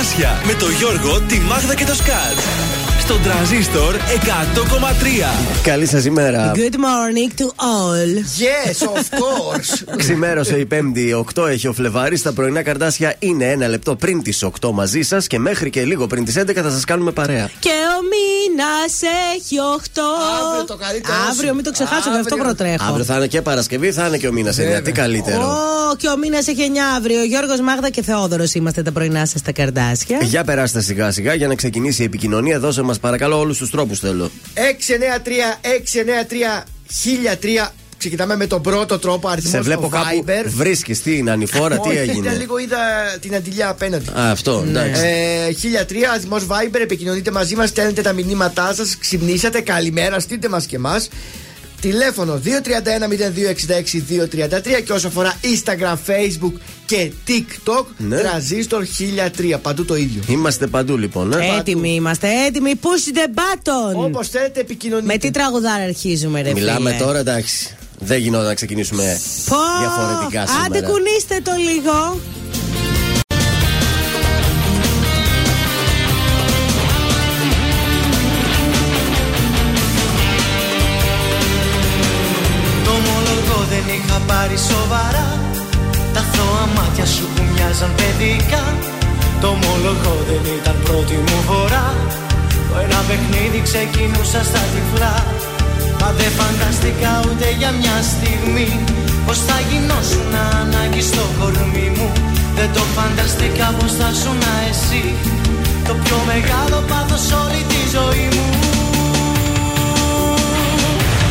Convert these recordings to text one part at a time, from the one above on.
Καρδάσια με το Γιώργο, τη Μάγδα και το Σκάτ. Στον τραζίστορ 100,3. Καλή σας ημέρα. Good morning to all. Yes, of course. Ξημέρωσε η Πέμπτη, 8 έχει ο Φλεβάρης. Τα πρωινά καρδάσια είναι ένα λεπτό πριν τις 8 μαζί σας και μέχρι και λίγο πριν τις 11 θα σας κάνουμε παρέα. Και ο μήνα έχει 8. Αύριο το καλύτερο. Αύριο, μην το ξεχάσω, γι' αυτό Αύριο. προτρέχω. Αύριο θα είναι και Παρασκευή, θα είναι και ο μήνας 9. Τι καλύτερο. Ω, και ο μήνας έχει 9 αύριο. Γιώργος Μάγδα και Θεόδωρος είμαστε τα πρωινά σας στα καρδάσια. Για περάστε σιγά σιγά για να ξεκινήσει η επικοινωνία. Δώσε μας παρακαλώ όλους τους τρόπους θέλω. 693-693-1003. Ξεκινάμε με τον πρώτο τρόπο αριθμός Σε βλέπω στο κάπου. Viber. Βρίσκεις τι είναι ανηφόρα, τι Όχι, έγινε; Ήταν λίγο είδα την αντιλιά απέναντι. Α, αυτό, εντάξει. Ε, 1003 αριθμός Viber, επικοινωνείτε μαζί μας, στέλνετε τα μηνύματά σας, ξυπνήσατε, καλημέρα, στείλτε μας και εμάς. Τηλέφωνο 231-0266-233 και όσο αφορά Instagram, Facebook και TikTok, Ναι. τραζίστορ 1003. Παντού το ίδιο. Είμαστε παντού λοιπόν. Ε. Έτοιμοι είμαστε, έτοιμοι. Push the button. Όπως θέλετε, επικοινωνείτε. Με τι τραγουδάρα αρχίζουμε, ρε Μιλάμε φίλε; τώρα, εντάξει. Δεν γινόταν να ξεκινήσουμε Πω, διαφορετικά σήμερα. Άντε κουνήστε το λίγο. Το ομολογώ δεν είχα πάρει σοβαρά Τα θώα μάτια σου που μοιάζαν παιδικά Το ομολογώ δεν ήταν πρώτη μου φορά Το ένα παιχνίδι ξεκινούσα στα τυφλά Μα δεν φανταστικά ούτε για μια στιγμή Πως θα γινώσουν ανάγκη στο κορμί μου. Δεν το φανταστικά πως θα σου εσύ Το πιο μεγάλο πάθος όλη τη ζωή μου.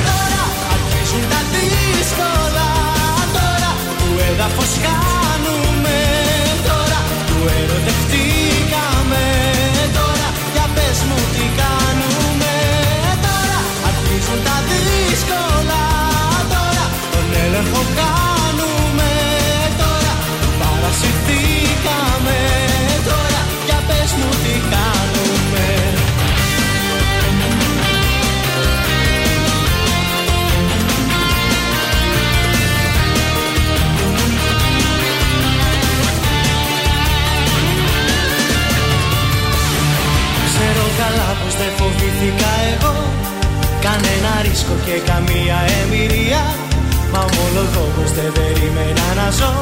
Τώρα αρχίζουν τα δύσκολα Τώρα που έδαφος χάνουμε ρίσκο και καμία εμπειρία. Μα ομολογώ πως δεν περίμενα να ζω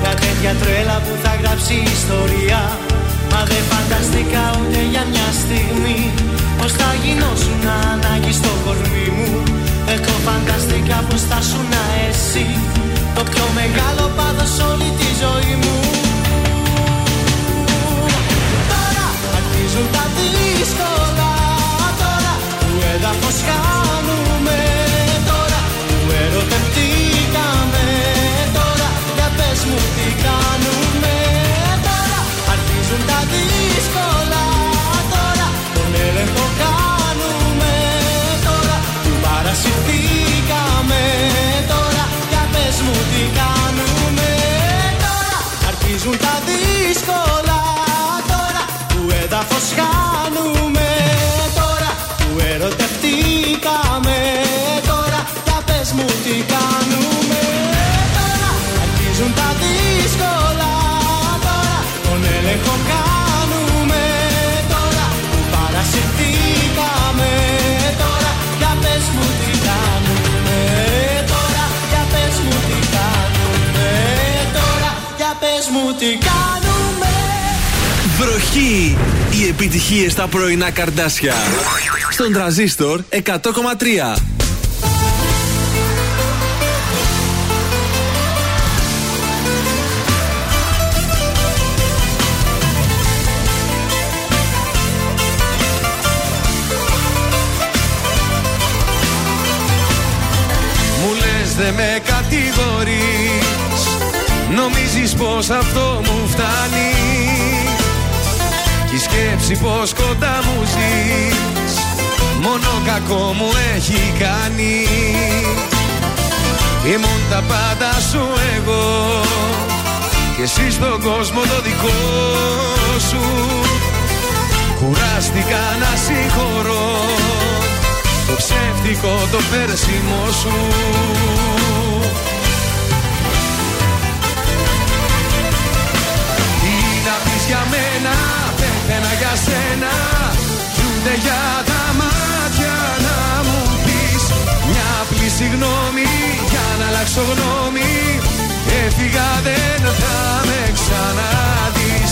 Μια τέτοια τρέλα που θα γράψει ιστορία. Μα δεν φανταστικά ούτε για μια στιγμή Πως θα γινώσουν ανάγκη στο κορμί μου. Δεν το φανταστικά πως θα σου εσύ Το πιο μεγάλο πάθος όλη τη ζωή μου. Τώρα αρχίζουν τα δύσκολα Τώρα που έδαφος χάνουμε πες μου τι κάνουμε Τώρα αρχίζουν τα δύσκολα Τώρα τον έλεγχο κάνουμε Τώρα που παρασυρθήκαμε Τώρα για πες μου τι κάνουμε Τώρα αρχίζουν τα δύσκολα Τώρα που έδαφος χάνουμε Τώρα που ερωτευτήκαμε Τώρα για πες μου τι κάνουμε Τώρα αρχίζουν τα δύσκολα Τώρα τον έλεγχο κάνουμε Τώρα που παρασυρθήκαμε Τώρα για πες μου τι κάνουμε Τώρα για πες μου τι κάνουμε Τώρα για πες μου τι κάνουμε Βροχή! Οι επιτυχίες στα πρωινά καρδάσια. Στον τραζίστορ 100,3. Πως αυτό μου φτάνει. Κι η σκέψη πως κοντά μου ζεις Μόνο κακό μου έχει κάνει. Ήμουν τα πάντα σου εγώ Και εσύ στον κόσμο το δικό σου. Κουράστηκα να συγχωρώ Το ψεύτικο το πέρσιμο σου για σένα Κι ούτε για τα μάτια να μου πεις Μια απλή συγγνώμη για να αλλάξω γνώμη. Έφυγα δεν θα με ξαναδείς.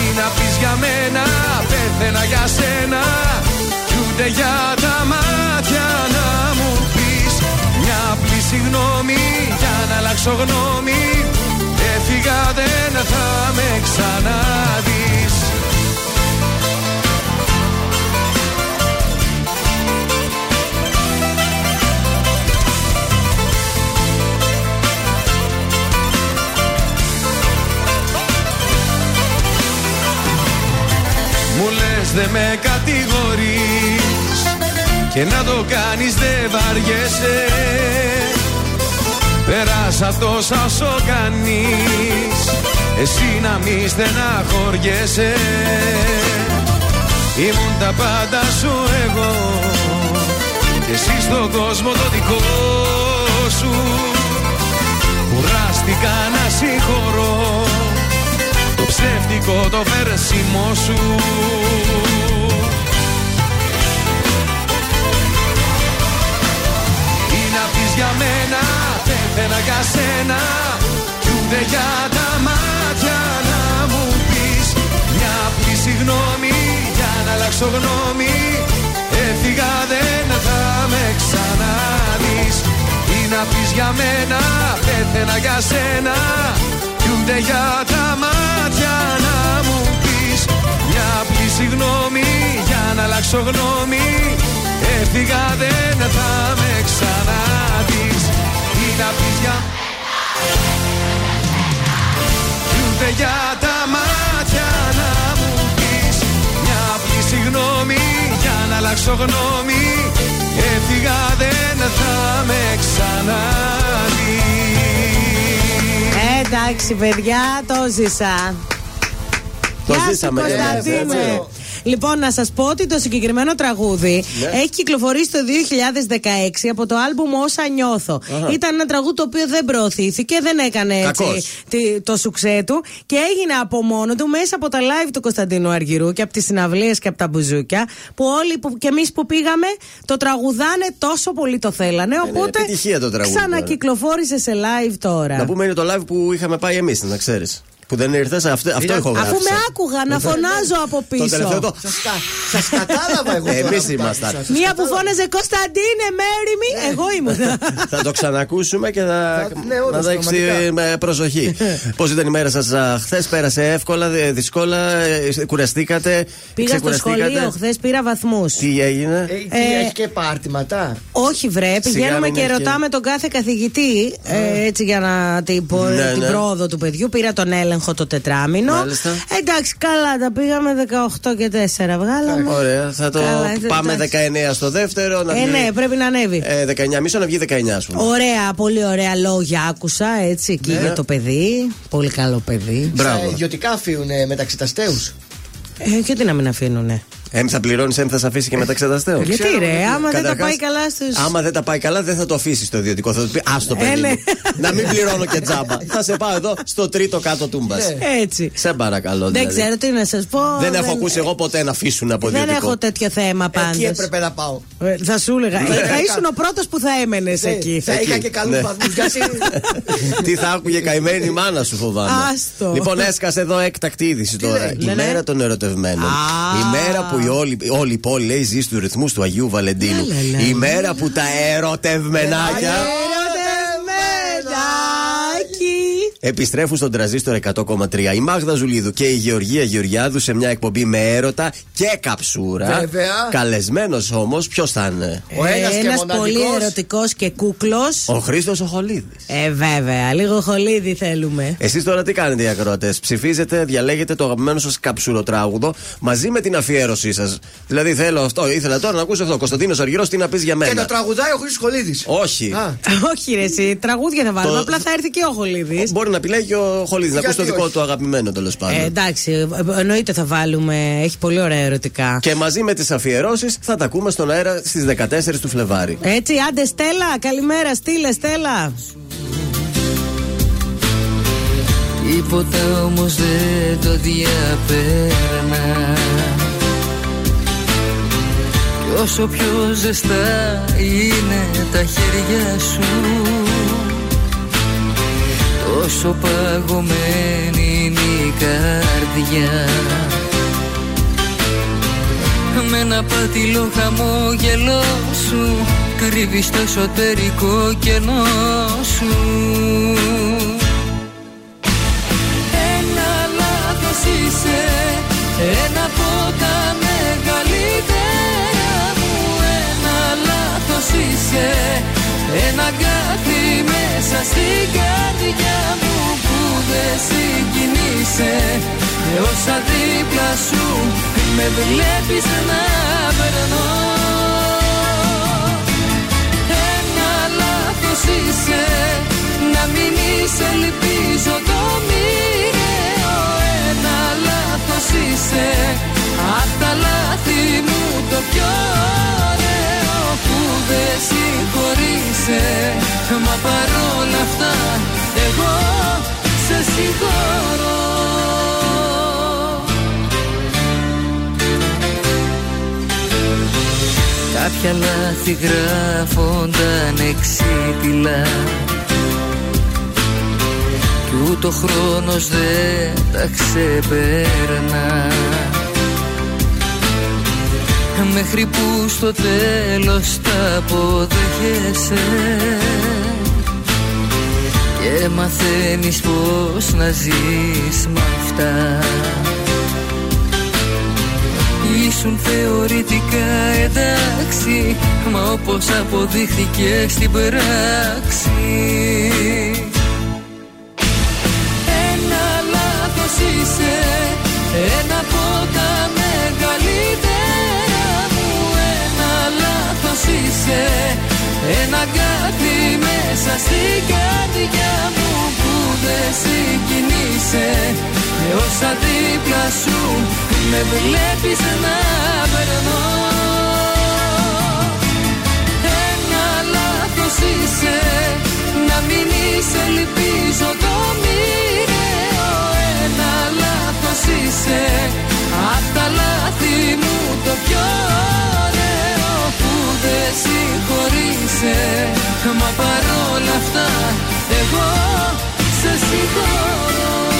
Ή να πεις για μένα Πέθαινα για σένα. Κι ούτε για τα μάτια να μου πεις Μια απλή συγγνώμη για να αλλάξω γνώμη. Έφυγα δεν θα με ξαναδείς λες δε με κατηγορείς. Και να το κάνεις δεν βαριέσαι. Πέρασα τόσα όσο κανείς Εσύ να μη στεναχωριέσαι. Ήμουν τα πάντα σου εγώ. Και εσύ στον κόσμο το δικό σου. Κουράστηκα να συγχωρώ Το ψεύτικο το περσιμό σου. Ή να πεις για μένα Πέθαινα για σένα. Κι ούτε για τα μάτια να μου πεις Μια απλή συγγνώμη Για να αλλάξω γνώμη. Έφυγα δεν θα με ξαναδείς. Ή να πεις για μένα Πέθαινα για σένα. Κι ούτε για τα Μια απλή συγγνώμη Για να αλλάξω γνώμη. Έφυγα δεν θα με ξαναδείς. Ή να πεις για Κι ούτε για τα μάτια να μου πεις. Μια απλή συγγνώμη Για να αλλάξω γνώμη. Έφυγα δεν θα με ξαναδείς. Ε, Εντάξει, παιδιά, το ζήσα. Το Γεια σου, ζήσαμε, Κωνσταντίνε. έτσι. Λοιπόν, να σας πω ότι το συγκεκριμένο τραγούδι Ναι. έχει κυκλοφορήσει το 2016 από το άλμπουμ Όσα Νιώθω. Ήταν ένα τραγούδι το οποίο δεν προωθήθηκε, δεν έκανε έτσι Κακώς. τη- το σουξέ του και έγινε από μόνο του μέσα από τα live του Κωνσταντίνου Αργυρού και από τις συναυλίες και από τα μπουζούκια. Που όλοι που, και εμείς που πήγαμε το τραγουδάνε τόσο πολύ το θέλανε. Οπότε Ε, επιτυχία το τραγούδι τώρα. ξανακυκλοφόρησε σε live τώρα. Να πούμε είναι το live που είχαμε πάει εμείς, να ξέρεις. Που δεν ήρθες, αυτό, αυτό Ήταν- έχω γράψει. Αφού με άκουγα να φωνάζω από Το τελευταίο πίσω. το. Σας κατάλαβα εγώ. τώρα Εμείς που τα ήμασταν. άκουσα. Σας Μία που κατάλαβα. φώναζε Κωνσταντίνε, μέρη Ναι. μου. Εγώ ήμουν. θα το ξανακούσουμε και θα, Θα- ναι, όντως, να δείξει πραγματικά. με προσοχή. Πώς ήταν η μέρα σας χθες, πέρασε εύκολα, δε- δύσκολα, ε, κουραστήκατε. Πήγα στο ξεκουραστήκατε; σχολείο, χθες πήρα βαθμούς. Τι έγινε; Ε, τι, Ε, Έχεις και πάρτιματα. Όχι, βρε. Πηγαίνουμε μην και έχεις. ρωτάμε τον κάθε καθηγητή ε, έτσι για να την, πο- Ναι, την ναι. πρόοδο του παιδιού. Πήρα τον έλεγχο το τετράμινο. Μάλιστα. Εντάξει, καλά, τα πήγαμε 18 και 4. Βγάλαμε. Ωραία, θα το Καλά, ε, πάμε εντάξει. 19 στο δεύτερο. Να Ε, βγει- ναι, πρέπει να ανέβει. Ε, 19 μισό να βγει 19, ας πούμε. Ωραία, πολύ ωραία λόγια άκουσα έτσι εκεί για το παιδί. Πολύ καλό παιδί. Μπράβο. Στα ιδιωτικά αφήνουν μεταξύ τα στέους; Ε, γιατί να μην αφήνουνε; Εμ θα πληρώνεις, εμ θα σε αφήσει και μετά εξεταστέο. Γιατί ρε, άμα δεν τα Καταρχάς, πάει καλά στου. Άμα δεν τα πάει καλά, δεν θα το αφήσει στο ιδιωτικό. Θα του πει Άστο παιδί. Ε, ναι. μου. να μην πληρώνω και τζάμπα. θα σε πάω εδώ στο τρίτο κάτω τούμπας. Έτσι. Σε παρακαλώ. Δεν δηλαδή. ξέρω τι να σας πω. Δεν έχω ακούσει εγώ ποτέ να αφήσουν από Δεν ιδιωτικό. έχω τέτοιο θέμα Εκεί πάντως. έπρεπε να πάω; Θα σου έλεγα. Ναι. ε, Θα ήσουν ο πρώτος που θα έμενες Ναι, εκεί. Θα είχα Εκεί, και καλούς ναι. βαθμούς. Γιατί. Τι θα άκουγε καημένη η μάνα σου φοβάμαι. Άστο. Λοιπόν, έσκασε εδώ έκτακτη είδηση τώρα. λέει; Η Ναι, ναι. μέρα των ερωτευμένων. Α. Η μέρα που η όλη, όλη η πόλη λέει ζεις στους ρυθμούς του Αγίου Βαλεντίνου. Λα, λα, λα. Η μέρα που τα ερωτευμενάκια Ερωτευμένακι. Επιστρέφουν στον τραζίστορ 100,3. Η Μάγδα Ζουλίδου και η Γεωργία Γεωργιάδου σε μια εκπομπή με έρωτα και καψούρα. Βέβαια. Καλεσμένος όμως, ποιος θα είναι; Ο ένας και Ένας μοναδικός. πολύ ερωτικός και κούκλος. Ο Χρήστος ο Χολίδη. Ε, βέβαια. Λίγο χολίδι θέλουμε. Εσείς τώρα τι κάνετε οι ακροατές; Ψηφίζετε, διαλέγετε το αγαπημένο σας καψουροτράγουδο μαζί με την αφιέρωσή σας. Δηλαδή θέλω αυτό, ήθελα τώρα να ακούσω αυτό. Κωνσταντίνος Αργυρός, τι να πεις για Και μένα. το τραγουδάει ο Χρήστος Χολίδης. Όχι. Α, Όχι, ρε, εσύ. Τραγούδια θα βάλουμε. Το- Απλά θα έρθει και ο χολίδι. Μπορεί να επιλέγει ο Χολίδης, να ακούσει το Γιατί δικό όχι; του αγαπημένο τέλος πάντων. Ε, εντάξει, ε, εννοείται θα βάλουμε. Έχει πολύ ωραία ερωτικά. Και μαζί με τις αφιερώσεις θα τα ακούμε στον αέρα στις 14 του Φλεβάρι. Έτσι, άντε Στέλλα, καλημέρα, στείλε Στέλλα. Τίποτα όμως δεν το διαπέρνα Κι όσο πιο ζεστά είναι τα χέρια σου Τόσο παγωμένη είναι η καρδιά. Με ένα πατηλό χαμόγελό σου Κρύβεις το εσωτερικό κενό σου. Ένα λάθος είσαι Ένα από τα μεγαλύτερα μου. Ένα λάθος είσαι Ένα κάτι μέσα στην καρδιά μου Που δεν συγκινείσαι. Με όσα δίπλα σου Με βλέπεις να περνώ. Ένα λάθος είσαι Να μην είσαι ελπίζω το μοιραίο. Ένα λάθος είσαι Απ' τα λάθη μου το πιο ωραίο Που δεν συγχωρείσαι. Μα παρόλα αυτά εγώ σε συγχωρώ. Κάποια λάθη γράφονταν εξίτηλα Κι ούτω χρόνος δεν τα ξεπέρνα Μέχρι που στο τέλος τα αποδέχεσαι. Και μαθαίνεις πως να ζεις με αυτά. Ήσουν θεωρητικά εντάξει Μα όπως αποδείχθηκε στην πράξη. Ένα λάθος είσαι Ένα λάθος είσαι. Ένα κάτι μέσα στην καρδιά μου Που δεν συγκινείσαι Με όσα δίπλα σου Με βλέπεις να περνώ. Ένα λάθος είσαι. Να μην είσαι ελπίζω το μοιραίο. Ένα λάθος είσαι. Απ' τα λάθη μου το πιο ωραίο. Που δεν συγχωρείσαι. Μα παρόλα αυτά εγώ σε συγχωρώ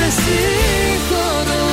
σε συγχωρώ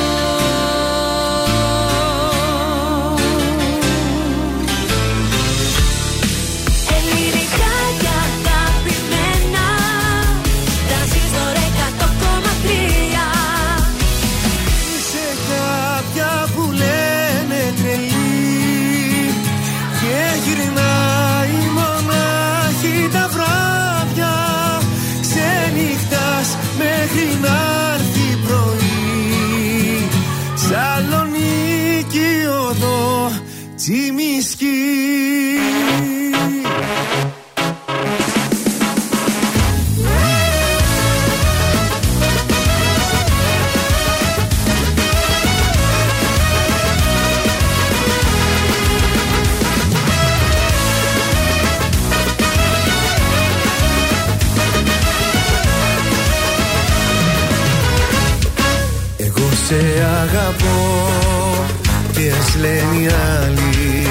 λένε οι άλλοι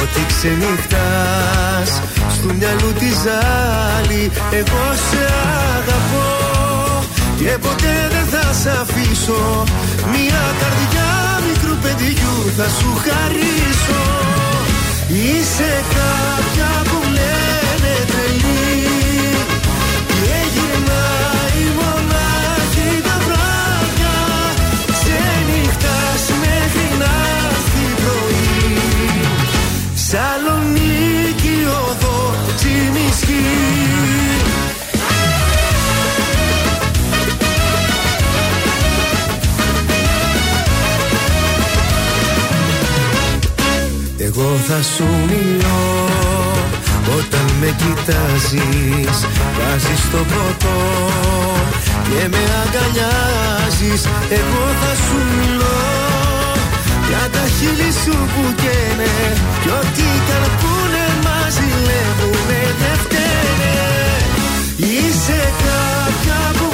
Ότι ξενυχτάς στο μυαλού τη ζάλη Εγώ σε αγαπώ και ποτέ δεν θα σε αφήσω. Μια καρδιά μικρού παιδιού θα σου χαρίσω. Είσαι κάποια Σαλονίκη οδό Τσιμισκή. Εγώ θα σου μιλώ όταν με κοιτάζεις. Βάζεις το ποτό και με αγκαλιάζεις. Εγώ θα σου μιλώ για τα χείλη σου που καίνε Κι ό,τι κι αν πούνε μας ζηλεύουνε δεν φταίνε. Είσαι κάποια που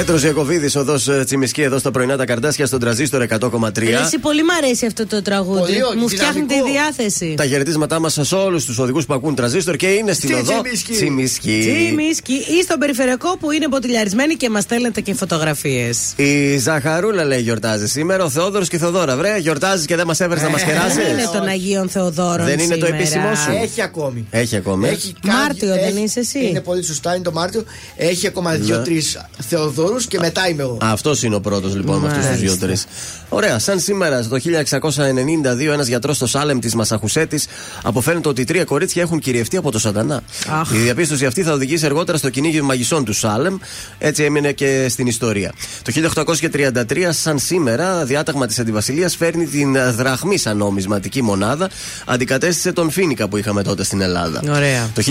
Πέτρος Ιακοβίδη, οδός Τσιμισκή, εδώ στα πρωινά τα καρδάσια στον τραζίστορ 100,3. Εσύ πολύ μ' αρέσει αυτό το τραγούδι. Πολύ, όχι, Μου φτιάχνει τη δυναμικό. διάθεση. Τα χαιρετίσματά μας σε όλους τους οδηγούς που ακούν τραζίστορ και είναι στην Στη οδό Τσιμισκή. Τσιμισκή. Τσιμίσκι ή στον περιφερειακό που είναι μποτιλιαρισμένοι και μας στέλνετε και φωτογραφίες. Η Ζαχαρούλα λέει γιορτάζει σήμερα. Ο Θεόδωρος και η Θοδόρα. Βρε, γιορτάζεις και δεν μας έβρε να μας Δεν κεράσεις. είναι των Αγίων Θεοδόρων. Δεν είναι το σήμερα. επίσημό σου. Έχει ακόμη. Έχει ακόμη. Έχει Μάρτιο δεν έχει- είσαι εσύ; Είναι πολύ σωστά, είναι το Μάρτιο. Έχει ακόμα Ναι. δύο-τρεις Θεοδόρους και μετά είμαι εγώ. Αυτός είναι ο πρώτος λοιπόν με αυτούς τους Μάλιστα. δύο-τρεις. Ωραία, σαν σήμερα το 1692 ένας γιατρός στο Σάλεμ της Μασαχουσέτης αποφαίνεται ότι τρία κορίτσια έχουν κυριευτεί από το Σατανά. Αχ. Η διαπίστωση αυτή θα οδηγήσει αργότερα στο κυνήγι μαγισσών του Σάλεμ. Έτσι έμεινε και στην ιστορία. Το 1833, σαν σήμερα, διάταγμα της Αντιβασιλείας φέρνει την δραχμή σαν νομισματική μονάδα. Αντικατέστησε τον Φίνικα που είχαμε τότε στην Ελλάδα. Ωραία. Το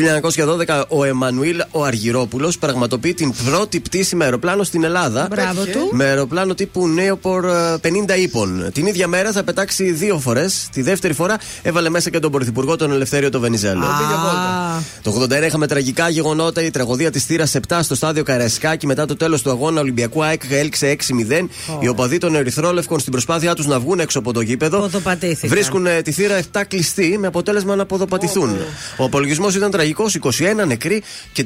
1912 ο Εμμανουήλ ο Αργυρόπουλος πραγματοποιεί την πρώτη πτήση με αεροπλάνο στην Ελλάδα. Μπράβο του. Με αεροπλάνο τύπου Νέοπορ ε, 50 ύπων. Την ίδια μέρα θα πετάξει δύο φορές. Τη δεύτερη φορά έβαλε μέσα και τον Πρωθυπουργό τον Ελευθέριο τον Βενιζέλο. Α, Το 81 είχαμε τραγικά γεγονότα. Η τραγωδία της θύρας 7 στο στάδιο Καραϊσκάκη μετά το τέλος του αγώνα Ολυμπιακού ΑΕΚ έλξε 6-0. Οι οπαδοί των Ερυθρόλευκων στην προσπάθειά τους να βγουν έξω από το γήπεδο Ποδοπατήθηκαν. βρίσκουν ε, τη θύρα 7 κλειστή με αποτέλεσμα να ποδοπατηθούν. Ο απολογισμός ήταν τραγικός: 21 νεκροί και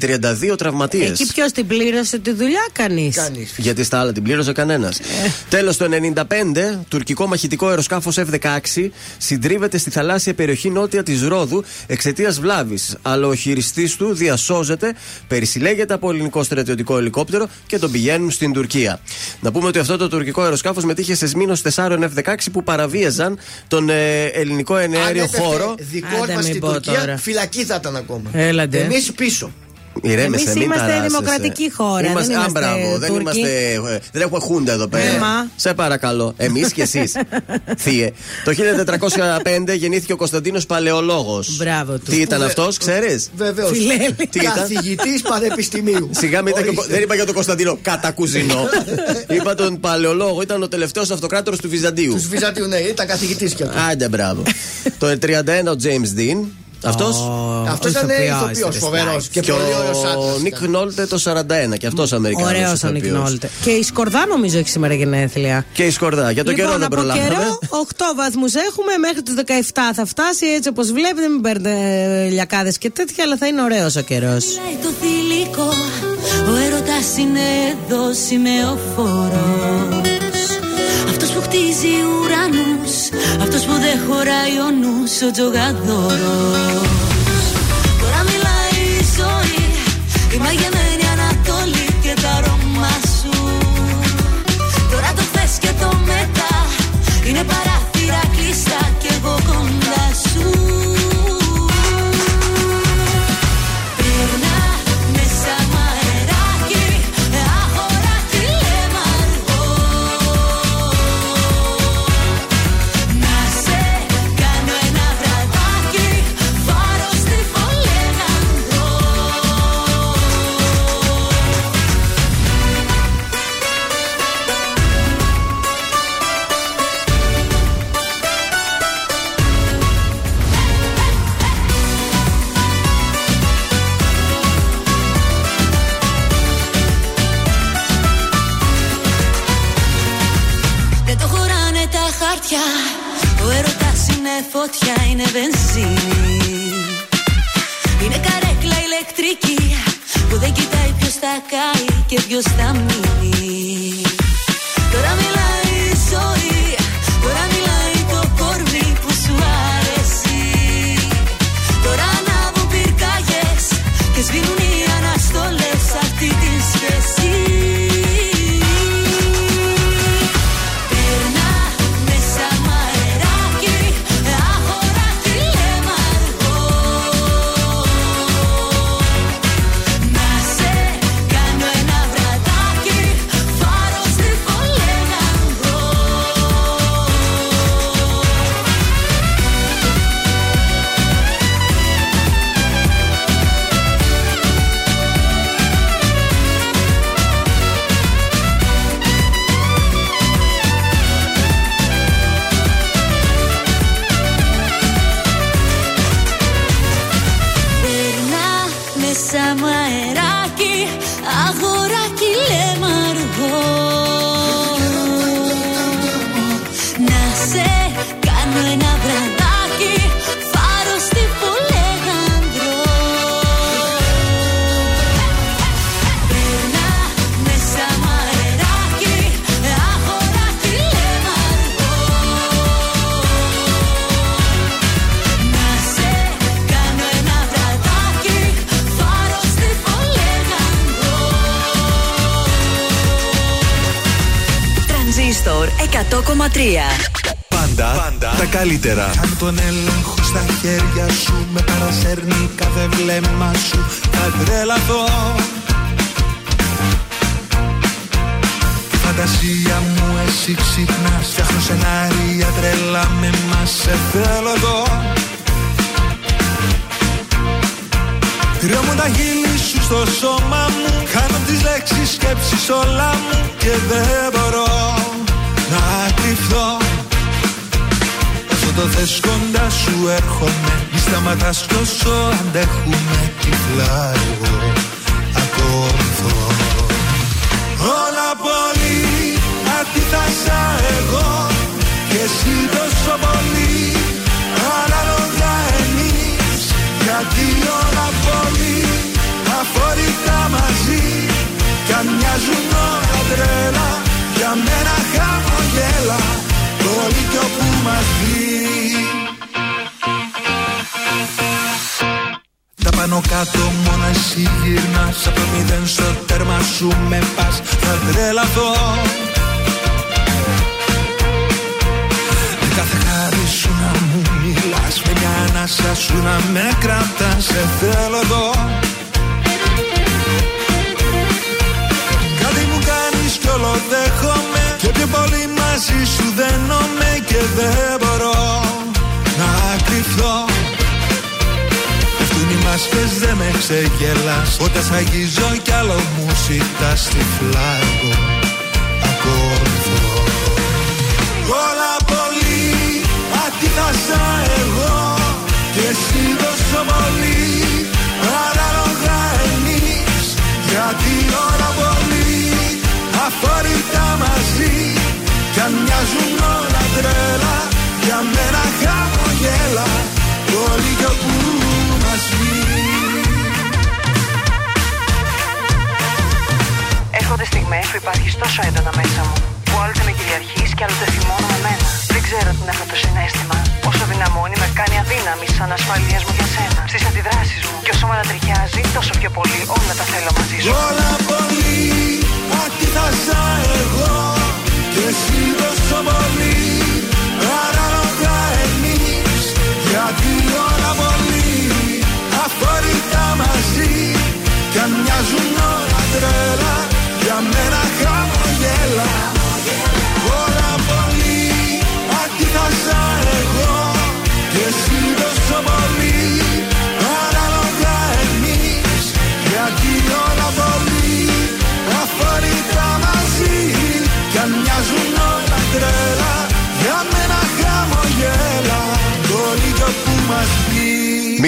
32 τραυματίες. εκεί ποιος την πλήρωσε τη δουλειά, κανείς; Κανείς. Γιατί στα άλλα την πλήρωσε κανένας. Ε. Τέλος το 95, τουρκικό μαχητικό αεροσκάφος F-16 συντρίβεται στη θαλάσσια περιοχή νότια της Ρόδου εξαιτίας βλάβης. Αλλά ο χειριστής του διασώζεται, περισυλλέγεται από ελληνικό στρατιωτικό ελικόπτερο και τον πηγαίνουν στην Τουρκία. Να πούμε ότι αυτό το τουρκικό αεροσκάφος μετήχε σε σμήνος 4 F-16 που παραβίαζαν τον ε, ελληνικό εναέριο χώρο. Δικό Άντε, μας μην στην πω Τουρκία, τώρα. φυλακή θα ήταν ακόμα. Έλαντε. Εμείς πίσω. Ηρέμησε, Εμείς μην είμαστε ταράσσεσαι. δημοκρατική χώρα, Είμαστε, δεν α, είμαστε μπράβο, δεν, Τούρκοι. είμαστε, ε, δεν έχουμε χούντα εδώ πέρα. Ε, μα. Σε παρακαλώ. Εμείς και εσείς. Θύε. Το 1405 γεννήθηκε ο Κωνσταντίνος Παλαιολόγος. Μπράβο του. Τι ήταν αυτός, ξέρεις; Βεβαίως. Φιλέλη. Τι ήταν; Καθηγητής πανεπιστημίου. Σιγά μην ήταν και ο Κω- Ορίστε. δεν είπα για τον Κωνσταντίνο κατά κουζινό. είπα τον Παλαιολόγο, ήταν ο τελευταίος αυτοκράτορο του Βυζαντίου. Του Βυζαντίου, ναι, ήταν καθηγητής κι αυτός. Άντε, μπράβο. το 31 ο James Dean. Αυτός; Αυτός ήταν ηθοποιός, φοβερός και Και πολύ ωραίος ο άντρα. Νίκ Νόλτε το 41 και αυτός Αμερικανό. Ωραίος ο Νίκ Νόλτε. Και η Σκορδά νομίζω έχει σήμερα γενέθλια. Και η Σκορδά. Για το λοιπόν, καιρό δεν από προλάβαμε. καιρό 8 βαθμούς έχουμε, μέχρι του 17 θα φτάσει έτσι όπως βλέπετε. Μην παίρνετε λιακάδες και τέτοια, αλλά θα είναι ωραίος ο καιρός. Μιλάει το θηλυκό Ο έρωτας είναι εδώ σημεοφόρος Αυτός που χτίζει ουρανούς αυτός που δεν χωράει ο νους, ο τζογαδόρος. Τώρα μιλάει η ζωή, η μαγεμένη Ανατολή και τα ρωμάσου. Τώρα το θες και το μετά είναι παρά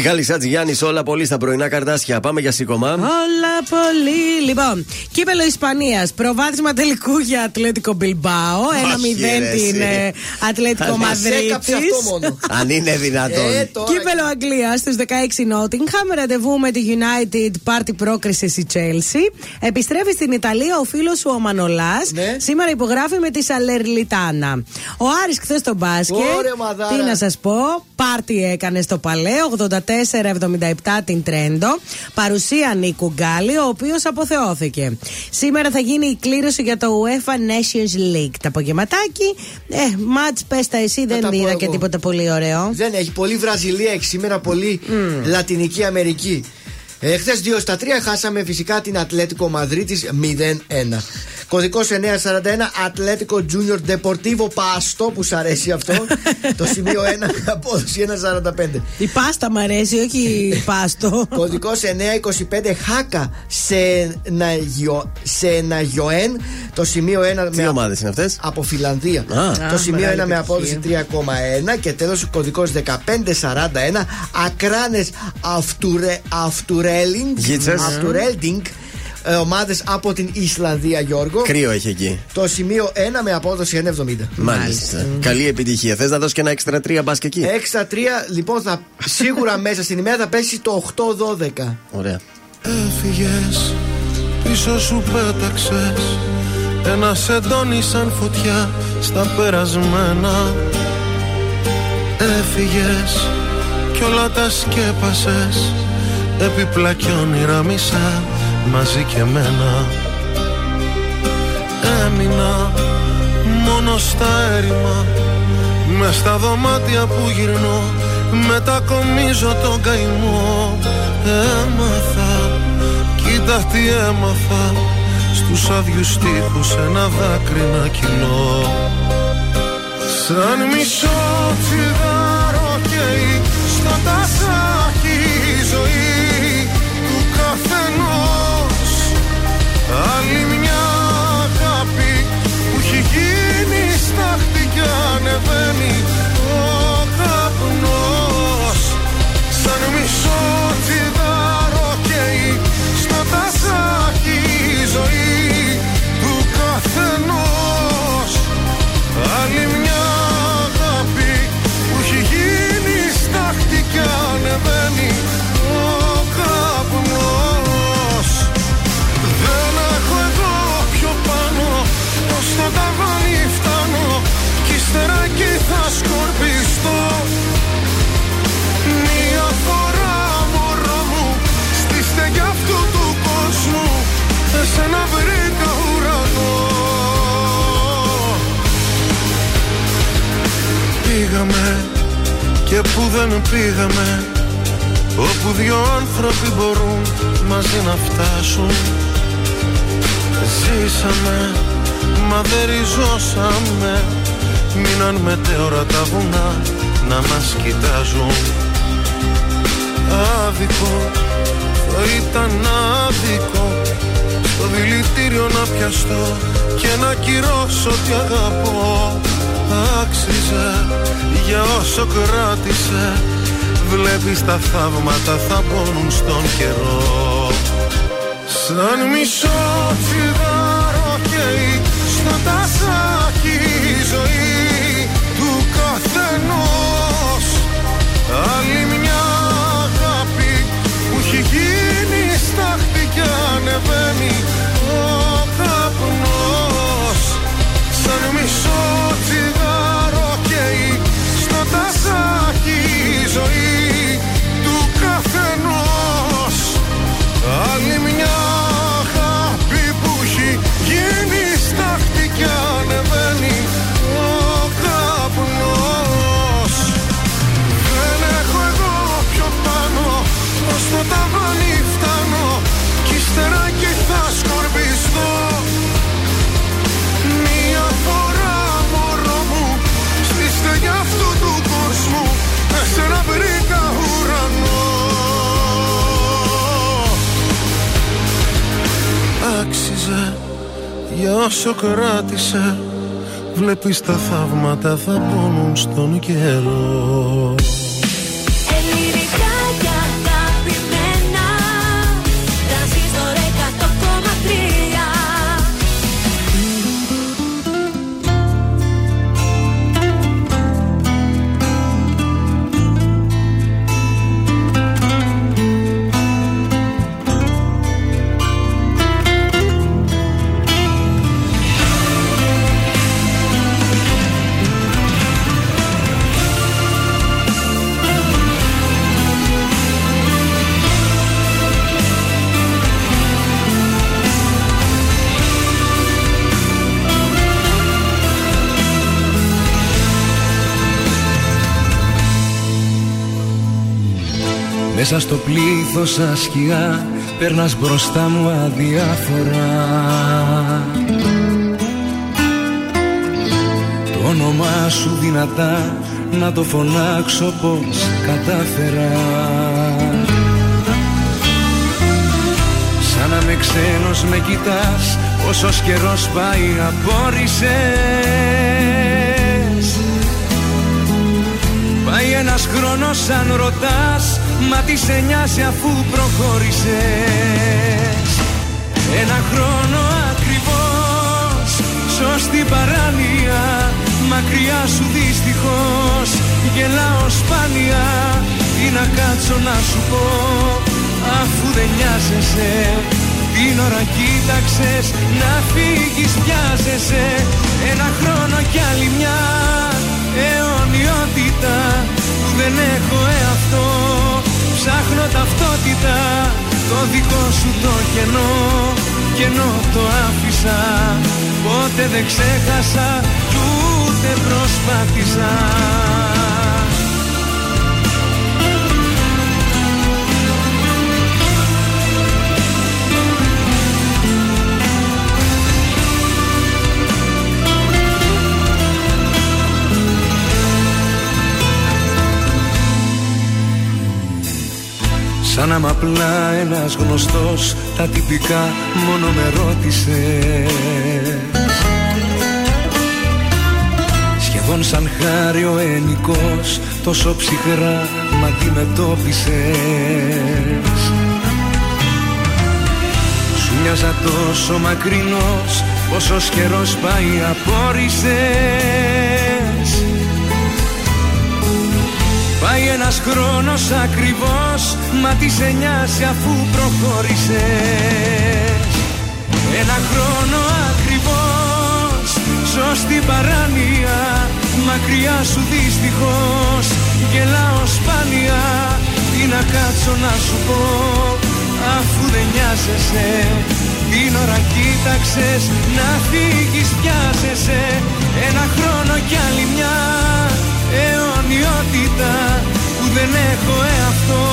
Μιχάλης Σατζιγιάννη, όλα πολύ στα πρωινά καρτάσια. Πάμε για σήκωμα. Όλα πολύ. Λοιπόν, κύπελο Ισπανίας. Προβάδισμα τελικού για Ατλέτικο Μπιλμπάο. 1-0 ρε, εσύ. την ε, Ατλέτικο Μας έκαψε Μαδρίτης. αυτό μόνο. Αν είναι δυνατόν. Ε, τώρα- Κύπελο Αγγλίας στου 16 Νότιγχαμ. Ραντεβού με τη United Party πρόκριση η Chelsea. Επιστρέφει στην Ιταλία ο φίλος σου ο Μανολάς. Ναι. Σήμερα υπογράφει με τη Σαλερλιτάνα. Ο Άρης χθες στο μπάσκετ. Ωραία, μαδάρα. Τι να σας πω. Πάρτι έκανε στο Παλέ. 84-77 την Τρέντο. Παρουσία Νίκου Γκάλι, ο οποίος αποθεώθηκε. Σήμερα θα γίνει η κλήρωση για το UEFA Nations League. Τα απογευματάκι. Ε, μάτς, πες τα εσύ, δεν τα πω είδα εγώ. και τίποτα πολύ ωραίο. Δεν έχει. Πολύ Βραζιλία έχει σήμερα, πολύ Λατινική Αμερική. Ε, Χθες 2 στα 3 χάσαμε φυσικά την Ατλέτικο Μαδρίτης 0-1. Κωδικός 941 Ατλέτικο Junior Deportivo Pasto που σ' αρέσει αυτό. το σημείο 1 με απόδοση 1,45. Η πάστα μ' αρέσει, όχι η πάστο. Κωδικός 925 Χάκα Σεναγιοέν. Το σημείο 1 Τι ομάδες είναι αυτές; από Φιλανδία. Α. το Α, σημείο 1 μεγάλη με απόδοση 3,1 και τέλος ο κωδικό 1541 Ακράνες Αυτουρέλινγκ. Γίτσες. Αυτουρέλινγκ. Ομάδες από την Ισλανδία, Γιώργο. Κρύο έχει εκεί. Το σημείο 1 με απόδοση 1,70. Μάλιστα. Καλή επιτυχία. Θες να δώσεις και ένα έξτρα τρία μπας και εκεί; Έξα 3, λοιπόν, θα, σίγουρα μέσα στην ημέρα θα πέσει το 8-12. Ωραία. Έφυγες, πίσω σου πέταξες Ένα σεντόνι σαν φωτιά στα περασμένα Έφυγες κι όλα τα σκέπασες Έπιπλα κι όνειρα μισά μαζί και μένα Έμεινα μόνο στα έρημα. Μες στα δωμάτια που γυρνώ. Μετακομίζω τον καημό. Έμαθα Κοίτα τι έμαθα. Στους άδειους τείχους ένα δάκρυ να κυλώ. Σαν μισό τσιγάρο καίει Στο τασάκι Άλλη μια αγάπη που έχει γίνει στάχτη κι ανεβαίνει ο καπνός. Σαν μισό τσιγάρο καίει στο τασάκι η ζωή του καθενός. Άλλη μια αγάπη που έχει γίνει στάχτη κι ανεβαίνει Ως το ταβάνι φτάνω Κι ύστερα εκεί θα σκορπιστώ. Μια φορά μωρό μου Στη στέγη αυτού του κόσμου Εσένα βρήκα ουρανό. Πήγαμε και που δεν πήγαμε Όπου δυο άνθρωποι μπορούν μαζί να φτάσουν. Ζήσαμε, μα δεν ριζώσαμε. Μείναν μετέωρα τα βουνά να μας κοιτάζουν. Άδικο, θα ήταν άδικο Στο δηλητήριο να πιαστώ και να κυρώσω τι αγαπώ. Άξιζε για όσο κράτησε. Βλέπεις τα θαύματα θα πόνουν στον καιρό. Σαν μισό τσιγάρο καίει στο τασάκι η ζωή του καθενός. Άλλη μια αγάπη που έχει γίνει στάχτη κι ανεβαίνει ο καπνός. Σαν μισό τσιγάρο καίει στο τασάκι η ζωή του καθενός. Άλλη μια στάχτη για όσο κράτησε Βλέπεις τα θαύματα θα πόνουν στον καιρό. Ελληνικά Μέσα στο πλήθος σαν σκιά Περνάς μπροστά μου αδιάφορα. Το όνομά σου δυνατά Να το φωνάξω πως κατάφερα. Σαν να με ξένος με κοιτάς Όσος καιρός πάει απόρρισες. Πάει ένας χρόνος σαν ρωτάς Μα τις σε νοιάζει αφού προχώρησες. Ένα χρόνο ακριβώς Σωστή παράνοια Μακριά σου δυστυχώς. Γελάω σπάνια Τι να κάτσω να σου πω. Αφού δεν νοιάζεσαι την ώρα κοίταξες να φύγεις πιάζεσαι. Ένα χρόνο κι άλλη μια αιωνιότητα Που δεν έχω εαυτό Ψάχνω ταυτότητα. Το δικό σου το κενό Κενό το άφησα. Πότε δεν ξέχασα Κι ούτε προσπάθησα Σαν να μ' απλά ένας γνωστός Τα τυπικά μόνο με ρώτησες. Σχεδόν σαν χάρη ο ενικός Τόσο ψυχρά μ' αντιμετώπισες. Σου μοιάζα τόσο μακρινός Πόσος καιρός πάει απόρρισες Πάει ένας χρόνος ακριβώς Μα τις σε νοιάζει αφού προχώρησες Ένα χρόνο ακριβώς Σωστή παράνοια Μακριά σου δυστυχώς. Γελάω σπάνια Τι να κάτσω να σου πω Αφού δεν νοιάζεσαι. Την ώρα κοίταξες Να φύγεις πιάζεσαι. Ένα χρόνο κι άλλη μια αιωνιότητα που δεν έχω εαυτό.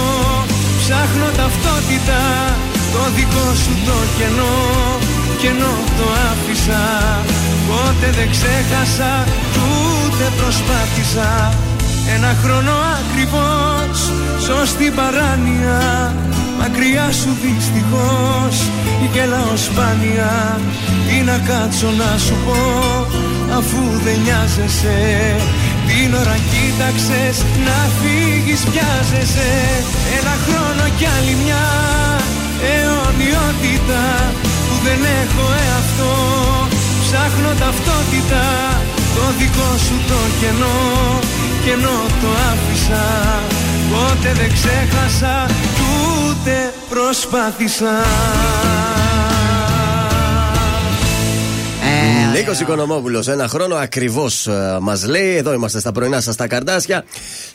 Ψάχνω ταυτότητα το δικό σου το κενό. Κενό το άφησα Πότε δεν ξέχασα ούτε προσπάθησα. Ένα χρόνο ακριβώς Σωστή παράνοια Μακριά σου δυστυχώς. Γελάω σπάνια Τι να κάτσω να σου πω Αφού δεν νοιάζεσαι την ώρα κοίταξες να φύγεις πιάζεσαι. Ένα χρόνο κι άλλη μια αιωνιότητα Που δεν έχω εαυτό Ψάχνω ταυτότητα Το δικό σου το κενό. Κενό το άφησα Πότε δεν ξέχασα Ούτε προσπάθησα Νίκος Οικονομόπουλος, ένα χρόνο ακριβώς μας λέει. Εδώ είμαστε στα πρωινά σας τα καρδάσια.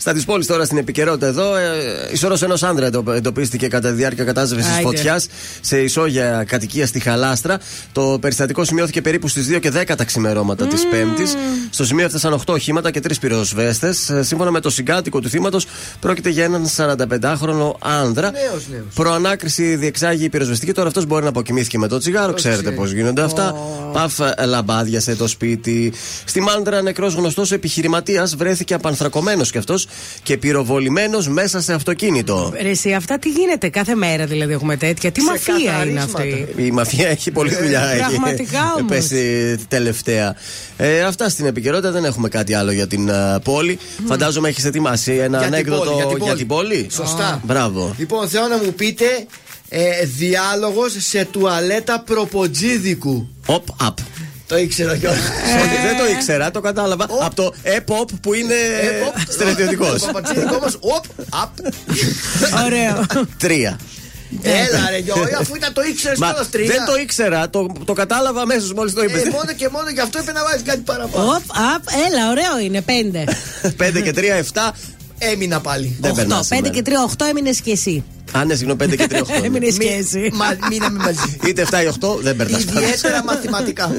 Στα της πόλη τώρα στην επικαιρότητα εδώ. Ε, η σώρο ενό άντρα εντοπίστηκε κατά τη διάρκεια κατάσβεση της φωτιάς σε ισόγεια κατοικία στη Χαλάστρα. Το περιστατικό σημειώθηκε περίπου στις 2 και 10 τα ξημερώματα mm. τη Πέμπτης. Στο σημείο έφτασαν 8 οχήματα και 3 πυροσβέστες. Σύμφωνα με το συγκάτοικο του θύματος, πρόκειται για έναν 45χρονο άνδρα. Νέος, νέος. Προανάκριση διεξάγει η πυροσβεστική. Τώρα αυτός μπορεί να αποκοιμήθηκε με το τσιγάρο. Ξέρετε πώς γίνονται αυτά. Παφ λαμπάδιασε το σπίτι. Στη Μάντρα, νεκρός γνωστός επιχειρηματίας βρέθηκε απανθρακωμένος κι αυτός και πυροβολημένος μέσα σε αυτοκίνητο. Ρε, εσύ, αυτά τι γίνεται κάθε μέρα δηλαδή έχουμε τέτοια; Τι μαφία είναι αυτή; Η μαφία έχει πολλή δουλειά. Πραγματικά έχει όμως. πέσει τελευταία. Ε, αυτά στην επικαιρότητα δεν έχουμε κάτι άλλο για την uh, πόλη. Φαντάζομαι έχεις ετοιμάσει ένα Για την ανέκδοτο πόλη, για την για πόλη. την πόλη. Σωστά. Μπράβο. Λοιπόν, θέλω να μου πείτε ε, διάλογος σε τουαλέτα προποτζίδικου. Οπ, απ. Το ήξερα κιόλα. Όχι, δεν το ήξερα, το κατάλαβα. Από το ΕΠΟΠ που είναι στρατιωτικός. Προποτζίδικου όμω, οπ, απ. Ωραίο. Τρία. Έλα ρε Γιώργο, αφού ήταν το ήξερες Μα κιόλα τρία. δεν το ήξερα, το, το κατάλαβα αμέσως μόλις το είπες. Ε, μόνο και μόνο γι' αυτό είπε να βάζεις κάτι παραπάνω. Οπ, απ, έλα, ωραίο είναι. Πέντε. 5 και 3, 7. Έμεινα πάλι. Δεν περνάς Οχτώ. Πέντε σήμερα. και τρία, οχτώ έμεινες και εσύ. Α, ναι, συγγνώμη, 5 και 3, 8. Έμεινες και εσύ. Μα, μείναμε μαζί. Είτε 7 ή 8, δεν περνάς. Ιδιαίτερα μαθηματικά.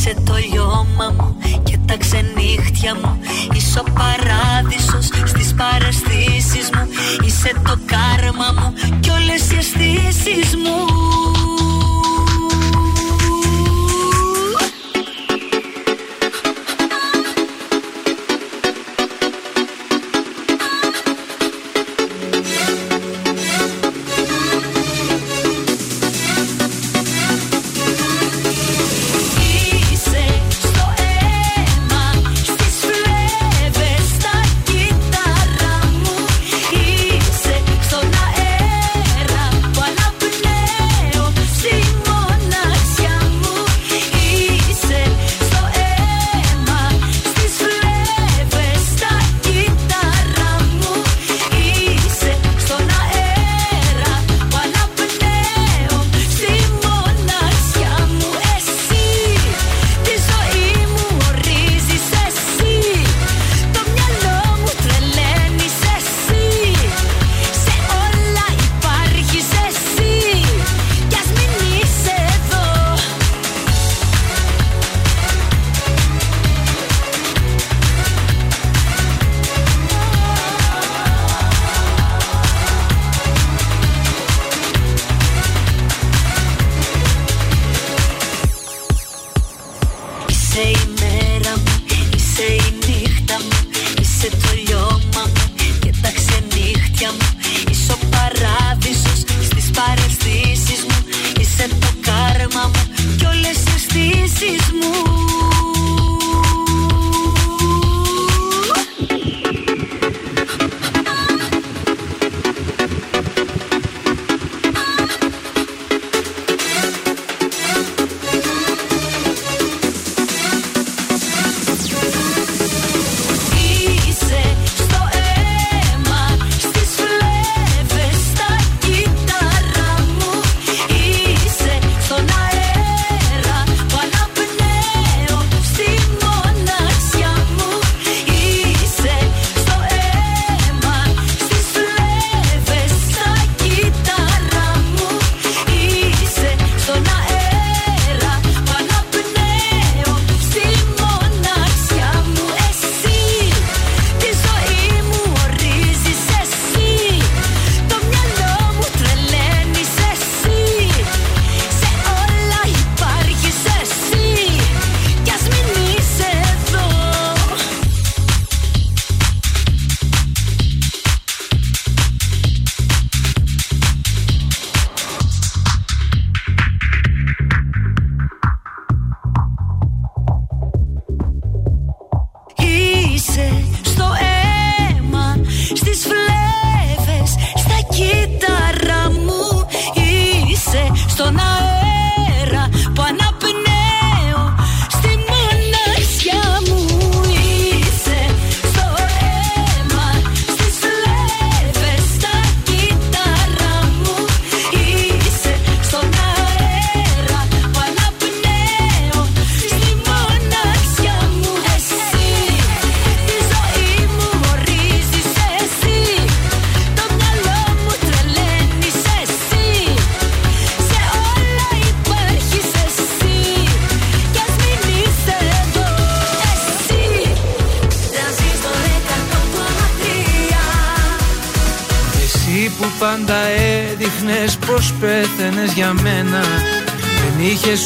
Είσαι το λιώμα μου και τα ξενύχτια μου. Είσαι ο παράδεισος στις παραστήσεις μου. Είσαι το κάρμα μου και όλες οι αισθήσεις μου.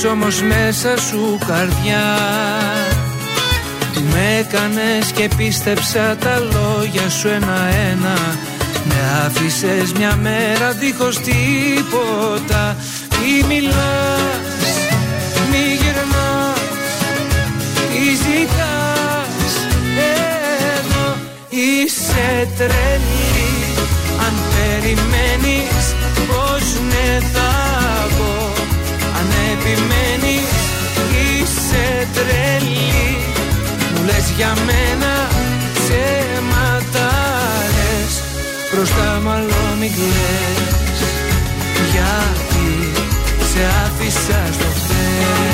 Έχεις όμως μέσα σου καρδιά. Του με έκανες και πίστεψα τα λόγια σου ένα-ένα. Με άφησες μια μέρα δίχως τίποτα. Μη μιλάς, μη γυρνάς, τι ζητάς. Εδώ Είσαι τρελή, αν περιμένεις πως ναι θα Επιμένει Είσαι τρελή Μου λες για μένα ψέματάρες Μπροστά μάλλον άλλο μην Γιατί σε άφησα στο θέλει.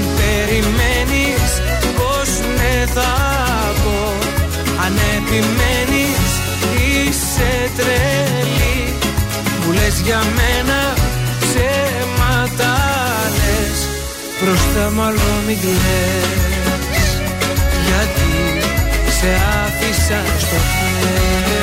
Αν περιμένεις πως ναι θα πω Αν επιμένεις είσαι τρελή. Μου λες για μένα ψέματα λες Μπροστά μάλλον μην κλαις Γιατί σε άφησα στο χέρι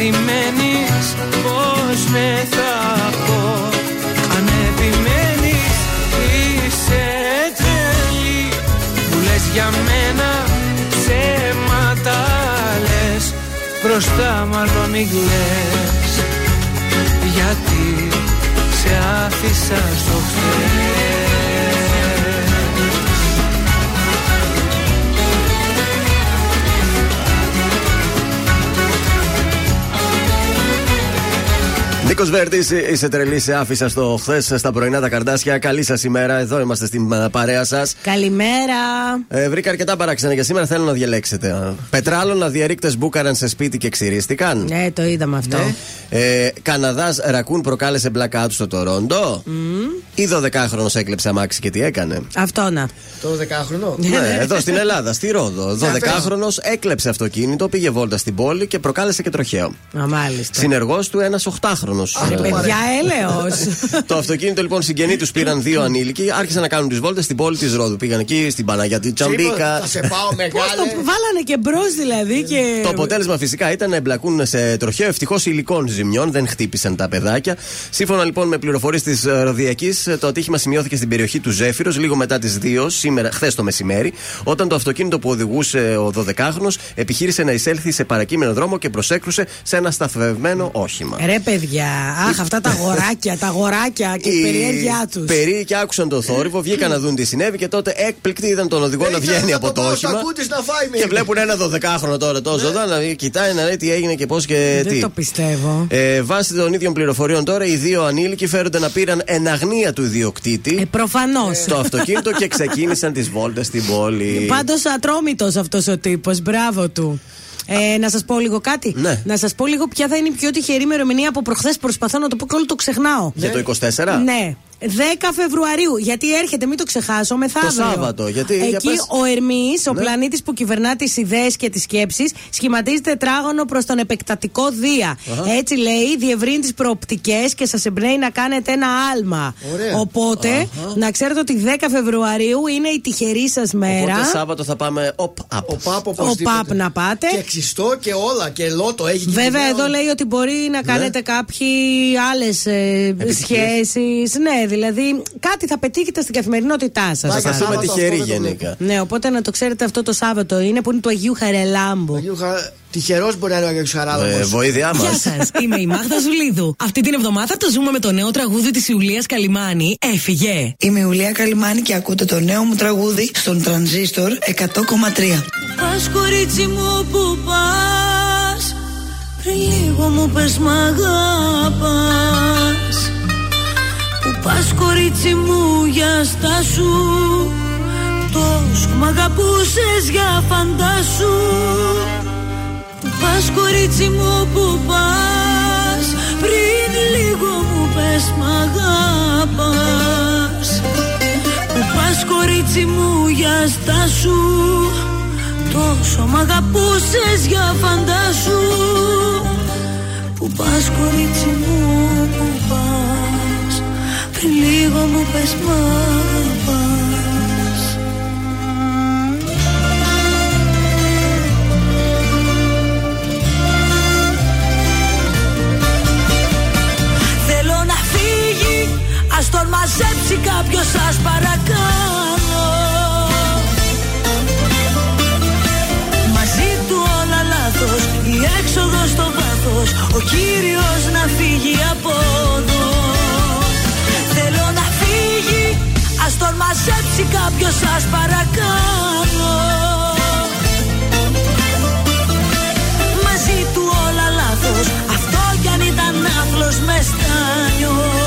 περιμένεις πως με θα πω. Αν επιμένεις είσαι τρελή. Μου λες για μένα ψέματα λες. Μπροστά μάλλον μην κλαις. Γιατί σε άφησα στο χθες Νίκος Βέρτης, είσαι τρελή, σε άφησα στο χθες στα πρωινά τα καρδάσια. Καλή σας ημέρα, εδώ είμαστε στην ε, παρέα σας. Καλημέρα. Ε, βρήκα αρκετά παράξενα για σήμερα, θέλω να διαλέξετε. Πετράλωνα διαρρήκτε μπούκαραν σε σπίτι και ξυρίστηκαν. Ναι, το είδαμε αυτό. Ε, Καναδάς ρακούν προκάλεσε blackout στο Τορόντο. Ή 12χρονο έκλεψε αμάξι και τι έκανε; Αυτό να. Το 10χρονο. ναι, εδώ στην Ελλάδα, στη Ρόδο. 12χρονο έκλεψε αυτοκίνητο, πήγε βόλτα στην πόλη και προκάλεσε και τροχαίο. Α, μάλιστα. Συνεργός του ένας 8χρονο. Ρε παιδιά, έλεος. το αυτοκίνητο λοιπόν συγγενεί τους πήραν δύο ανήλικοι, άρχισαν να κάνουν τις βόλτες στην πόλη της Ρόδου. Πήγαν εκεί στην Παναγία της Τσαμπίκα. Θα σε πάω Πώς μεγάλε. το βάλανε και μπρος δηλαδή και. Το αποτέλεσμα φυσικά ήταν να εμπλακούν σε τροχαίο. Ευτυχώς υλικών ζημιών δεν χτύπησαν τα παιδάκια. Σύμφωνα λοιπόν με πληροφορίες της Ροδιακής, το ατύχημα σημειώθηκε στην περιοχή του Ζέφυρος λίγο μετά τις 2, σήμερα, χθες το μεσημέρι, όταν το αυτοκίνητο που οδηγούσε ο 12χρονο επιχείρησε να εισέλθει σε παρακείμενο δρόμο και προσέκρουσε σε ένα σταθμευμένο όχημα. Ρε παιδιά, αχ, αυτά τα αγοράκια, τα αγοράκια και η περιέργειά τους. Περίεργοι άκουσαν το θόρυβο, βγήκαν να δουν τι συνέβη και τότε έκπληκτοι είδαν τον οδηγό να βγαίνει από το όχημα. να φάει με Και βλέπουν ένα 12χρονο τώρα τόσο εδώ να κοιτάει να λέει τι έγινε και πώς και τι. Δεν το πιστεύω. Ε, βάσει των ίδιων πληροφοριών τώρα, οι δύο ανήλικοι φέρονται να πήραν εν αγνία του ιδιοκτήτη Ε, Προφανώς. στο αυτοκίνητο και ξεκίνησαν τις βόλτες στην πόλη. Πάντως ατρόμητος αυτός ο τύπος. Μπράβο του. Ε, να σας πω λίγο κάτι. Ναι. Να σας πω λίγο ποια θα είναι η πιο τυχερή ημερομηνία από προχθές. Προσπαθώ να το πω και όλο το ξεχνάω. Για το 24. Ναι. 10 Φεβρουαρίου. Γιατί έρχεται, μην το ξεχάσω, μεθαύριο. Το Σάββατο, γιατί, για Εκεί πες. ο Ερμής, ο Ναι. πλανήτης που κυβερνά τις ιδέες και τις σκέψεις, σχηματίζει τετράγωνο προς τον επεκτατικό Δία. Έτσι λέει, διευρύνει τις προοπτικές και σας εμπνέει να κάνετε ένα άλμα. Ωραία. Οπότε, να ξέρετε ότι 10 Φεβρουαρίου είναι η τυχερή σας μέρα. Οπότε Σάββατο θα πάμε op up. Ο Πάπ Ο ΠΑΠ να πάτε. Και ξυστό και όλα. Και λότο έχει και Βέβαια, κυβέρνηση. εδώ λέει ότι μπορεί να κάνετε κάποιοι άλλες σχέσεις. Ναι, δηλαδή κάτι θα πετύχετε στην καθημερινότητά σας. Πάει Θα Σάββατο είμαι αυτό τυχεροί δεν το γενικά. Ναι, οπότε να το ξέρετε αυτό το Σάββατο είναι που είναι του Αγίου Χαρελάμπου. Τυχερός μπορεί να είναι ο Αγίου Χαράλαμπος. Ε, βοήθειά μας. Γεια σας, είμαι η Μάγδα Ζουλίδου. Αυτή την εβδομάδα το ζούμε με το νέο τραγούδι της Ιουλίας Καλιμάνη. Έφυγε. Είμαι η Ουλία Καλιμάνη και ακούτε το νέο μου τραγούδι στον Τρανζίστορ 100,3. Πας κορίτσι μου που πας Πριν λίγο μου πες μ' αγαπάς Που πας κορίτσι μου για στάσου Τόσο μ' αγαπούσες για φαντάσου Που πας κορίτσι μου που πας. Πριν λίγο μου πες μ' αγαπάς. Που πας κορίτσι μου για στάσου Τόσο μ' αγαπούσες για φαντάσου Που πας κορίτσι μου που πας. Πριν Λίγο μου πες μ' Θέλω να φύγει Ας τον μαζέψει κάποιος σας παρακαλώ Μαζί του όλα λάθος Η έξοδος στο βάθος Ο κύριος να φύγει από εδώ. Ας τον μαζέψει κάποιος σας παρακάνω. Μαζί του όλα λάθος Αυτό κι αν ήταν άθλος μες στάνιο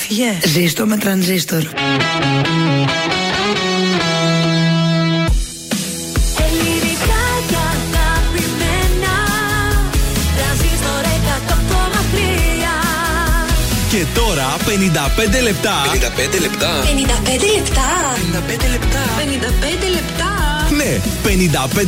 Έφυγες; Ζήστο με τρανζίστορ. Ελληνικά και αγαπημένα Τρανζίστορ 100,3 Και τώρα 55 λεπτά. 55 λεπτά. 55 λεπτά 55 λεπτά. 55 λεπτά Ναι,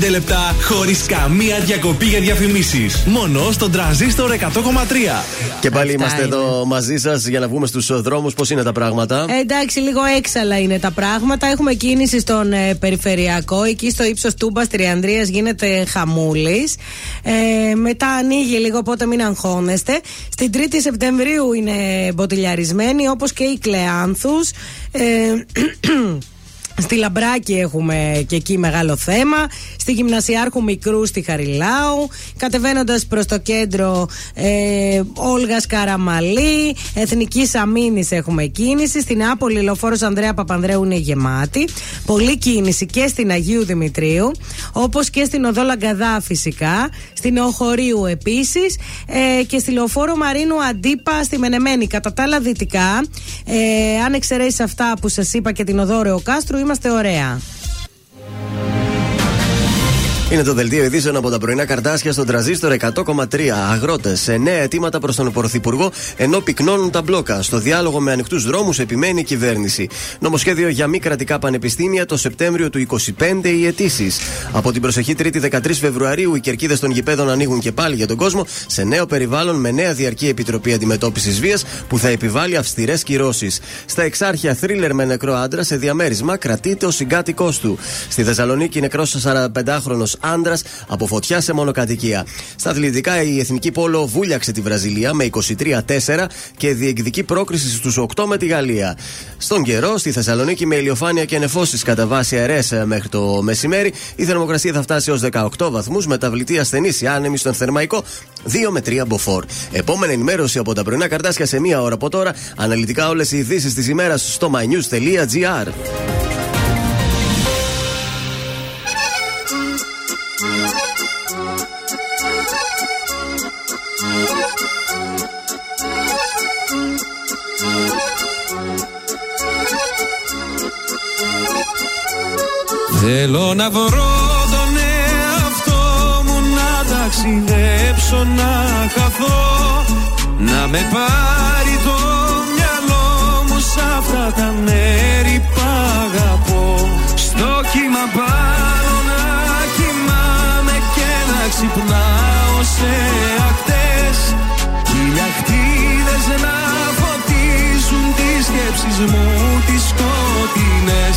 55 λεπτά χωρίς καμία διακοπή για διαφημίσεις. Μόνο στον τραζίστορ 100,3. Και πάλι Αυτά είμαστε είναι. εδώ μαζί σας για να βγούμε στους δρόμους. Πώς είναι τα πράγματα; Ε, εντάξει, λίγο έξαλα είναι τα πράγματα. Έχουμε κίνηση στον ε, περιφερειακό. Εκεί στο ύψος Τούμπας Τριανδρίας γίνεται χαμούλης. Ε, μετά ανοίγει λίγο, οπότε μην αγχώνεστε. Στην 3η Σεπτεμβρίου είναι μποτιλιαρισμένη, όπως και η Κλεάνθους. Ε, Στη Λαμπράκη έχουμε και εκεί μεγάλο θέμα. Στη Γυμνασιάρχου Μικρού στη Χαριλάου. Κατεβαίνοντας προς το κέντρο ε, Όλγας Καραμαλή. Εθνική Αμήνη έχουμε κίνηση. Στην Άπολη Λοφόρο Ανδρέα Παπανδρέου είναι γεμάτη. Πολλή κίνηση και στην Αγίου Δημητρίου. Όπως και στην Οδό Λαγκαδά φυσικά. Στην Οχωρίου επίσης. Ε, και στη Λεωφόρο Μαρίνου Αντίπα στη Μενεμένη. Κατά τα άλλα δυτικά, ε, αν εξαιρέσεις αυτά που σας είπα και την Οδό Ρεοκάστρου, είμαστε ωραία. Είναι το δελτίο ειδήσεων από τα πρωινά καρτάσια στον τραζίστορ 100,3. Αγρότες σε νέα αιτήματα προς τον Πρωθυπουργό ενώ πυκνώνουν τα μπλόκα. Στο διάλογο με ανοιχτούς δρόμους επιμένει η κυβέρνηση. Νομοσχέδιο για μη κρατικά πανεπιστήμια το Σεπτέμβριο του 25 οι αιτήσεις. Από την προσεχή 3η 13 Φεβρουαρίου οι κερκίδες των γηπέδων ανοίγουν και πάλι για τον κόσμο σε νέο περιβάλλον με νέα διαρκή επιτροπή αντιμετώπισης βίας που θα επιβάλλει αυστηρές κυρώσεις. Στα εξάρχεια θρίλερ με νεκρό άντρα σε διαμέρισμα κρατείται ο συγκάτοικός του. Στη Θεσσαλονίκη νεκρός 45χρονο άντρας από φωτιά σε μονοκατοικία. Στα αθλητικά η Εθνική Πόλο βούλιαξε τη Βραζιλία με 23-4 και διεκδικεί πρόκριση στους 8 με τη Γαλλία. Στον καιρό, στη Θεσσαλονίκη με ηλιοφάνεια και νεφώσεις κατά βάση αερέ μέχρι το μεσημέρι, η θερμοκρασία θα φτάσει ως 18 βαθμούς, μεταβλητή ασθενής η άνεμη στον θερμαϊκό 2 με 3 μποφόρ. Επόμενη ενημέρωση από τα πρωινά καρτάσια σε μία ώρα από τώρα. Αναλυτικά όλες οι ειδήσεις της ημέρας στο mynews.gr. Θέλω να βρω τον εαυτό μου να ταξιδέψω να χαθώ Να με πάρει το μυαλό μου σ' αυτά τα μέρη που αγαπώ. Στο κύμα πάνω να κοιμάμαι και να ξυπνάω σε ακτές. Χιλιακτίδες να φωτίζουν τις σκέψεις μου τις σκοτεινές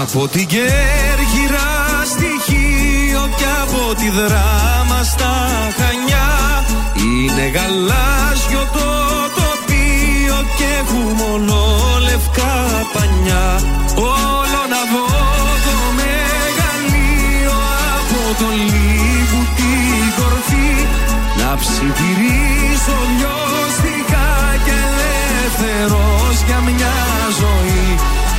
Από την Κέρκυρα στοιχείο και από τη δράμα στα Χανιά. Είναι γαλάζιο το τοπίο και έχουμε μόνο λευκά πανιά. Όλο να δω το μεγαλείο από το λίγο την κορφή. Να ψιθυρίσω λιώστικα και ελεύθερος για μια ζωή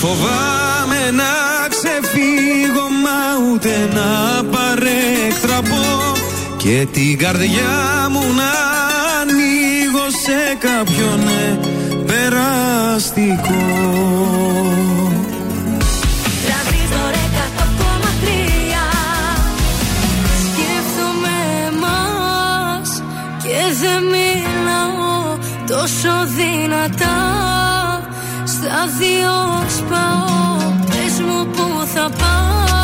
φοβάμαι να ξεφύγω μα ούτε να παρέκτραπω. Και την καρδιά μου να ανοίγω σε κάποιον ε, περαστικό. Τρανζίστορ 100,3 Σκέφτομαι εμάς και δεν μιλάω τόσο δυνατά Στα δύο σπάω, πες μου που θα πας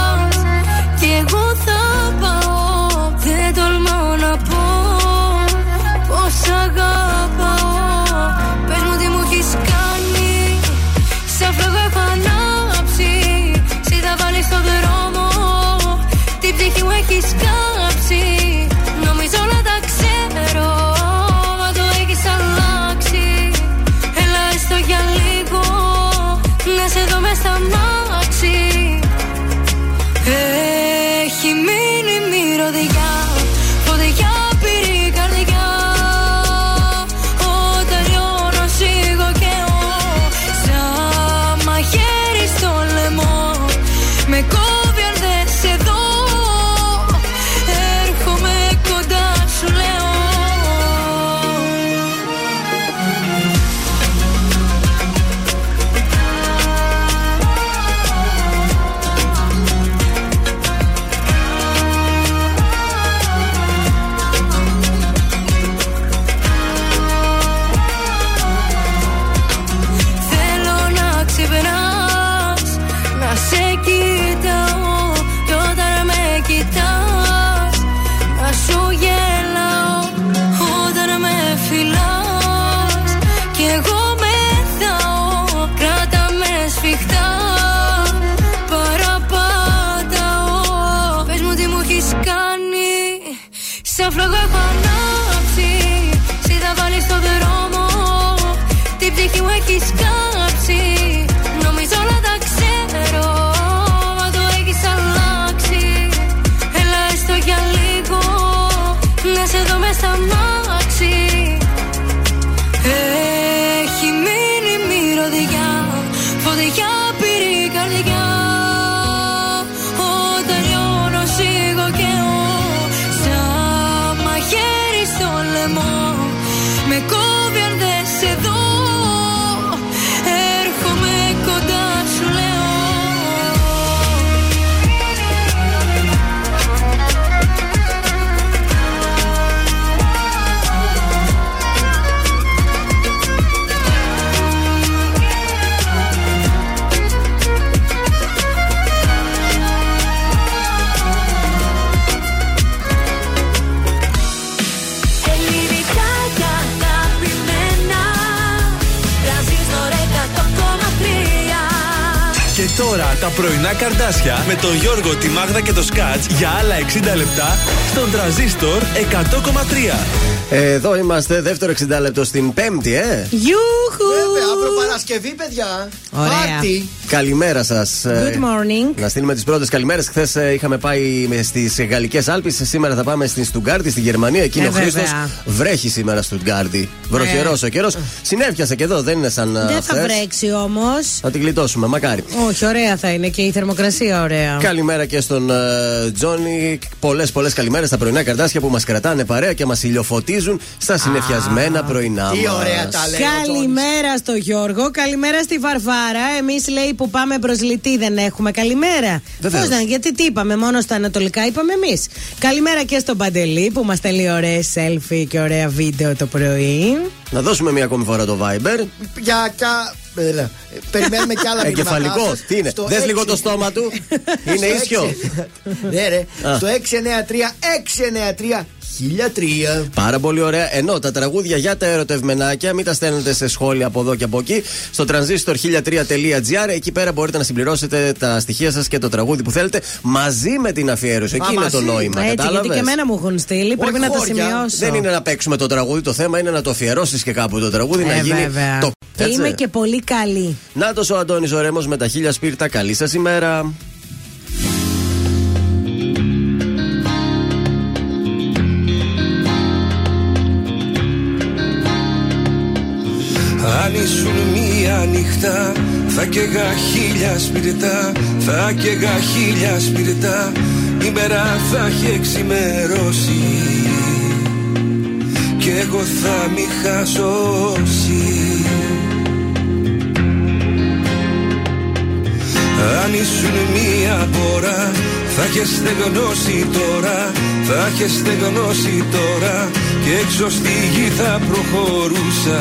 στο λαιμό. Με κόβει αν δεν σε δω πρωινά καρδάσια με τον Γιώργο, τη Μάγδα και το Σκάτς για άλλα 60 λεπτά στον τραζίστορ 100,3. Εδώ είμαστε, δεύτερο 60 λεπτό στην Πέμπτη, ε. Γιούχου! Βέβαια, αύριο Παρασκευή, παιδιά. Ωραία. Πάρτι. Καλημέρα σας. Good morning. Να στείλουμε τις πρώτες καλημέρες. Χθες είχαμε πάει στις Γαλλικές Άλπε. Σήμερα θα πάμε στην Στουγκάρδη, στη Γερμανία. Εκείνο Ε, ο Χρήστος βέβαια. βρέχει σήμερα Στουγκάρδη. Βροχερός ο καιρός. Συνέφιασε και εδώ, δεν είναι σαν. Δεν θα χθες. βρέξει όμως. Θα την γλιτώσουμε, μακάρι. Όχι, ωραία θα είναι και η θερμοκρασία ωραία. Καλημέρα και στον ε, Τζόνι. Πολλές, πολλές καλημέρες στα πρωινά καρτάσια που μας κρατάνε παρέα και μας ηλιοφωτίζουν στα συνεφιασμένα πρωινά Τι μας. ωραία τα λέει. ο Τζόνις. Καλημέρα στο Γιώργο, καλημέρα στη Βαρβάρα. Εμείς λέει που πάμε προσλητή δεν έχουμε καλημέρα. Βεβαίως. Πώς να, γιατί τι είπαμε, μόνο στα ανατολικά είπαμε εμείς. Καλημέρα και στον Παντελή που μας στέλνει ωραίες selfie και ωραία βίντεο το πρωί. Να δώσουμε μία ακόμη φορά το Viber. Για κα... ε, ε, Περιμένουμε κι άλλα μηνύματά Εγκεφαλικό. σας. Τι είναι, Στο δες έξι- λίγο το στόμα του. Είναι στο ίσιο. έξι- Ναι, ρε. Α. Στο 693 693 1003. Πάρα πολύ ωραία. Ενώ τα τραγούδια για τα ερωτευμενάκια, μην τα στέλνετε σε σχόλια από εδώ και από εκεί. Στο transistor1003.gr, εκεί πέρα μπορείτε να συμπληρώσετε τα στοιχεία σας και το τραγούδι που θέλετε μαζί με την αφιέρωση. Εκεί Α, είναι το μαζί. νόημα. Έτσι, γιατί κατάλαβες; και εμένα μου έχουν στείλει, πρέπει να τα χώρια. σημειώσω. Δεν είναι να παίξουμε το τραγούδι, το θέμα είναι να το αφιερώσεις και κάπου το τραγούδι να Ε, γίνει. βέβαια. Το... Και Έτσι. είμαι και πολύ καλή. Νάτος ο Αντώνης ο Ρέμος με τα χίλια σπίρτα. Καλή σας ημέρα. Αν ήσουν μία νύχτα θα καίγα χίλια σπιρτά Θα καίγα χίλια σπιρτά. Η μέρα θα έχει εξημερώσει Κι εγώ θα μη χασώσει. Αν ήσουν μία πόρα θα είχες στεγνώσει τώρα Θα είχες στεγνώσει τώρα Και έξω στη γη θα προχωρούσα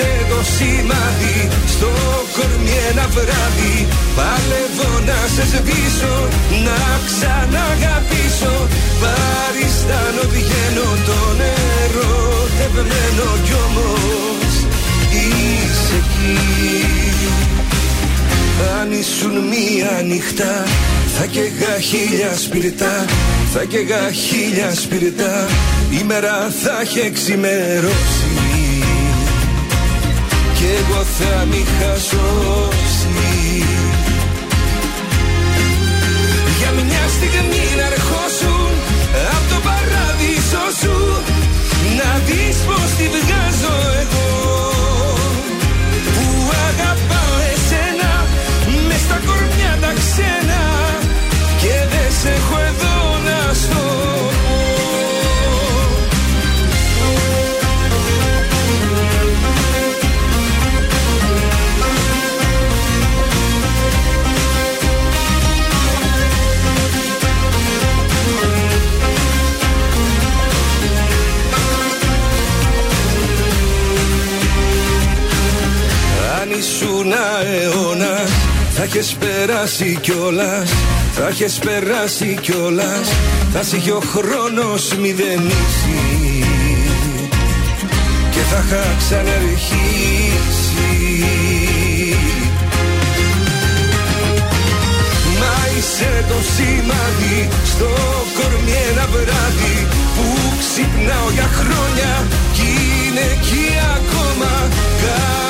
Είσαι το σημάδι στο κορμί ένα βράδυ. Παλεύω να σε σβήσω, να ξαναγαπήσω. Παριστάνω βγαίνω το νερό τευμένο κι όμως είσαι εκεί. Αν ήσουν μία νύχτα θα καίγα χίλια σπιρτά Θα καίγα χίλια σπιρτά Η μέρα θα έχει εξημερώσει Κι εγώ θα μη χασώσει Για μια στιγμή να ερχόσουν Απ' το παράδεισο σου Να δεις πως τη βγάζω εγώ ήσουν αιώνα θα έχεις περάσει κιόλας. Θα έχεις περάσει κιόλας. Θα σε είχε ο χρόνος μηδενίσει Και θα είχα ξαναρχίσει Μα είσαι το σημάδι στο κορμί ένα βράδυ που ξυπνάω για χρόνια κι είναι εκεί ακόμα κάνω να το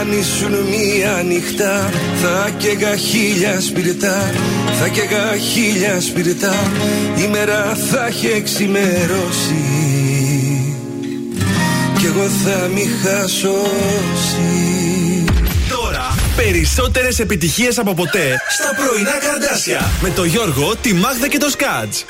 αν ήσουν μία νύχτα θα καίγα χίλια σπιρτά Θα καίγα χίλια σπιρτά Η μέρα θα έχει εξημερώσει Κι εγώ θα μη χασώσει Τώρα 50 περισσότερες επιτυχίες από ποτέ στα πρωινά καρδάσια. Με το Γιώργο, τη Μάγδα και το Σκάτς.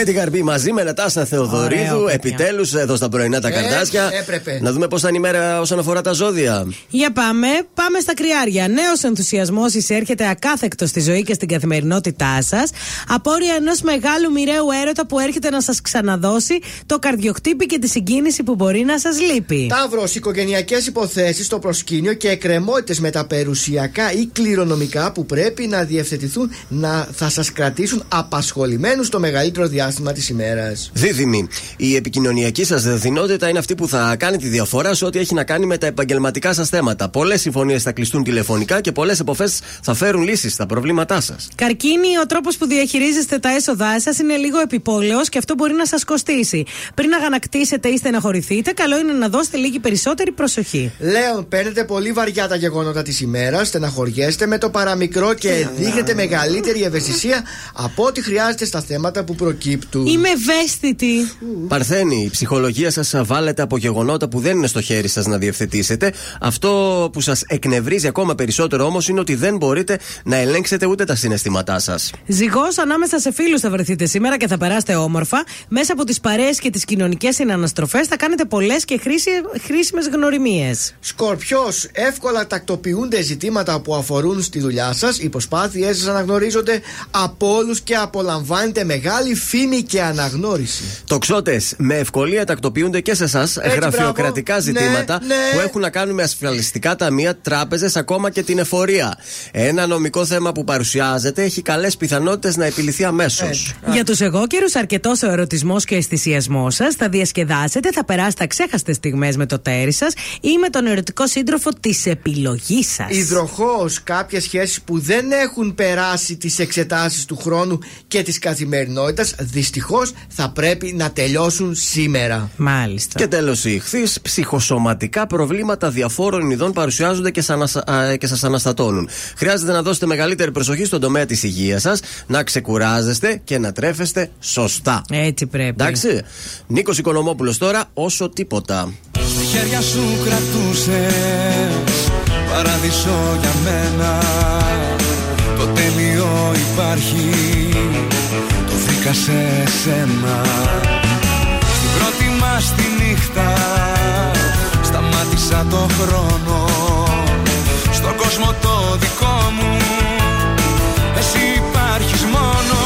Και την καρπή μαζί με Νατάσα Θεοδωρίδου. Ωραίο, παιδιά. Επιτέλους εδώ στα πρωινά τα Ε, καρδάσια. έπρεπε. Να δούμε πώς θα είναι η μέρα όσον αφορά τα ζώδια. Για πάμε, πάμε στα κρυάρια. Νέος ενθουσιασμός εισέρχεται ακάθεκτο στη ζωή και στην καθημερινότητά σας. Απόρρια ενός μεγάλου μοιραίου έρωτα που έρχεται να σας ξαναδώσει το καρδιοκτύπη και τη συγκίνηση που μπορεί να σας λείπει. Ταύρο, οικογενειακές υποθέσεις στο προσκήνιο και εκκρεμότητες με τα περιουσιακά ή κληρονομικά που πρέπει να διευθετηθούν να θα σας κρατήσουν απασχολημένους το μεγαλύτερο διάστημα της ημέρας. Δίδυμη. Η επικοινωνιακή σας δυνότητα είναι αυτή που θα κάνει τη διαφορά σε ό,τι έχει να κάνει με τα επαγγελματικά σας θέματα. Πολλές συμφωνίες θα κλειστούν τηλεφωνικά και πολλές εποφές θα φέρουν λύσεις στα προβλήματά σας. Καρκίνη, ο τρόπος που διαχειρίζεστε τα έσοδά σας είναι λίγο επιπόλαιος και αυτό μπορεί να σας κοστίσει. Πριν αγανακτήσετε ή στεναχωρηθείτε, καλό είναι να δώσετε λίγη περισσότερη προσοχή. Λέων, παίρνετε πολύ βαριά τα γεγονότα της ημέρας, στεναχωριέστε με το παραμικρό και δείχνετε μεγαλύτερη ευαισθησία από ό,τι χρειάζεται στα θέματα που προκύπτουν. Είμαι ευαίσθητη. Παρθένη, η ψυχολογία σας βάλετε από γεγονότα που δεν είναι στο χέρι σας να διευθετήσετε. Αυτό που σας εκνευρίζει ακόμα περισσότερο όμως είναι ότι δεν μπορείτε να ελέγξετε ούτε τα συναισθήματά σας. Ζυγός, ανάμεσα σε φίλους θα βρεθείτε σήμερα και θα περάσετε όμορφα. Μέσα από τις παρέες και τις κοινωνικές συναναστροφές θα κάνετε πολλές και χρήσιμες γνωριμίες. Σκορπιός, εύκολα τακτοποιούνται ζητήματα που αφορούν στη δουλειά σας. Οι προσπάθειές σας αναγνωρίζονται από όλους και απολαμβάνετε μεγάλη φήμη και αναγνώριση. Τοξότες, με ευκολία τακτοποιούνται και σε εσάς γραφειοκρατικά μπράβο. ζητήματα Ναι, ναι. που έχουν να κάνουν με ασφαλιστικά ταμεία, τράπεζες, ακόμα και την εφορία. Ένα νομικό θέμα που παρουσιάζεται έχει καλές πιθανότητες να επιληθεί αμέσως. Για τους εγώκερους, αρκετός ο ερωτισμός και ο αισθησιασμός σας. Θα διασκεδάσετε, θα περάσετε αξέχαστε στιγμές με το τέρι σας ή με τον ερωτικό σύντροφο της επιλογής σας. Υδροχός, κάποιες σχέσεις που δεν έχουν περάσει τις εξετάσεις του χρόνου και της καθημερινότητας, δυστυχώς θα πρέπει να τελειώσουν σήμερα. Μάλιστα. Και τέλος, οι ηχθεί, ψυχοσωματικά προβλήματα διαφόρων ειδών παρουσιάζονται και, σαν, και σας αναστατώνουν. Χρειάζεται να δώσετε μεγαλύτερη προσοχή στον τομέα της υγείας σας, να ξεκουράζεστε και να τρέφεστε σωστά. Έτσι πρέπει. Εντάξει. Νίκος Οικονομόπουλος τώρα, όσο τίποτα. Στα χέρια σου κρατούσες Παράδεισο για μένα Το τέλειο υπάρχει Το βρήκα σε σένα Στην πρώτη μας τη νύχτα Σταμάτησα το χρόνο. Στον κόσμο το δικό μου Εσύ υπάρχεις μόνο.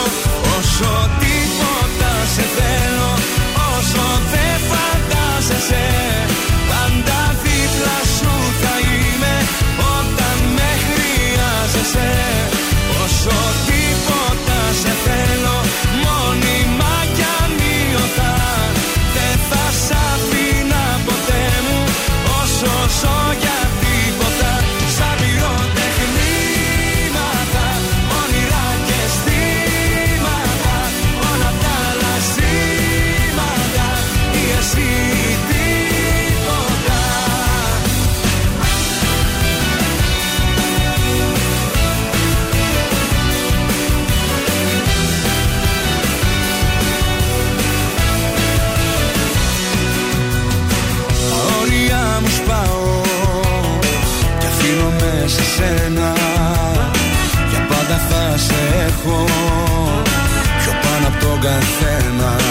Όσο τίποτα σε θέλω Όσο δεν φαντάζεσαι Πάντα δίπλα σου θα είμαι. Όταν με χρειάζεσαι Όσο τίποτα έχω. Πιο πάνω από τον καθένα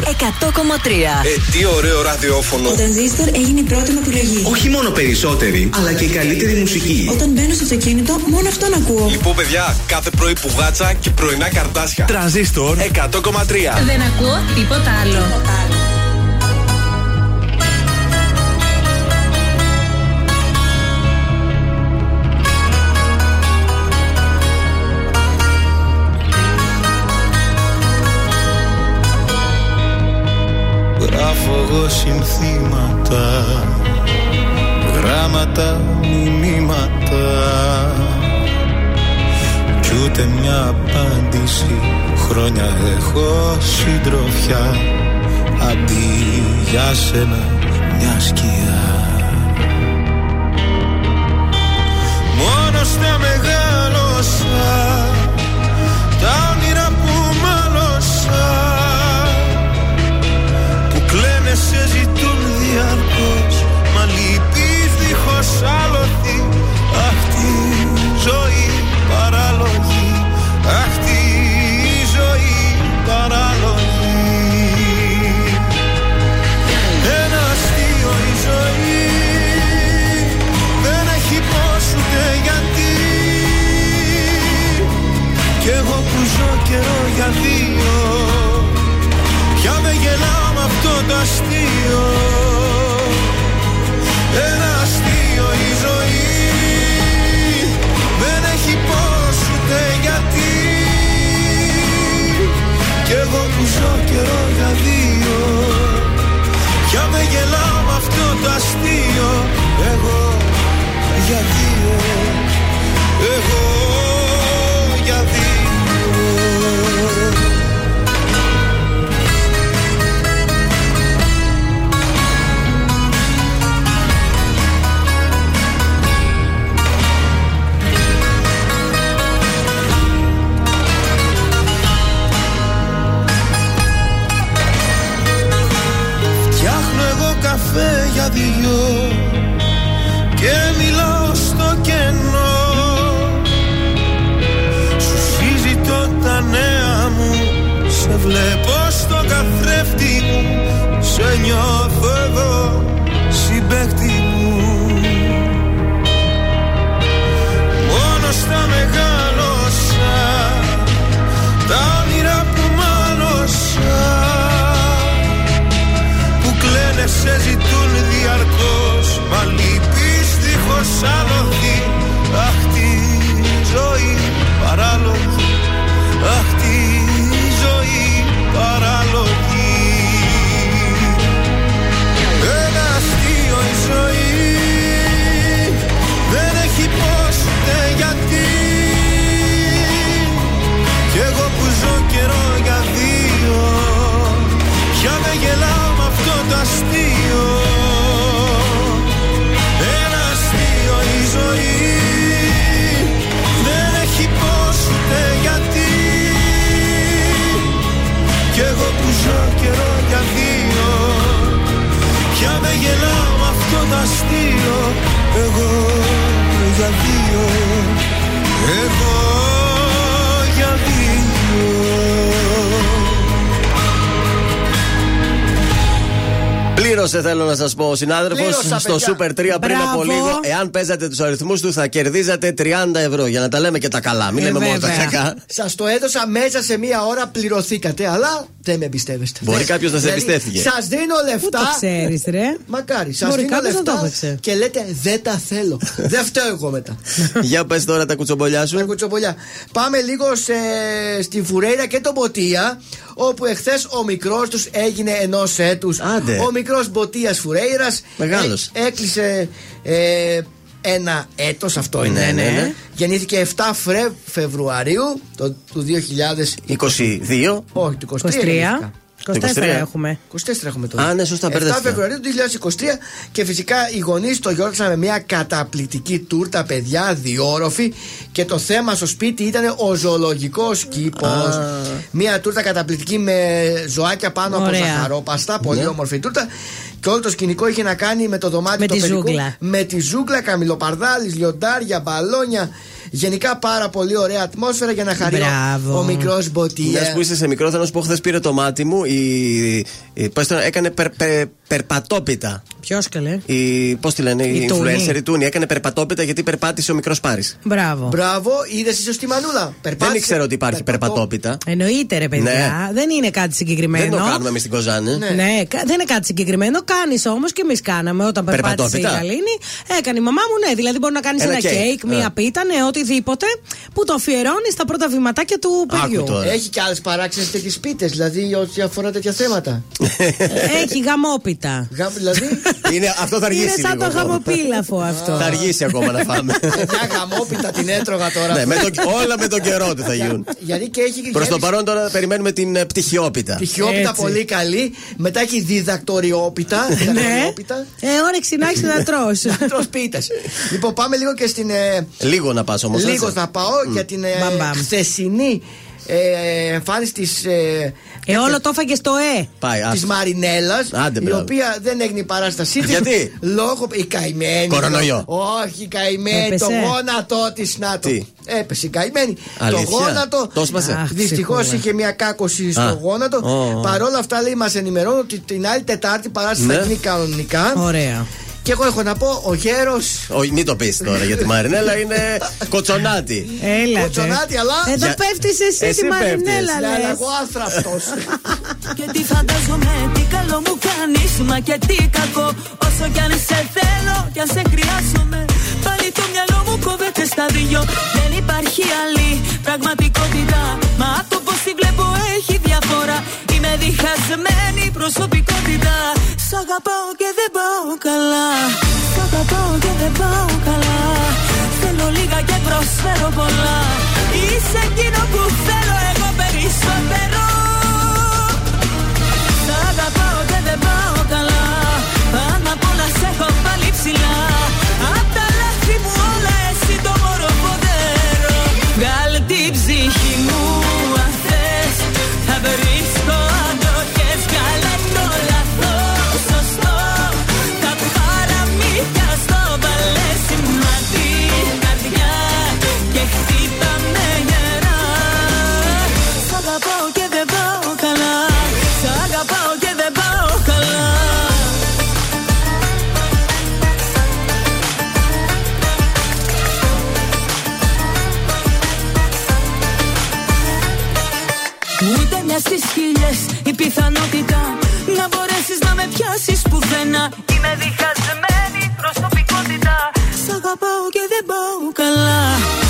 Τρανζίστορ 100,3. Ε, τι ωραίο ραδιόφωνο. Ο Τρανζίστορ έγινε η πρώτη μου επιλογή. Όχι μόνο περισσότερη, αλλά και η καλύτερη μουσική. Όταν μπαίνω στο αυτοκίνητο, μόνο αυτόν ακούω. Λοιπόν, παιδιά, κάθε πρωί πουγάτσα και πρωινά καρτάσια. Τρανζίστορ 100,3. Δεν ακούω τίποτα άλλο. Γράφω εγώ συνθήματα Γράμματα, μηνύματα Κι ούτε μια απάντηση Χρόνια έχω συντροφιά. Αντί για σένα μια σκιά δίχως άλοθη Αχ τη ζωή παράλογη Αχ τη ζωή παράλογη. Ένα αστείο η ζωή Δεν έχει πώς ούτε γιατί. Κι εγώ που ζω καιρό για δύο Πια με γελάω με αυτό το αστείο. Ένα δυο Και μιλάω στο κενό. Σου συζητώ τα νέα μου Σε βλέπω στο καθρέφτη μου Σε νιώθω εδώ συμπέκτη μου. Μόνο στα μεγάλωσα Τα όνειρα που μάλωσα που κλαίνε σε ζητούν δύο Εγώ Πλήρωσε, θέλω να σας πω, συνάδελφος, Πλήρωσα, στο παιδιά. Super 3 πριν Μπράβο. από λίγο. Εάν παίζατε τους αριθμούς του, θα κερδίζατε 30 ευρώ. Για να τα λέμε και τα καλά. Μην Ε, λέμε μόνο τα βέβαια. κακά. Σας το έδωσα μέσα σε μία ώρα, πληρωθήκατε. Αλλά δεν με εμπιστεύεστε. Μπορεί κάποιος να σε εμπιστεύτηκε. Σας δίνω Πού λεφτά. το ξέρεις, ρε; Μακάρι, σας Μπορεί δίνω κάποιος να το λεφτά έπαιξε. και λέτε δεν τα θέλω. δεν φταίω εγώ μετά. Για πες τώρα τα κουτσομπολιά Τα σου. κουτσομπολιά. Πάμε λίγο σε, στη Φουρέιρα και τον Μποτία, όπου εχθές ο μικρός τους έγινε ενός έτους. Άντε. Ο μικρός Μποτίας Φουρέιρας. Μεγάλος. έκλεισε ε, ένα έτος αυτό είναι. Ναι, ναι, ναι. Γεννήθηκε 7 Φρε- Φεβρουαρίου το, του 2000. 22. Όχι, του 23. 23. Γεννήθηκα. Το 24 23. έχουμε. 24 έχουμε τώρα. Α, ναι, σωστά, 7 μπερδεύτηκα. Φεβρουαρίου του 2023 και φυσικά οι γονείς το γιόρτασαν με μια καταπληκτική τούρτα, παιδιά, διόροφη. Και το θέμα στο σπίτι ήταν ο ζωολογικός κήπος. Μια τούρτα καταπληκτική με ζωάκια πάνω από Ωραία. ζαχαρόπαστα. Πολύ Ναι. όμορφη τούρτα. Και όλο το σκηνικό είχε να κάνει με το δωμάτιο Με το τη παιδικό, ζούγκλα. Με τη ζούγκλα, καμιλοπαρδάλη, λιοντάρια, μπαλόνια. Γενικά πάρα πολύ ωραία ατμόσφαιρα για να χαρεί ο- Μπράβο. ο μικρός Μια Μποτία. που είστε σε μικρός, θέλω να σου πω, χθες πήρε το μάτι μου. Η, η, πώς το, έκανε περ, περ- περπατόπιτα. Ποιος καλέ. Η, πώς τη λένε, η, Η Τούνη. influencer, η Τούνη. Έκανε περπατόπιτα γιατί περπάτησε ο μικρός Πάρης. Μπράβο. Μπράβο, είδες ίσω τη μανούλα. Δεν Περπάτησε. ήξερα ότι υπάρχει περπατόπιτα. Εννοείται ρε παιδιά. Ναι. Δεν είναι κάτι συγκεκριμένο. Δεν το κάνουμε εμείς στην Κοζάνη. Ναι. Ναι, κα- δεν είναι κάτι συγκεκριμένο. Κάνεις όμως και εμείς κάναμε όταν περπάτησε η Περπατόπιτα. Γαλήνη. Έκανε η μαμά μου, ναι. Δηλαδή μπορεί να κάνεις Ένα ένα, κέικ. κέικ, μία Α. πίτα, ναι, οτιδήποτε που το αφιερώνεις στα πρώτα βηματάκια του παιδιού. τώρα. Έχει και άλλες παράξενες τέτοιες πίτες, δηλαδή ό,τι αφορά τέτοια θέματα. Έχει γαμόπιτα. Γα- δηλαδή, Είναι, αυτό θα αργήσει Είναι σαν λίγο. το γαμοπίλαφο αυτό. Θα αργήσει ακόμα να φάμε. μια γαμόπιτα την έτρωγα τώρα. ναι, με τον- όλα με τον καιρό τι θα γίνουν. Γιατί και έχει Προς το παρόν τώρα περιμένουμε την ε, πτυχιόπιτα. Πτυχιόπιτα Έτσι. πολύ καλή. Μετά έχει διδακτοριόπιτα. Ναι. διδακτοριόπιτα. Ε, όρεξη να έχεις να τρως. Τρως πίτες. Λοιπόν, πάμε λίγο και στην. ε, Λίγο να πας όμως. λίγο θα πάω για την ε, Μπαμ, μπαμ. χθεσινή ε, εμφάνιση της. Ε, Ε, όλο το έφαγες στο Ε. Πάει, Της άστο. Μαρινέλας, Άντε, η μπράβο. οποία δεν έγινε η παράστασή της. Γιατί; Λόγω. η καημένη. Κορονοϊό. Όχι, η καημένη. Έπεσε. Το γόνατό της να το. Τι; Έπεσε η καημένη. Αλήθεια; Το γόνατο. Το έσπασε; Αχ, Δυστυχώς ψυχούλα. είχε μια κάκωση στο Α. γόνατο. Ω. Παρ' όλα αυτά λέει, μας ενημερώνουν ότι την άλλη Τετάρτη η παράσταση Ναι. θα γίνει κανονικά. Ωραία. Και εγώ έχω να πω, ο γέρο. Όχι, μην το πεις τώρα γιατί η Μαρινέλα είναι κοτσονάτη. Έλα. Κοτσονάτη, αλλά. Εδώ Για- πέφτεις εσύ, Εσύ τη Μαρινέλα, Ναι, αλλά λες. εγώ άθραυστο. Και τι φαντάζομαι, τι καλό μου κάνεις Μα και τι κακό Όσο κι αν σε θέλω κι αν σε χρειάζομαι Πάλι το μυαλό μου κόβεται στα δυο Δεν υπάρχει άλλη πραγματικότητα Μα το πως τη βλέπω έχει διαφορά Είμαι διχασμένη προσωπικότητα. Σ' αγαπάω και δεν πάω καλά. Σ' αγαπάω και δεν πάω καλά. Θέλω λίγα και προσφέρω πολλά. Είσαι εκείνο που θέλω εγώ περισσότερο στις χίλιες η πιθανότητα να μπορέσεις να με πιάσεις πουθενά. Είμαι διχασμένη προσωπικότητα. Σ' αγαπάω και δεν πάω καλά.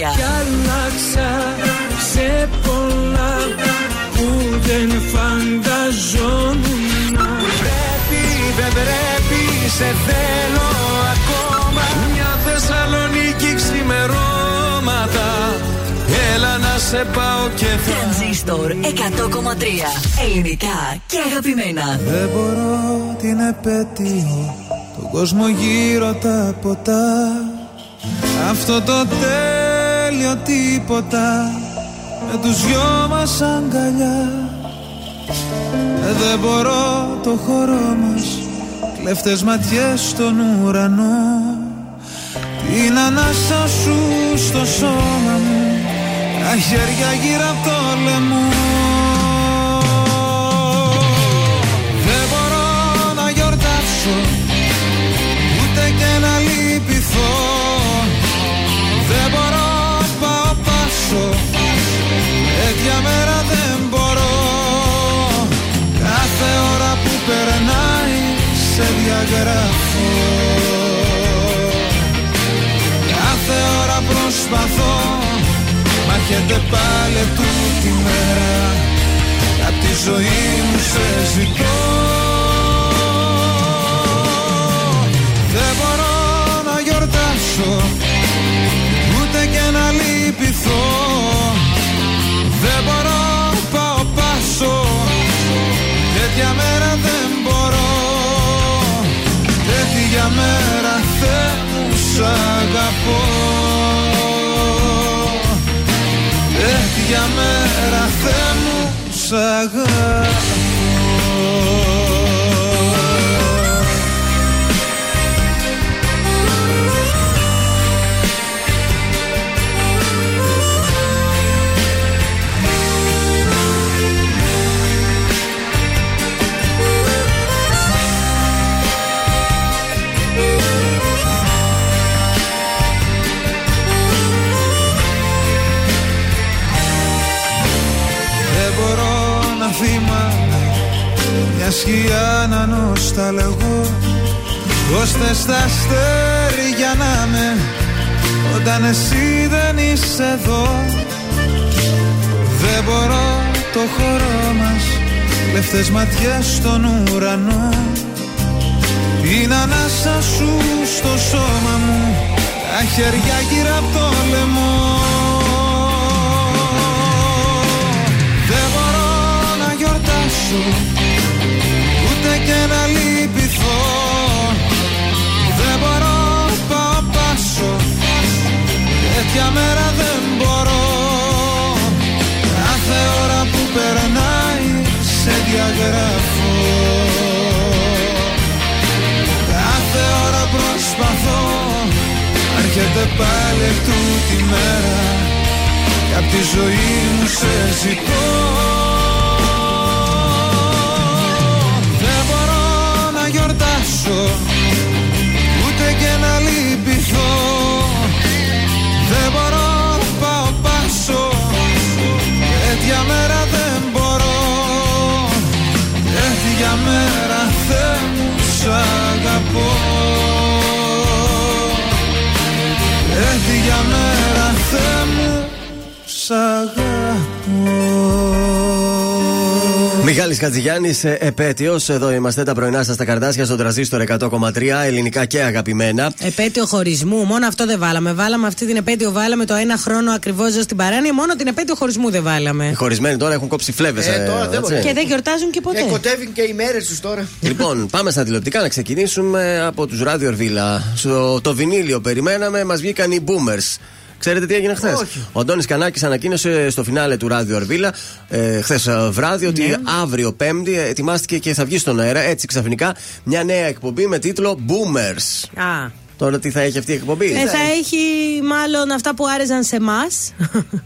100,3. Κι άλλαξα σε πολλά που δεν φανταζόμουν. Πρέπει, δεν πρέπει, σε θέλω ακόμα. Μια Θεσσαλονίκη ξημερώματα. Έλα να σε πάω και θα. Τρανζίστορ 100,3 Ελληνικά και αγαπημένα. Δεν μπορώ την επέτειο Τον κόσμο γύρω τα ποτά. Αυτό το τέλειο τίποτα Με τους δυο μας αγκαλιά. Ε, Δεν μπορώ το χώρο μας. Κλέφτες ματιές στον ουρανό. Την ανάσα σου στο σώμα μου. Τα χέρια γύρω από το λαιμό σε διαγράφω Κάθε ώρα προσπαθώ Μ' έρχεται πάλι τούτη μέρα. Απ' τη ζωή μου σε ζητώ. Δεν μπορώ να γιορτάσω Ούτε και να λυπηθώ. Δεν μπορώ πάω πάσω Τέτοια μέρα δεν μπορώ Τέτοια μέρα Θεέ μου σ' αγαπώ. Τέτοια μέρα Θεέ μου σ' αγαπώ σκιά να νοσταλεγώ Πως θες τα αστέρια να με Όταν εσύ δεν είσαι εδώ. Δεν μπορώ το χώρο μας Λεφτές ματιές στον ουρανό. Την ανάσα σου στο σώμα μου Τα χέρια γύρω από το λαιμό. Δεν μπορώ να γιορτάσω Ούτε και να λυπηθώ. Δεν μπορώ πάω πάσω Τέτοια μέρα δεν μπορώ. Κάθε ώρα που περνάει σε διαγράφω. Κάθε ώρα προσπαθώ Έρχεται πάλι τούτη μέρα. Κι απ' τη ζωή μου σε ζητώ και να λυπηθώ. Δεν μπορώ πάω πάσω Τέτοια μέρα δεν μπορώ. Τέτοια μέρα Θεέ μου σ' αγαπώ. Τέτοια μέρα Θεέ μου αγαπώ Μιχάλης Χατζηγιάννης, επέτειος. Εδώ είμαστε τα πρωινά σας στα καρδάσια στον τραζίστορ 100,3 ελληνικά και αγαπημένα. Επέτειο χωρισμού, μόνο αυτό δεν βάλαμε. Βάλαμε αυτή την επέτειο, βάλαμε το ένα χρόνο ακριβώς στην παράνοια. Μόνο την επέτειο χωρισμού δεν βάλαμε. Οι χωρισμένοι τώρα έχουν κόψει φλέβες. Ε, τώρα δεν μπορεί. Και δεν γιορτάζουν και ποτέ. Ε, κοτεύουν και οι μέρες τους τώρα. Λοιπόν, πάμε στα τηλεοπτικά να ξεκινήσουμε από τους Ράδιο Ορβίλα. Στο το βινίλιο περιμέναμε, μας βγήκαν οι boomers. Ξέρετε τι έγινε χθες; Ο Αντώνης Κανάκης ανακοίνωσε στο φινάλε του Ράδιο Αρβίλα ε, χθες βράδυ ότι Ναι. αύριο Πέμπτη ετοιμάστηκε και θα βγει στον αέρα έτσι ξαφνικά μια νέα εκπομπή με τίτλο Boomers. Α. Τώρα τι θα έχει αυτή η εκπομπή; Ε, θα έχει μάλλον αυτά που άρεσαν σε εμάς.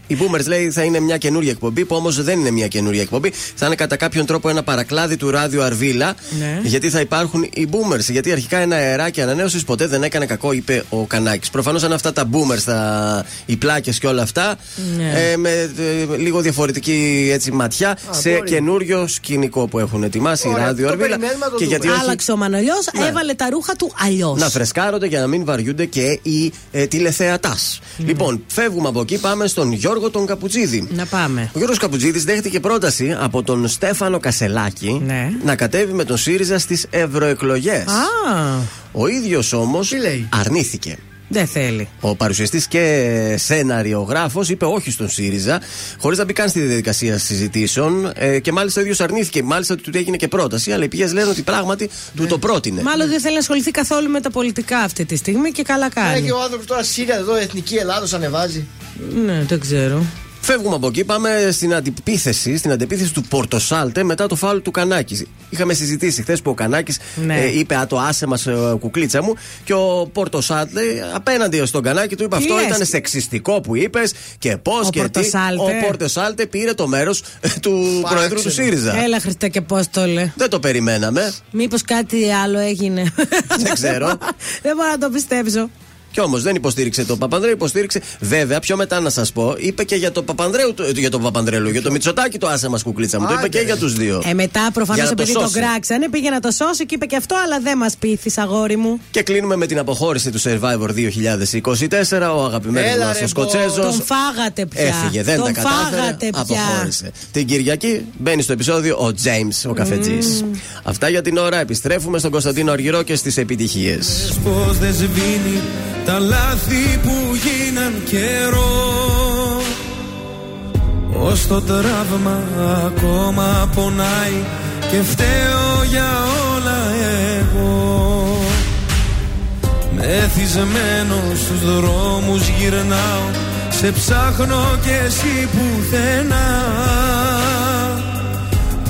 Η Boomers λέει θα είναι μια καινούργια εκπομπή που όμως δεν είναι μια καινούργια εκπομπή. Θα είναι κατά κάποιον τρόπο ένα παρακλάδι του ράδιο Αρβίλα. Ναι. Γιατί θα υπάρχουν οι Boomers. Γιατί αρχικά ένα αεράκι ανανέωσης ποτέ δεν έκανε κακό, είπε ο Κανάκης. Προφανώς αν αυτά τα Boomers, τα, οι πλάκες και όλα αυτά, Ναι. ε, με ε, λίγο διαφορετική έτσι, ματιά σε μπορεί. καινούριο σκηνικό που έχουν ετοιμάσει Ωραία, η ράδιο το Αρβίλα. περιμένουμε να το Και δούμε. γιατί όχι Άλλαξε ο Μανολιός, Ναι. έβαλε τα ρούχα του αλλιώς. να φρεσκάρονται για να μην βαριούνται και οι ε, τηλεθεατάς. Λοιπόν, φεύγουμε από εκεί, πάμε στον Γιώργο τον Καπουτσίδη. Να πάμε. Ο Γιώργος Καπουτσίδης δέχτηκε πρόταση από τον Στέφανο Κασελάκη Ναι. να κατέβει με τον ΣΥΡΙΖΑ στις ευρωεκλογές. Α. Ο ίδιος όμως Τι λέει; αρνήθηκε. Δεν θέλει. Ο παρουσιαστής και σεναριογράφος είπε όχι στον ΣΥΡΙΖΑ, χωρίς να μπει καν στη διαδικασία συζητήσεων. Ε, και μάλιστα ο ίδιος αρνήθηκε. Μάλιστα του έγινε και πρόταση, αλλά οι πηγές λένε ότι πράγματι του το πρότεινε. Μάλλον δεν θέλει να ασχοληθεί καθόλου με τα πολιτικά αυτή τη στιγμή και καλά κάνει. Έχει ο άνθρωπος τώρα Σύρια εδώ, Εθνική Ελλάδος ανεβάζει. Ναι, δεν ξέρω. Φεύγουμε από εκεί, πάμε στην αντιπίθεση, στην αντιπίθεση του Πορτοσάλτε μετά το φάουλ του Κανάκης. Είχαμε συζητήσει χθες που ο Κανάκης Ναι. ε, είπε Α, το άσε μας, κουκλίτσα μου. Και ο Πορτοσάλτε απέναντι στον Κανάκη του είπε Τι Αυτό λες; ήταν σεξιστικό που είπες και πώς Ο και τι. Πορτοσάλτε. Ο Πορτοσάλτε πήρε το μέρος του Προέδρου του ΣΥΡΙΖΑ. Έλα Χριστέ και πώς το λέ. Δεν το περιμέναμε. Μήπως κάτι άλλο έγινε; Δεν ξέρω. δεν μπορώ να το πιστέψω. Κι όμως δεν υποστήριξε τον Παπανδρέου, υποστήριξε. Βέβαια, πιο μετά να σας πω, είπε και για τον Παπανδρέου, το- για τον Παπανδρέλου, για τον Μητσοτάκη το άσε μας κουκλίτσα μου. Το είπε Άντε. και για τους δύο. Ε, μετά προφανώς Για να το επειδή τον σώσει. κράξανε, πήγε να το σώσει και είπε και αυτό, αλλά δεν μας πείθεις, αγόρι μου. Και κλείνουμε με την αποχώρηση του Survivor 2024. Ο αγαπημένος Έλα, μας ρε, ο Σκοτσέζος. Τον φάγατε πια. Έφυγε, δεν τον τα κατάφερε. φάγατε πια. Αποχώρησε. Την Κυριακή μπαίνει στο επεισόδιο ο James, ο καφετζής. Αυτά για την ώρα. Επιστρέφουμε στον Κωνσταντίνο Αργυρό και στις επιτυχίες. Πως δεν σβήνει τα λάθη που γίναν καιρό Ως το τραύμα ακόμα πονάει και φταίω για όλα εγώ. Μεθυσμένο στους δρόμους γυρνάω Σε ψάχνω και εσύ πουθενά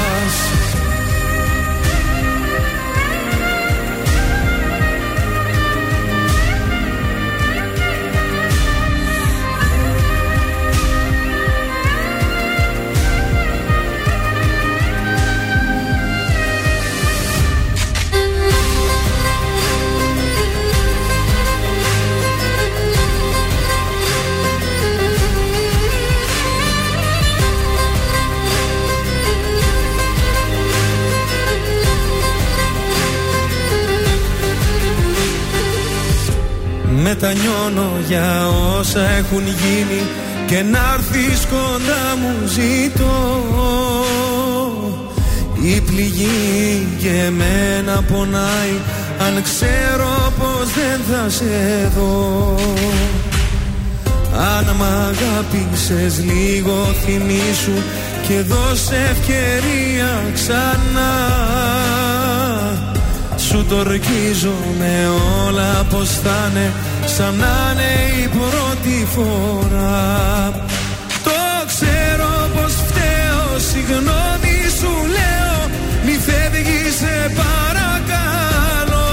Μετανιώνω για όσα έχουν γίνει Και να έρθεις κοντά μου ζητώ. Η πληγή και εμένα πονάει Αν ξέρω πως δεν θα σε δω. Αν μ' αγάπησες λίγο θυμήσου Και δώσε ευκαιρία ξανά σου το ορκίζω με όλα πως θα είναι Σαν να είναι η πρώτη φορά. Το ξέρω πως φταίω Συγγνώμη σου λέω Μη φεύγεις σε παρακαλώ.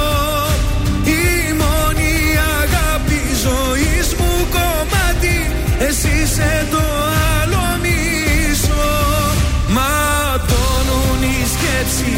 Η μόνη αγάπη ζωής μου κομμάτι Εσύ είσαι το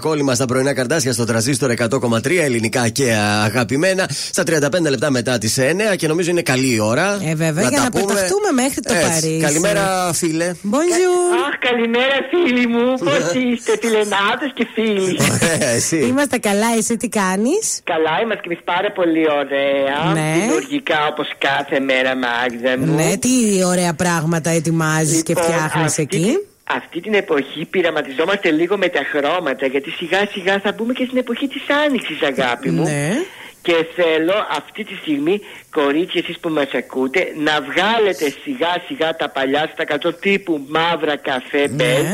Ελένη Φουρέρα, κόλλημα στα πρωινά καρτάσια στο τραζίστορ 100,3 ελληνικά και αγαπημένα. Στα 35 λεπτά μετά τις 9 και νομίζω είναι καλή η ώρα. Ε, βέβαια, για τα να πούμε. πεταχτούμε μέχρι το Έτσι. Παρίσι. Καλημέρα, φίλε. Bonjour. Αχ, καλημέρα φίλοι μου. Πώς είστε, τηλενάτε και φίλοι. Ε, εσύ. Είμαστε καλά, εσύ τι κάνεις; Καλά, είμαστε και εμείς πάρα πολύ ωραία. Ναι. Δημιουργικά όπως κάθε μέρα, Μάγδα μου. Ναι, τι ωραία πράγματα ετοιμάζεις και Λοιπόν, φτιάχνεις αυτή εκεί. Τη- Αυτή την εποχή πειραματιζόμαστε λίγο με τα χρώματα γιατί σιγά σιγά θα μπούμε και στην εποχή της άνοιξης αγάπη μου Ναι. και θέλω αυτή τη στιγμή κορίτσια εσείς που μας ακούτε να βγάλετε σιγά σιγά τα παλιά στα κατώ τύπου μαύρα καφέ Ναι. μπεν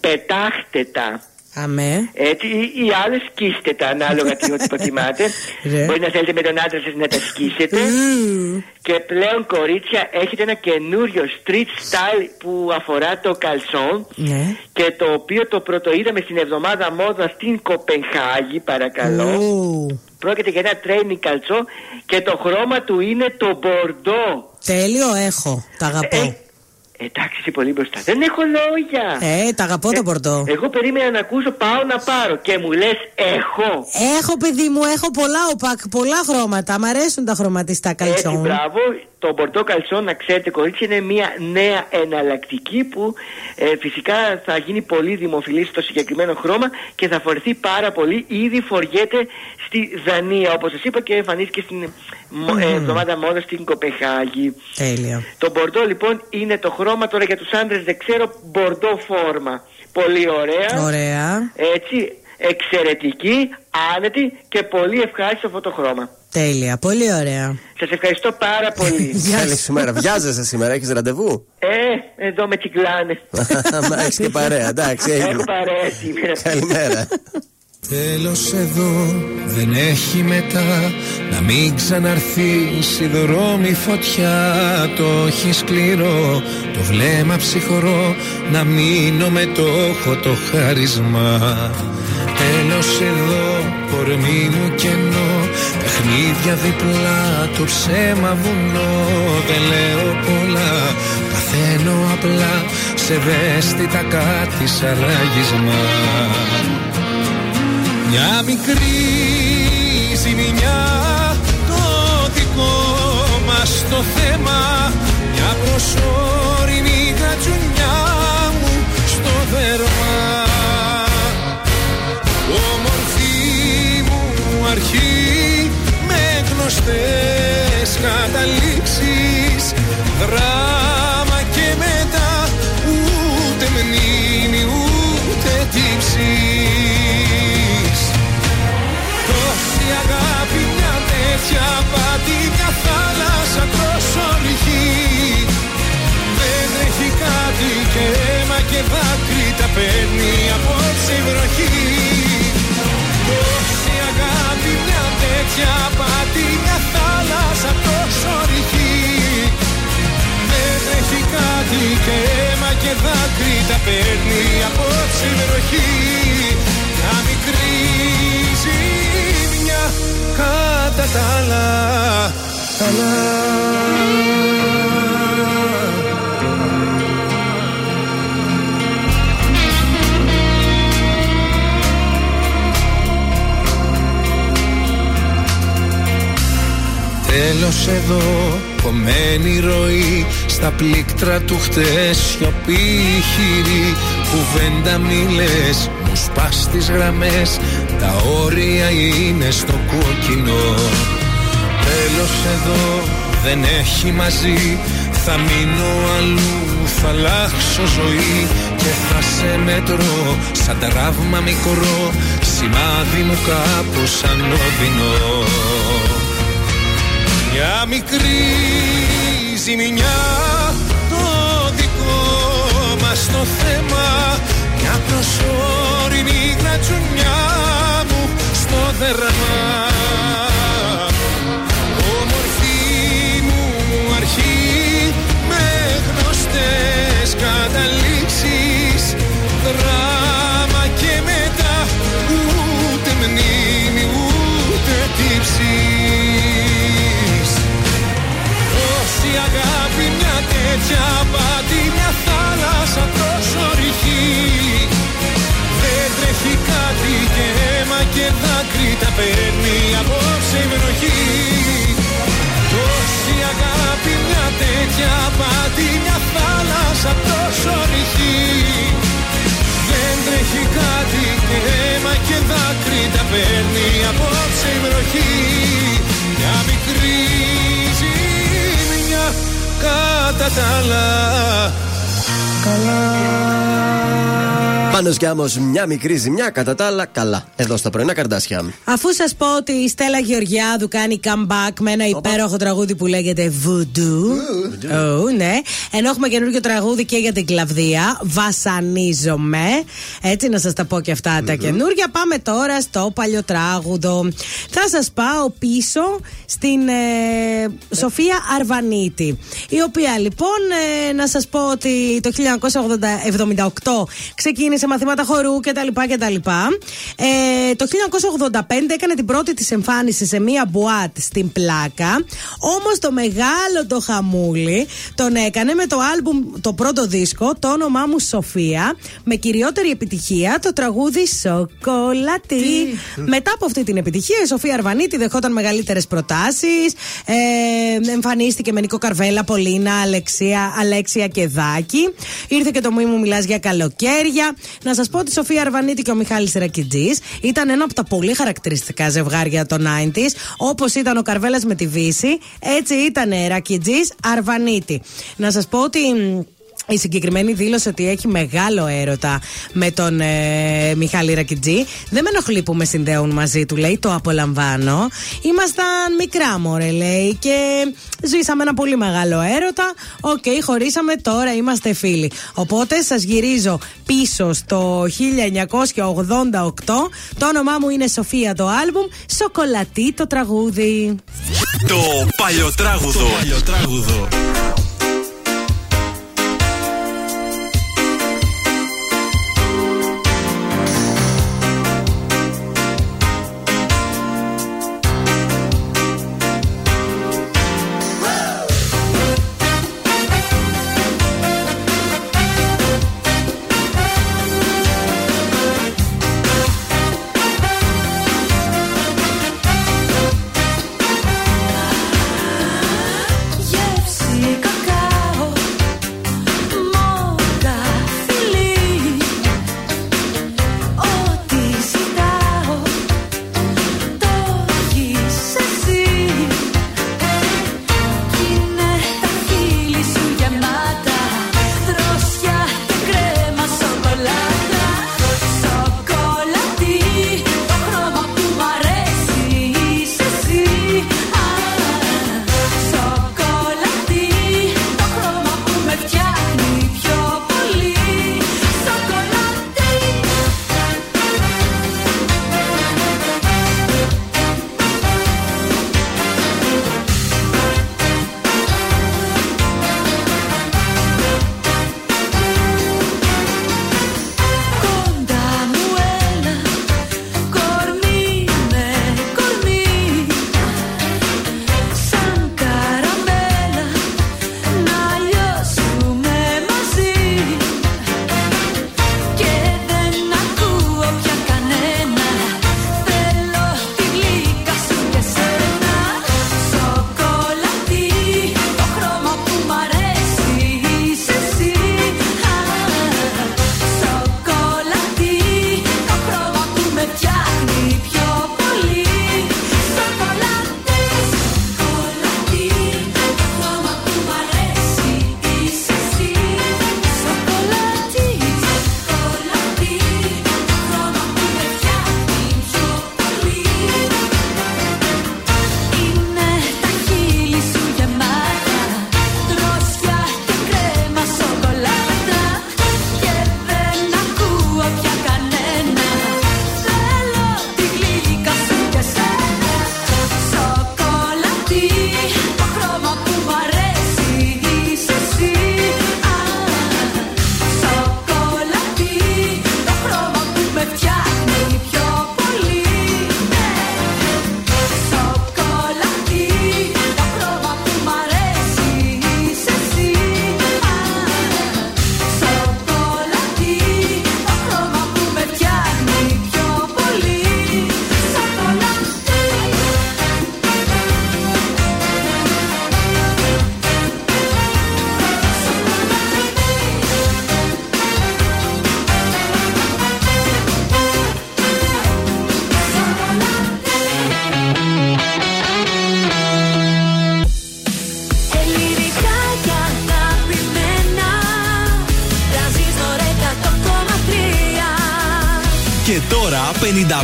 πετάχτε τα Αμέ. έτσι, ή, ή άλλε σκίστε τα ανάλογα τι ό,τι προτιμάτε. Ρε. Μπορεί να θέλετε με τον άντρα σας να τα σκίσετε. και πλέον, κορίτσια, έχετε ένα καινούριο street style που αφορά το καλσόν. Ναι. Και το οποίο το πρωτοείδαμε στην εβδομάδα μόδα στην Κοπενχάγη, παρακαλώ. Ου. Πρόκειται για ένα training καλτσό και το χρώμα του είναι το μπορντό. Τέλειο, έχω. Τα αγαπώ. Εντάξει, είσαι πολύ μπροστά. Δεν έχω λόγια. Ε, τα αγαπώ το πορτό. Εγώ περίμενα να ακούσω πάω να πάρω και μου λες έχω. Έχω, παιδί μου, έχω πολλά οπακ, πολλά χρώματα. Μ' αρέσουν τα χρωματιστά Έτσι, καλτσόν. μπράβο. Το μπορτό καλσόν, να ξέρετε, κορίτσια, είναι μια νέα εναλλακτική που ε, φυσικά θα γίνει πολύ δημοφιλή στο συγκεκριμένο χρώμα και θα φορεθεί πάρα πολύ. Ήδη φοριέται στη Δανία, όπως σας είπα, και εμφανίστηκε στην μο- ε, εβδομάδα μόδα στην Κοπεχάγη. Τέλεια. Το μπορντό λοιπόν είναι το χρώμα τώρα για τους άντρες, δεν ξέρω, μπορντό φόρμα. Πολύ ωραία. Ωραία. Έτσι, εξαιρετική, άνετη και πολύ ευχάριστο αυτό το χρώμα. Τέλεια. Πολύ ωραία. Σας ευχαριστώ πάρα πολύ. Καλή σήμερα. Βιάζεσαι σήμερα, έχεις ραντεβού; Ε, εδώ με κυκλάνε. Μα έχεις και παρέα, εντάξει, Έχω έγινε. παρέα σήμερα. Καλημέρα. Τέλος εδώ δεν έχει μετά Να μην ξαναρθείς η δρόμη φωτιά. Το έχει σκληρό, το βλέμμα ψυχρό Να μείνω με το έχω το χάρισμα. Τέλος εδώ, κορμί μου κενό Παιχνίδια διπλά, το ψέμα βουνό. Δεν λέω πολλά, παθαίνω απλά Σε ευαίσθητα κάτι σαν ράγισμα μια μικρή ζημιά το δικό μας το θέμα. Μια προσωρινή γατζουνιά μου στο δέρμα. Όμορφη μου αρχή με γνωστές καταλήξεις. Δράμα Μάτια πάτη μια θάλασσα προσωρυχή Δεν έχει κάτι και αίμα και δάκρυ τα παίρνει από η βροχή. Πόση αγάπη μια τέτοια πάτη μια θάλασσα προσωρυχή Δεν έχει κάτι και αίμα και δάκρυ τα παίρνει από η βροχή. Κατά τα άλλα καλά Τέλος εδώ, κομμένη ροή Στα πλήκτρα του χτες σιωπή χειρή Κουβέντα μη λες, μου σπάς τις γραμμές Τα όρια είναι στο κόκκινο. Τέλος εδώ, δεν έχει μαζί Θα μείνω αλλού, θα αλλάξω ζωή Και θα σε μετρώ, σαν τραύμα μικρό Σημάδι μου κάπως ανώδυνο. Μια μικρή ζημιά το δικό μας το θέμα Μια προσωρινή γρατζουνιά μου στο δερμά Όμορφη μου αρχή με γνωστές καταλήξεις. Δράμα και μετά ούτε μνήμη ούτε τύψεις. Τόση αγάπη μια τέτοια πάτη μια θάλασσα τόσο ρηχή Δεν τρέχει κάτι και αίμα και δάκρυ τα παίρνει απόψε η βροχή. Τόση αγάπη μια τέτοια πάτη μια θάλασσα τόσο ρηχή δεν τρέχει κάτι και αίμα και δάκρυ τα παίρνει απόψε η βροχή. Μια μικρή ζημιά κατά τα άλλα Πάνω σκιάμο, μια μικρή ζημιά, κατά τα άλλα, καλά. Εδώ στα πρωινά καρδάσια. Αφού σας πω ότι η Στέλλα Γεωργιάδου κάνει comeback με ένα υπέροχο τραγούδι που λέγεται Voodoo. Oh, ναι. Ενώ έχουμε καινούργιο τραγούδι και για την κλαβδία. Βασανίζομαι. Έτσι να σας τα πω και αυτά τα καινούργια. Πάμε τώρα στο παλιό τράγουδο. Θα σας πάω πίσω στην ε, Σοφία Αρβανίτη. Η οποία λοιπόν, ε, να σας πω ότι το 1978 ξεκίνησε μαθήματα χορού κτλ. κτλ. Ε, το 1985 έκανε την πρώτη της εμφάνιση σε μία μπουάτ στην Πλάκα. Όμως το μεγάλο το χαμούλι τον έκανε με το άλμπουμ, το πρώτο δίσκο, το όνομά μου Σοφία, με κυριότερη επιτυχία το τραγούδι Σοκολατή. Μετά από αυτή την επιτυχία, η Σοφία Αρβανίτη δεχόταν μεγαλύτερες προτάσεις. Ε, εμφανίστηκε με Νικό Καρβέλα, Πολίνα, Αλεξία, Αλέξια και Δάκη. Ήρθε και το Μη μου μιλάς για καλοκαίρια. Να σας πω ότι η Σοφία Αρβανίτη και ο Μιχάλης Ρακιτζής ήταν ένα από τα πολύ χαρακτηριστικά ζευγάρια των 90s. Όπως ήταν ο Καρβέλας με τη Βύση, έτσι ήταν Ρακιτζής Αρβανίτη. Να σας πω ότι η συγκεκριμένη δήλωσε ότι έχει μεγάλο έρωτα με τον ε, Μιχάλη Ρακιτζή. Δεν με ενοχλεί που με συνδέουν μαζί του, λέει. Το απολαμβάνω. Ήμασταν μικρά, μωρέ, λέει. Και ζήσαμε ένα πολύ μεγάλο έρωτα. Οκ, χωρίσαμε. Τώρα είμαστε φίλοι. Οπότε σας γυρίζω πίσω στο 1988. Το όνομά μου είναι Σοφία το άλμπουμ. Σοκολατή το τραγούδι. Το παλιοτράγουδο. Το παλιοτράγουδο.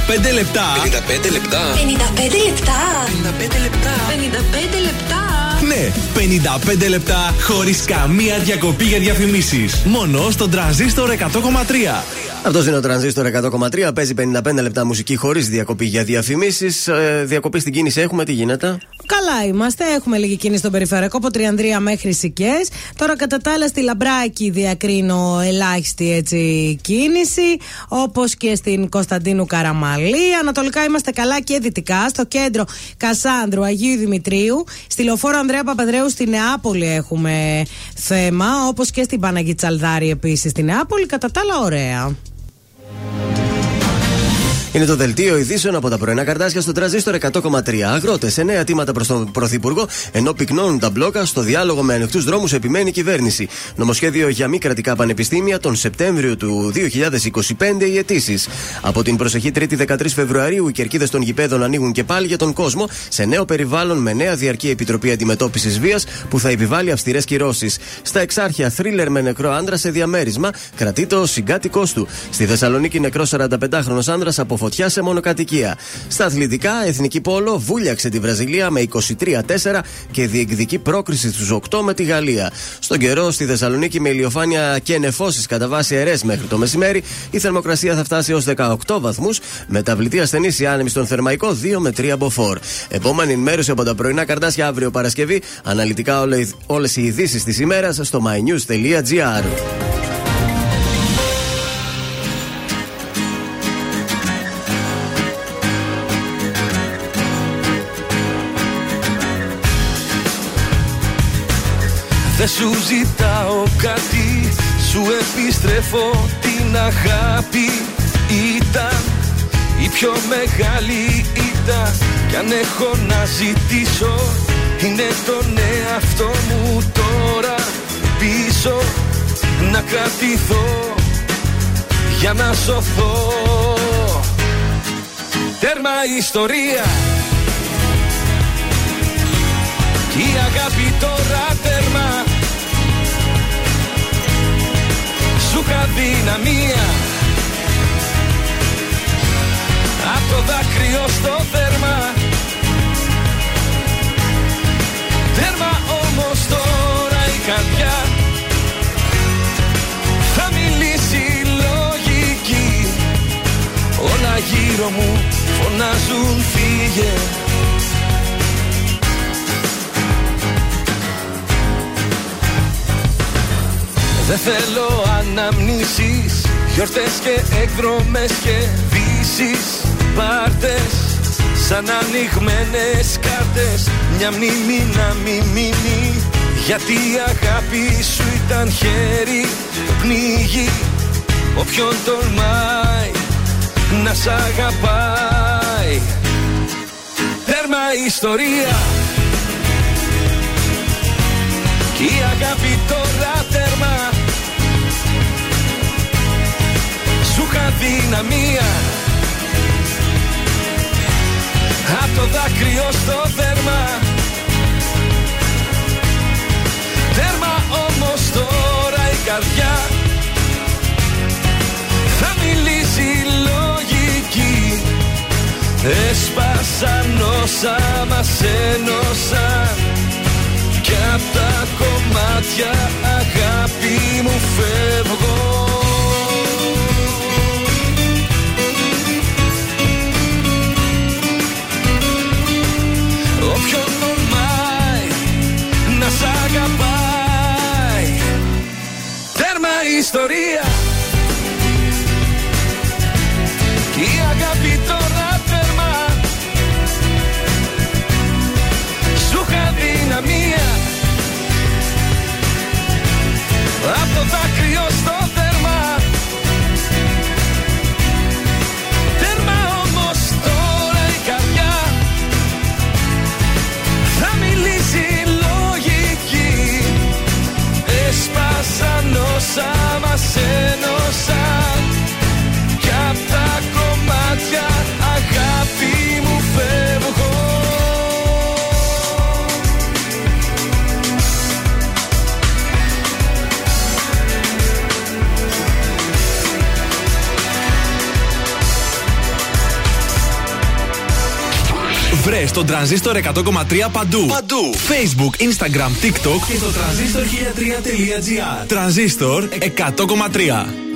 55 λεπτά. 55 λεπτά. 55 λεπτά. 55 λεπτά. 55 λεπτά. Ναι, 55 λεπτά χωρίς καμία διακοπή για διαφημίσεις. Μόνο στον τραζίστορ 100,3. Αυτός είναι ο τρανζίστορ 100,3. Παίζει 55 λεπτά μουσική χωρίς διακοπή για διαφημίσεις. Ε, διακοπή στην κίνηση έχουμε, τι γίνεται; Καλά είμαστε. Έχουμε λίγη κίνηση στον περιφερειακό από Τριανδρία μέχρι Σικές. Τώρα κατά τα άλλα στη Λαμπράκη διακρίνω ελάχιστη έτσι κίνηση. Όπως και στην Κωνσταντίνου Καραμαλή. Ανατολικά είμαστε καλά και δυτικά. Στο κέντρο Κασάνδρου Αγίου Δημητρίου. Στη λεωφόρο Ανδρέα Παπαδρέου στη Νεάπολη έχουμε θέμα. Όπως και στην Παναγή Τσαλδάρη επίσης στη Νεάπολη. Κατά τα άλλα, ωραία. Είναι το δελτίο ειδήσεων από τα πρωινά καρτάσια στο τραζίστορ 100,3. Αγρότες σε νέα αιτήματα προς τον Πρωθυπουργό, ενώ πυκνώνουν τα μπλόκα στο διάλογο με ανοιχτούς δρόμους επιμένει η κυβέρνηση. Νομοσχέδιο για μη κρατικά πανεπιστήμια τον Σεπτέμβριο του 2025 οι αιτήσεις. Από την προσεχή 3η 13 Φεβρουαρίου οι κερκίδες των γηπέδων ανοίγουν και πάλι για τον κόσμο σε νέο περιβάλλον με νέα διαρκή επιτροπή αντιμετώπισης βίας που θα επιβάλλει αυστηρές κυρώσεις. Στα εξάρχεια θρίλερ με νεκρό άντρα σε διαμέρισμα κρατεί το συγκάτοικός του. Στη Θεσσαλονίκη νεκρός 45χρονο άντρα από φωτιά σε μονοκατοικία. Στα αθλητικά, Εθνική Πόλο βούλιαξε τη Βραζιλία με 23-4 και διεκδικεί πρόκριση στους 8 με τη Γαλλία. Στον καιρό, στη Θεσσαλονίκη με ηλιοφάνεια και νεφώσεις κατά βάση αιρές μέχρι το μεσημέρι, η θερμοκρασία θα φτάσει έω 18 βαθμούς, μεταβλητή ασθενής η άνεμη στον Θερμαϊκό 2 με 3 μποφόρ. Επόμενη ενημέρωση από τα πρωινά καρτάσια αύριο Παρασκευή, αναλυτικά όλες οι ειδήσεις της ημέρας στο mynews.gr. Δεν σου ζητάω κάτι Σου επιστρέφω την αγάπη. Ήταν η πιο μεγάλη ήττα Κι αν έχω να ζητήσω Είναι τον εαυτό μου τώρα. Πίσω Να κρατηθώ για να σωθώ. Τέρμα ιστορία. Κι η αγάπη τώρα τέρμα. Σου είχα δυναμία Απ' το δάκρυο στο δέρμα. Τέρμα όμως τώρα η καρδιά. Θα μιλήσει λογική. Όλα γύρω μου φωνάζουν φύγε Δεν θέλω αναμνήσεις Γιορτές και εκδρομές και δύσεις. Πάρτες σαν ανοιγμένες κάρτες. Μια μνήμη να μην μείνει Γιατί η αγάπη σου ήταν χέρι. Το πνίγει Όποιον τολμάει να σ' αγαπάει. Τέρμα ιστορία. Κι η αγάπη τώρα τέρμα Σου είχα δυναμία Απ' το δάκρυο στο δέρμα. Τέρμα όμως τώρα η καρδιά. Θα μιλήσει λογική. Έσπασαν όσα μας ένωσαν. Κι απ' τα κομμάτια αγάπη μου φεύγω αγαπάει. Τέρμα ιστορία. Κι η αγάπη τώρα τέρμα. Σου είχα δυναμία. Απ' το δάκρυο Βρε τον τρανζίστορ 100,3 παντού. Παντού. Facebook, Instagram, TikTok και στο τρανζίστορ 1003.gr. Τρανζίστορ 100,3.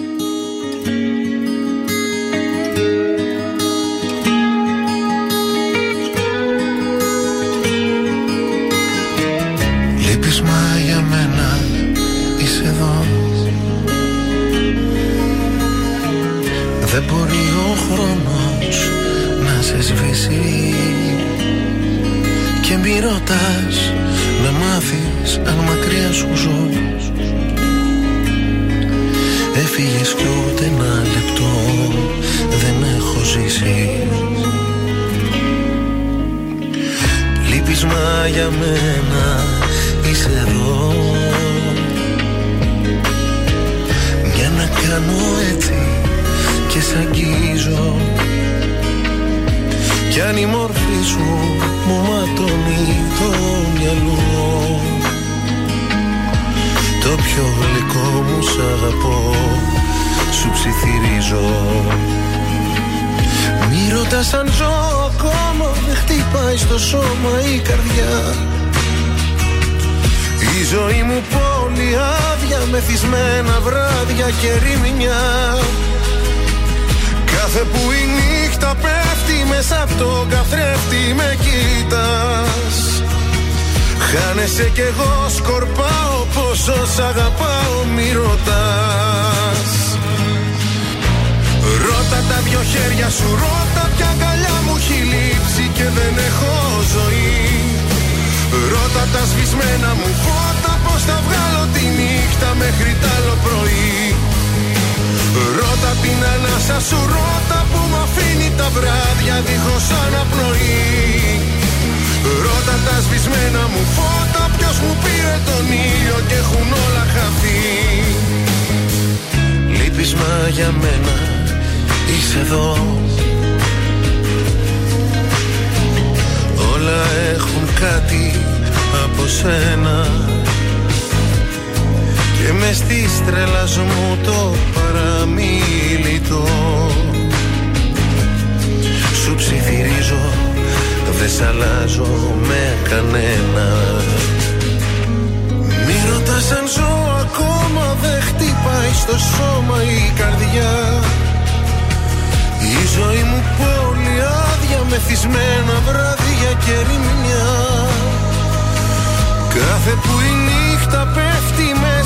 Και ρημινιά. Κάθε που η νύχτα πέφτει μέσα από τον καθρέφτη με κοίτας Χάνεσαι κι εγώ σκορπάω πόσο σ' αγαπάω μη ρωτάς. Ρώτα τα δυο χέρια σου ρώτα ποια αγκαλιά μου έχει λείψει και δεν έχω ζωή. Ρώτα τα σβησμένα μου φώτα πως θα βγάλω τη νύχτα μέχρι τ' άλλο πρωί Ρώτα την ανάσα σου ρώτα που μ' αφήνει τα βράδια δίχως αναπνοή. Ρώτα τα σβησμένα μου φώτα ποιος μου πήρε τον ήλιο και έχουν όλα χαθεί. Λείπεις μα για μένα είσαι εδώ. Όλα έχουν κάτι από σένα και με στη τρέλας μου το παραμίλητο. Σου ψιθυρίζω δεν σ' αλλάζω με κανένα. Μη ρωτάς αν ζω ακόμα δεν χτυπάει στο σώμα η καρδιά. Η ζωή μου πόλη άδεια μεθυσμένα βράδια και ρημιά. Κάθε που η νύχτα πέφτει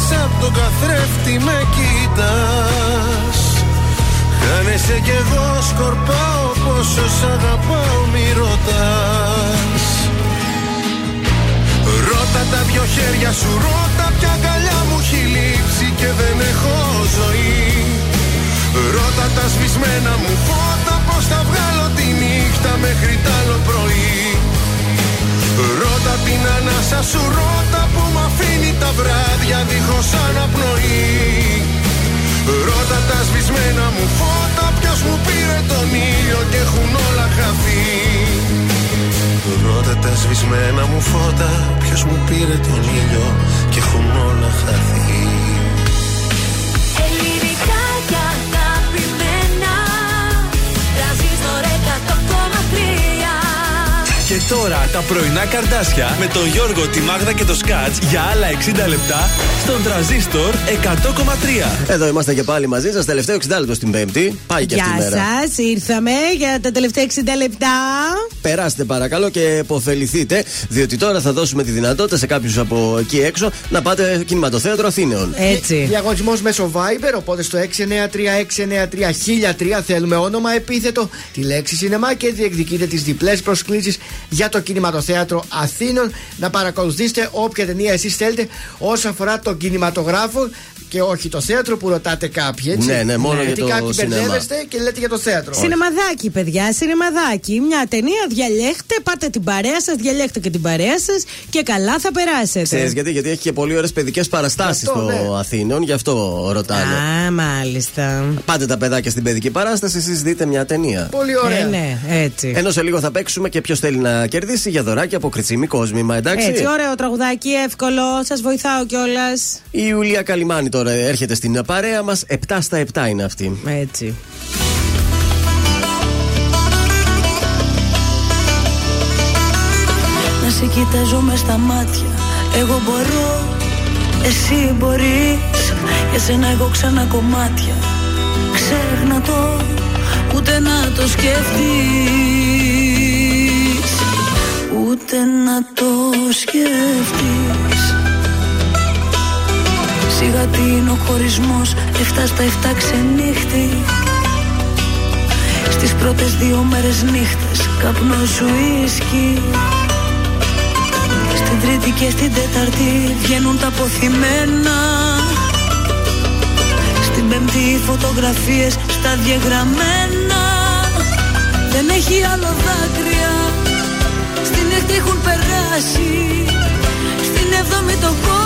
μέσα από τον καθρέφτη με κοίτας Χάνεσαι κι εγώ σκορπάω πόσο σ' αγαπάω μη ρωτάς. Ρώτα τα δυο χέρια σου ρώτα ποια αγκαλιά μου έχει λείψει και δεν έχω ζωή. Ρώτα τα σβησμένα μου φώτα πως θα βγάλω τη νύχτα μέχρι σβησμένα μου φώτα ποιος μου πήρε τον ήλιο και έχουν όλα χαθεί Ελληνικά και αγαπημένα Τρανζίστορ 100,3 Και τώρα τα πρωινά καρδάσια με τον Γιώργο, τη Μάγδα και το Σκάτς για άλλα 60 λεπτά στον τραζίστορ 100,3. Εδώ είμαστε και πάλι μαζί σας. Τελευταίο 60 λεπτό στην Πέμπτη. Πάει και Γεια αυτή η μέρα. σας, ήρθαμε για τα τελευταία 60 λεπτά. Περάστε παρακαλώ και υποφεληθείτε, διότι τώρα θα δώσουμε τη δυνατότητα σε κάποιους από εκεί έξω να πάτε κινηματοθέατρο Αθήνεων. Έτσι. Διαγωνισμός μέσω Viber, οπότε στο 693-693-1003 θέλουμε όνομα, επίθετο, τη λέξη σινεμά και διεκδικείτε τις διπλές προσκλήσεις για το κινηματοθέατρο Αθήνων. Να παρακολουθήσετε όποια ταινία εσείς θέλετε όσον αφορά το κινηματογράφο και όχι το θέατρο που ρωτάτε κάποιοι, έτσι. Ναι, ναι, μόνο για Γιατί το κάποιοι σινεμά. μπερδεύεστε και λέτε για το θέατρο. Σινεμαδάκι, παιδιά, σινεμαδάκι. Μια ταινία διαλέχτε, πάτε την παρέα σας, διαλέχτε και την παρέα σας και καλά θα περάσετε. Ξέρεις γιατί, γιατί έχει και πολύ ωραίες παιδικές παραστάσεις Γι' αυτό, στο ναι. Αθήνων, γι' αυτό ρωτάνε. Α, μάλιστα. Πάτε τα παιδάκια στην παιδική παράσταση, εσείς δείτε μια ταινία. Πολύ ωραία. Ε, ναι, έτσι. Ενώ σε λίγο θα παίξουμε και ποιος θέλει να κερδίσει για δωράκι από κριτσίμι κόσμημα, εντάξει. Έτσι, ωραίο τραγουδάκι, εύκολο. Σας βοηθάω κιόλας. Η Ιουλία Καλιμάνη τώρα έρχεται στην παρέα μας. 7 στα 7 είναι αυτή. Έτσι. σε κοιτάζω μες στα μάτια Εγώ μπορώ, εσύ μπορείς Για σένα εγώ ξανά κομμάτια Ξέχνα το, ούτε να το σκεφτείς Ούτε να το σκεφτείς Σιγά τι είναι ο χωρισμός Εφτά στα εφτά ξενύχτη. Στις πρώτες δύο μέρες νύχτες Καπνό σου ίσκι. Στην τρίτη και στην τέταρτη Βγαίνουν τα ποθημένα Στην πέμπτη οι φωτογραφίες Στα διαγραμμένα. Δεν έχει άλλο δάκρυα. Στην έκτη έχουν περάσει. Στην έβδομη το χωρισμό Τον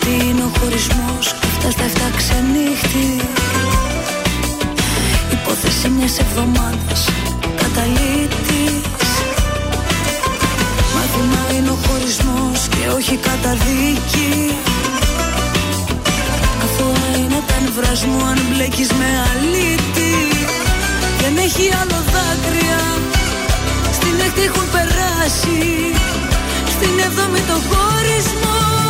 τι είναι ο χωρισμός Αυτά στα εφτά ξενύχτη. Υπόθεση μιας εβδομάδας Καταλήτης. Μάθημα είναι ο χωρισμός Και όχι καταδίκη. Αθώα είναι τα νευράς μου Αν μπλέκεις με αλήτη. Δεν έχει άλλο δάκρυα Στην έκτη έχουν περάσει. Στην έβδομη το χωρισμό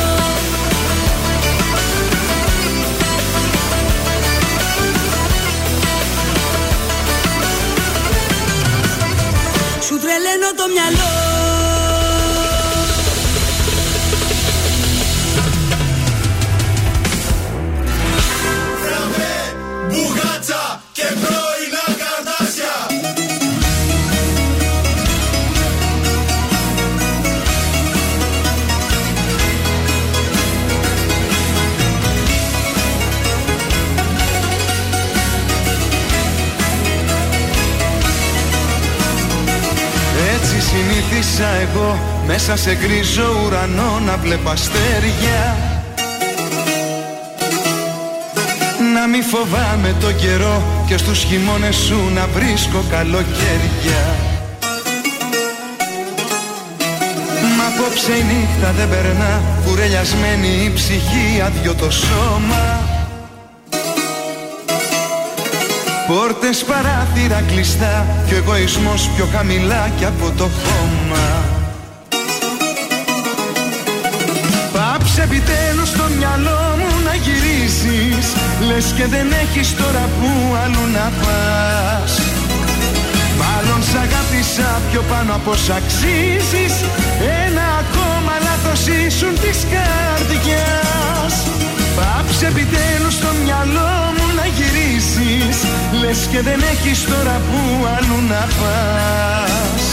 τρελαίνω το μυαλό συνήθισα εγώ μέσα σε γκρίζο ουρανό να βλέπω αστέρια. Να μη φοβάμαι το καιρό και στους χειμώνες σου να βρίσκω καλοκαίρια. Μα απόψε η νύχτα δεν περνά κουρελιασμένη η ψυχή αδειό το σώμα Πόρτες παράθυρα κλειστά και ο εγωισμός πιο χαμηλά κι από το χώμα. Πάψε επιτέλους στο μυαλό μου να γυρίσεις Λες και δεν έχεις τώρα που αλλού να πας. Μάλλον σ' αγάπησα πιο πάνω από σ' αξίζεις Ένα ακόμα λάθος ήσουν της καρδιάς. Πάψε επιτέλους στο μυαλό μου να γυρίσεις Λες και δεν έχεις τώρα που αλλού να πας.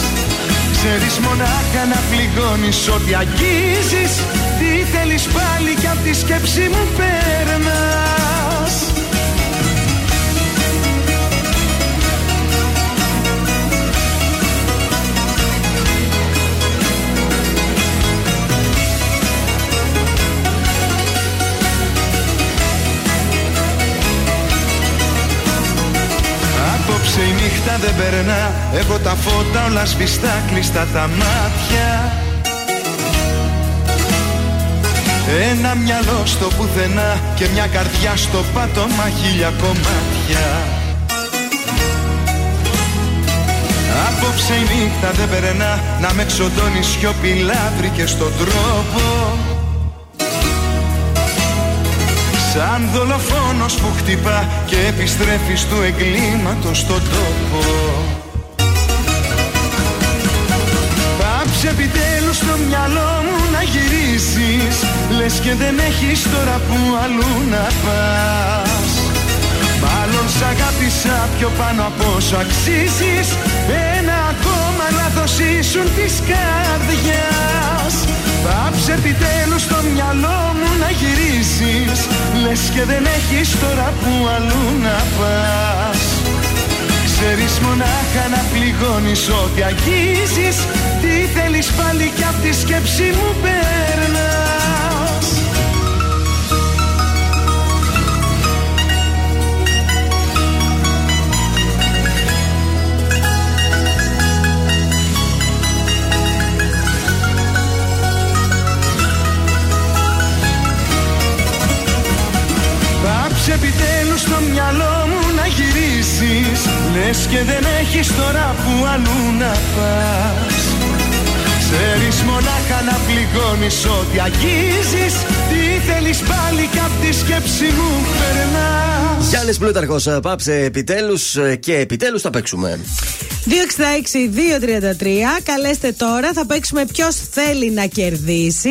Ξέρεις μονάχα να πληγώνεις ό,τι αγγίζεις Τι θέλεις πάλι κι απ' τη σκέψη μου περνάς δεν περνά. Έχω τα φώτα όλα σβηστά κλειστά τα μάτια. Ένα μυαλό στο πουθενά Και μια καρδιά στο πάτωμα χίλια κομμάτια. Απόψε η νύχτα δεν περνά. Να με ξοντώνει σιωπηλά βρήκε στον τρόπο Σαν δολοφόνος που χτυπά και επιστρέφεις του εγκλήματος στον τόπο. Πάψε επιτέλους στο μυαλό μου να γυρίσεις Λες και δεν έχεις τώρα που αλλού να πας. Μάλλον σ' αγάπησα πιο πάνω από όσο αξίζεις Ένα ακόμα λάθος ήσουν της καρδιάς. Πάψε επιτέλους στο μυαλό μου να γυρίσεις. Λες και δεν έχεις τώρα που αλλού να πας. Ξέρεις μονάχα να πληγώνεις ό,τι αγγίζεις. Τι θέλεις πάλι κι απ' τη σκέψη μου περνάς επιτέλους στο μυαλό μου να γυρίσεις Λες και δεν έχεις τώρα που αλλού να πας Ξέρεις μονάχα να πληγώνεις ό,τι αγγίζεις Τι θέλεις πάλι κι απ' τη σκέψη μου περνάς Γιάννη Πλούταρχος, πάψε επιτέλους και επιτέλους θα παίξουμε. 266-233. Καλέστε τώρα. Θα παίξουμε ποιος θέλει να κερδίσει.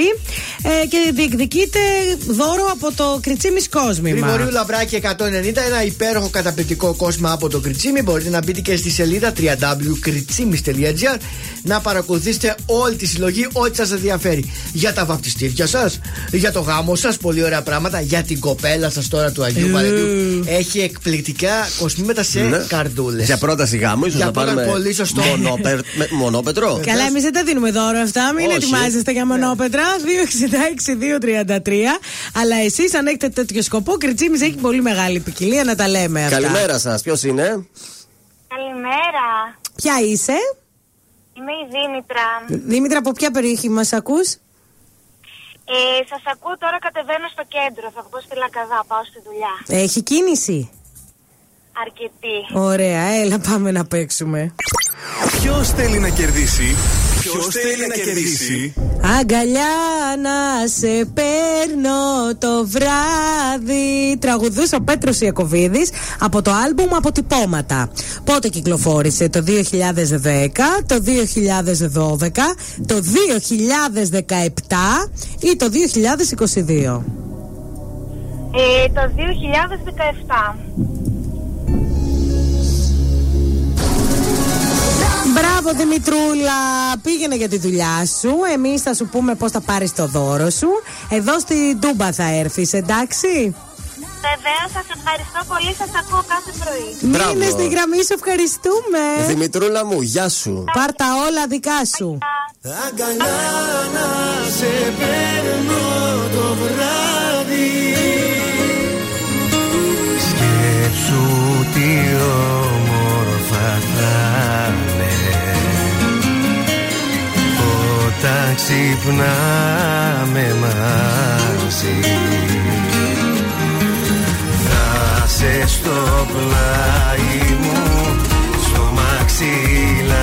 Ε, και διεκδικείτε δώρο από το Κριτσίμι Κόσμημα. Γρηγορίου Λαμπράκη 190, ένα υπέροχο καταπληκτικό κόσμο από το Κριτσίμι. Μπορείτε να μπείτε και στη σελίδα www.κριτσίμι.gr να παρακολουθήσετε όλη τη συλλογή, ό,τι σας ενδιαφέρει. Για τα βαπτιστήρια σας, για το γάμο σας, πολύ ωραία πράγματα. Για την κοπέλα σας τώρα του Αγίου Ε. Βαλεντίου. Έχει εκπληκτικά κοσμήματα σε Ναι. καρδούλες. Για πρόταση γάμου, ίσως Για να πρώτα πάρουμε. Πολύ σωστό. μονόπερ- με- Μονόπετρο. Καλά, εμείς δεν τα δίνουμε δώρο αυτά. Μην Όχι. ετοιμάζεστε για μονόπετρα. 266-233. Αλλά εσείς, αν έχετε τέτοιο σκοπό, Κριτσίμι έχει πολύ μεγάλη ποικιλία να τα λέμε αυτά. Καλημέρα σας, ποιος είναι; Καλημέρα. Ποια είσαι, Είμαι η Δήμητρα. Δήμητρα, από ποια περιοχή μας ακούς; Ε, σας ακούω τώρα κατεβαίνω στο κέντρο. Θα βγω στη Λακαδά, πάω στη δουλειά. Έχει κίνηση; Αρκετή. Ωραία, έλα, πάμε να παίξουμε. Ποιος θέλει να κερδίσει; Ποιος θέλει να κερδίσει; Αγκαλιά να σε παίρνω το βράδυ Τραγουδούσε ο Πέτρος Ιακωβίδης Από το άλμπουμ Αποτυπώματα Πότε κυκλοφόρησε το 2010 Το 2012 Το 2017 Ή το 2022 Ε, το 2017. Μπράβο Δημητρούλα, πήγαινε για τη δουλειά σου. Εμείς θα σου πούμε πώς θα πάρεις το δώρο σου. Εδώ στη Ντούμπα θα έρθεις, εντάξει; Βεβαίως, σας ευχαριστώ πολύ. Σας ακούω κάθε πρωί. Μπράβο. Μείνε στη γραμμή σου, ευχαριστούμε. Δημητρούλα μου, γεια σου. Πάρ τα όλα δικά σου. Αγκαλιά να σε παίρνω το βράδυ Σκέψου τι όμορφα θα είναι Όταν ξυπνάμε μαζί. Θα σε στο πλάι μου Στο μαξιλάρι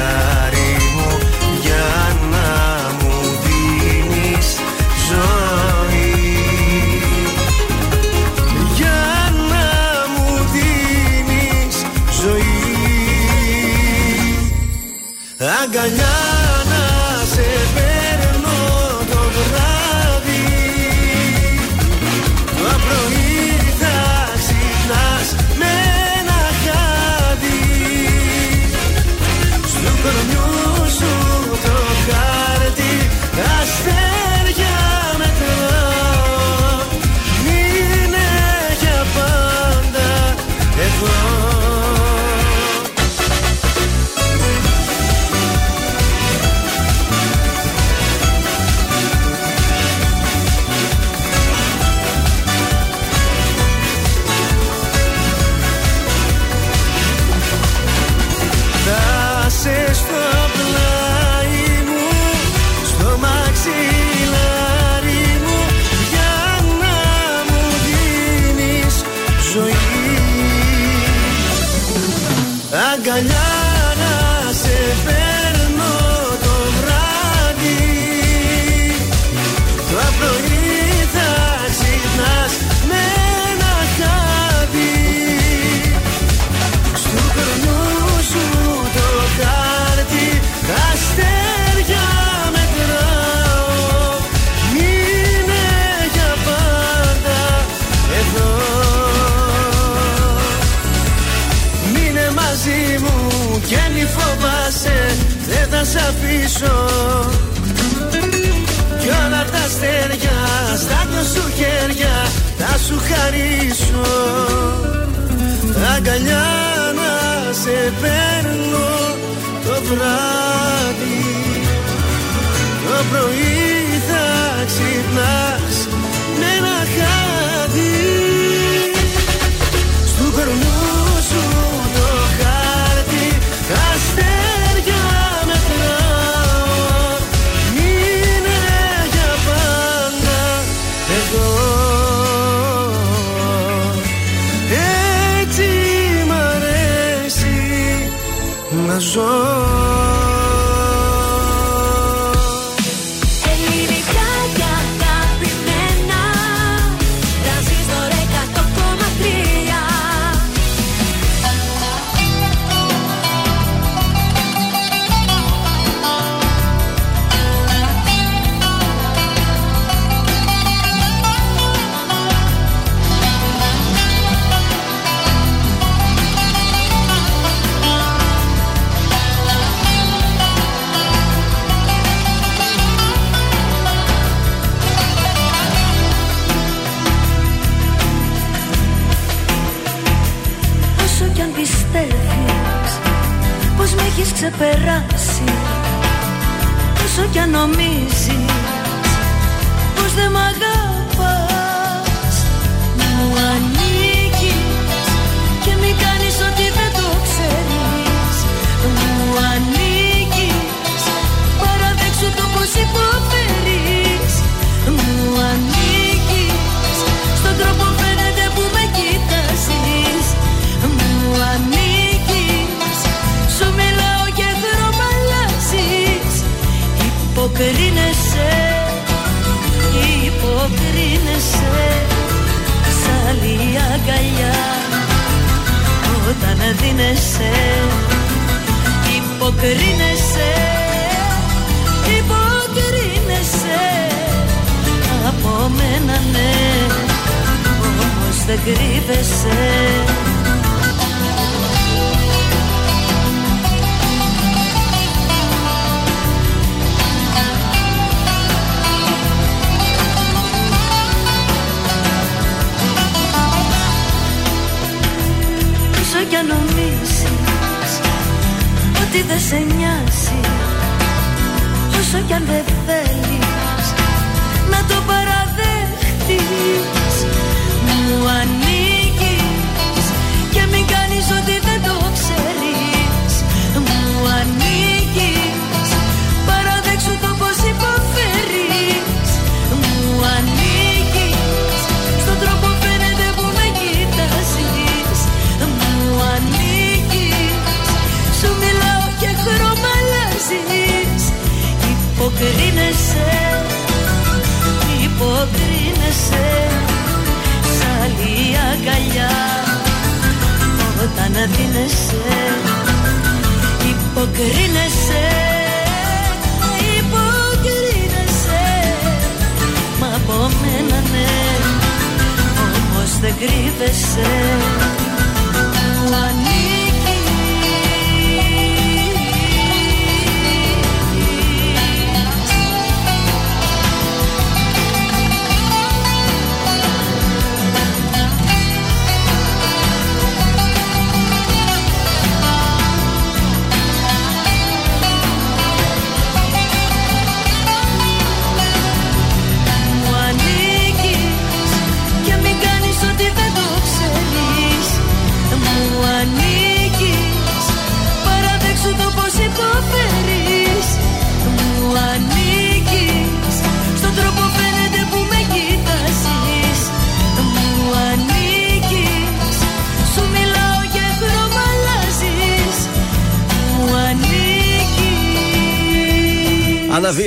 said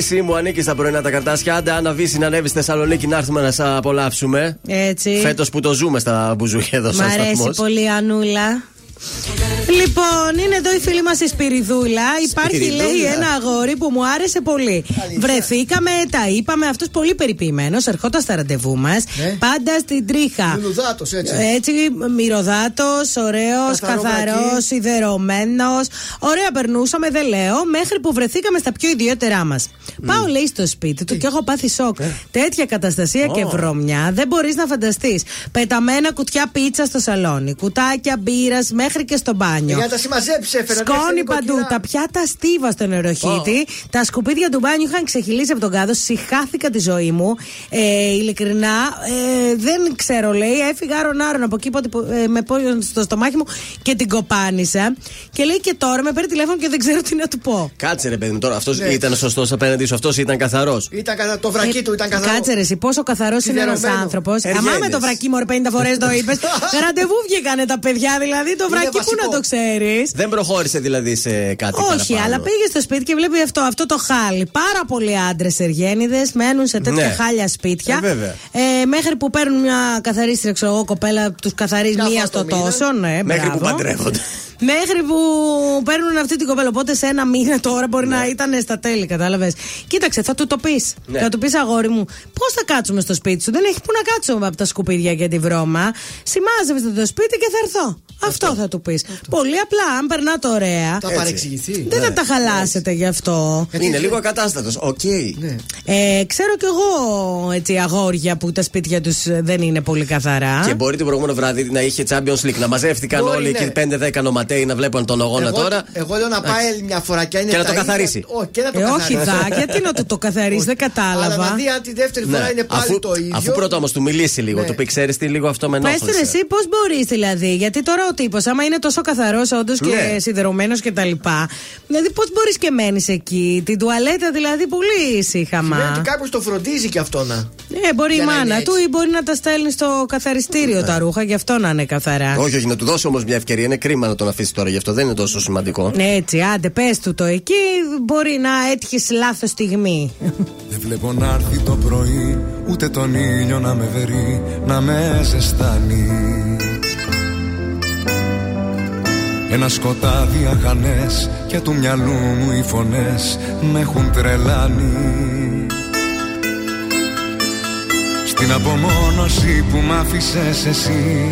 Βύση μου ανήκει στα πρωινά τα καρτάσια. Άντε, Άννα Βύση να ανέβεις στη Θεσσαλονίκη να έρθουμε να σα απολαύσουμε. Έτσι. Φέτος που το ζούμε στα μπουζούχια εδώ, Μ' αρέσει σταθμός. πολύ, Ανούλα. Λοιπόν, είναι εδώ η φίλη μας η Σπυριδούλα. Υπάρχει, Σπυριδούλα. λέει, ένα αγόρι που μου άρεσε πολύ. Βρεθήκαμε, τα είπαμε, αυτός πολύ περιποιημένος. Ερχόταν στα ραντεβού μας. Ναι. Πάντα στην τρίχα. Λουλουδάτος, έτσι. Έτσι, μυρωδάτος, ωραίος, Καθαρό καθαρός, βρακί. σιδερωμένος. Ωραία, περνούσαμε, δεν λέω, μέχρι που βρεθήκαμε στα πιο ιδιαίτερά μας. Πάω, λέει, στο σπίτι του και έχω πάθει σοκ. Τέτοια καταστασία και Ω. βρωμιά δεν μπορείς να φανταστείς. Πεταμένα κουτιά πίτσα στο σαλόνι, κουτάκια μπύρας μέχρι και στο μπάνιο. Για να τα συμμαζέψει, έφερα. Σκόνη παντού, τα πιάτα στίβα στο νεροχύτη. Τα σκουπίδια του μπάνιου είχαν ξεχυλήσει από τον κάδο. Συχάθηκα τη ζωή μου. Ε, ειλικρινά, ε, δεν ξέρω, λέει. Έφυγα άρον-άρον από εκεί πότε, ε, με πόδι στο στομάχι μου και την κοπάνισα. Και λέει και τώρα με παίρνει τηλέφωνο και δεν ξέρω τι να του πω. Κάτσε ρε παιδί μου τώρα, αυτός Ναι. ήταν σωστός απέναντι σου, αυτός ήταν καθαρός. Ήταν καθα... Το βρακί του ήταν καθαρό. Κάτσε ρε, εσύ, πόσο καθαρός είναι ένας Σιδερωμένο. άνθρωπος. Εργένες. Αμά με το βρακί μου 50 φορές το είπες. Ραντεβού βγήκανε τα παιδιά, δηλαδή το Είναι βρακί που βασικό. να το ξέρεις. Δεν προχώρησε δηλαδή σε κάτι Όχι, παραπάνω. αλλά πήγε στο σπίτι και βλέπει αυτό, αυτό το χάλι. Πάρα πολλοί άντρες εργένιδες μένουν σε τέτοια Ναι. χάλια σπίτια. Ε, βέβαια. Ε, μέχρι που παίρνουν μια καθαρίστρια, ξέρω εγώ, κοπέλα, τους καθαρίζει Μια μία φορά στο το μήνα. τόσο. Ναι, Μέχρι που μπράβο. παντρεύονται. Μέχρι που παίρνουν αυτή την κοπέλα. Οπότε σε ένα μήνα τώρα μπορεί να ήταν στα τέλη, κατάλαβες. Κοίταξε, θα του το πεις. Ναι. Θα του πεις, αγόρι μου, πώς θα κάτσουμε στο σπίτι σου; Δεν έχει που να κάτσουμε από τα σκουπίδια και τη βρώμα. Συμμάζευε το σπίτι και θα έρθω. Αυτό, θα του πεις. Πολύ απλά, αν περνάτε ωραία. Θα παρεξηγηθεί. Δεν θα τα χαλάσετε γι' αυτό. Είναι λίγο ακατάστατος. Οκ. Ναι. Ε, ξέρω κι εγώ έτσι αγόρια που τα σπίτια τους δεν είναι πολύ καθαρά. Και μπορεί το προηγούμενο βράδυ να είχε Champions League. Να μαζεύτηκαν Μπορεί, όλοι ναι. εκεί 5-10 νοματέοι να βλέπουν τον αγώνα Εγώ, τώρα. εγώ λέω να πάει μια φορά και, είναι Και να τα το ίδια- καθαρίσει. Όχι, και να το Ε, όχι, καθαρίσει. δα, γιατί να του το καθαρίσει, δεν Αλλά κατάλαβα. να δει αν τη δεύτερη φορά Ναι. είναι πάλι αφού, το ίδιο. αφού πρώτα όμως του μιλήσει λίγο, Ναι. του πει: Ξέρεις τι, λίγο αυτό με Πες ενόχλησε. εσύ, πώς μπορείς δηλαδή; Γιατί τώρα ο τύπος, άμα είναι τόσο καθαρός όντως και Ναι. σιδερωμένος και τα λοιπά. Δηλαδή, πώς μπορείς και μένεις εκεί; Την τουαλέτα δηλαδή πολύ ήσυχαμα. Σημαίνει ότι κάποιος το φροντίζει και αυτό να. Ε, μπορεί η Για να μάνα είναι του έτσι. ή μπορεί να τα στέλνει στο καθαριστήριο τα ρούχα, γι' αυτό να είναι καθαρά. Όχι, όχι, να του δώσει όμως μια ευκαιρία. Είναι κρίμα να τον αφήσει τώρα γι' αυτό. Δεν είναι τόσο σημαντικό. Ναι, έτσι, άντε, πες του το εκεί. Μπορεί να έτυχες λάθος στιγμή. Δεν βλέπω να έρθει το πρωί Ούτε τον ήλιο να με βερεί Να με ζεστάνει Ένα σκοτάδι αχανές Και του μυαλού μου οι φωνές Με έχουν τρελάνει Στην απομόνωση που μ' άφησες εσύ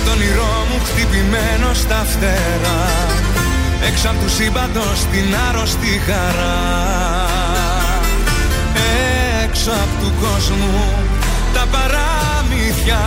με τον όνειρό μου χτυπημένο στα φτερά. Έξω απ' του σύμπαντος την άρρωστη χαρά. Έξω απ' του κόσμου τα παραμύθια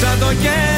σαν το κέρι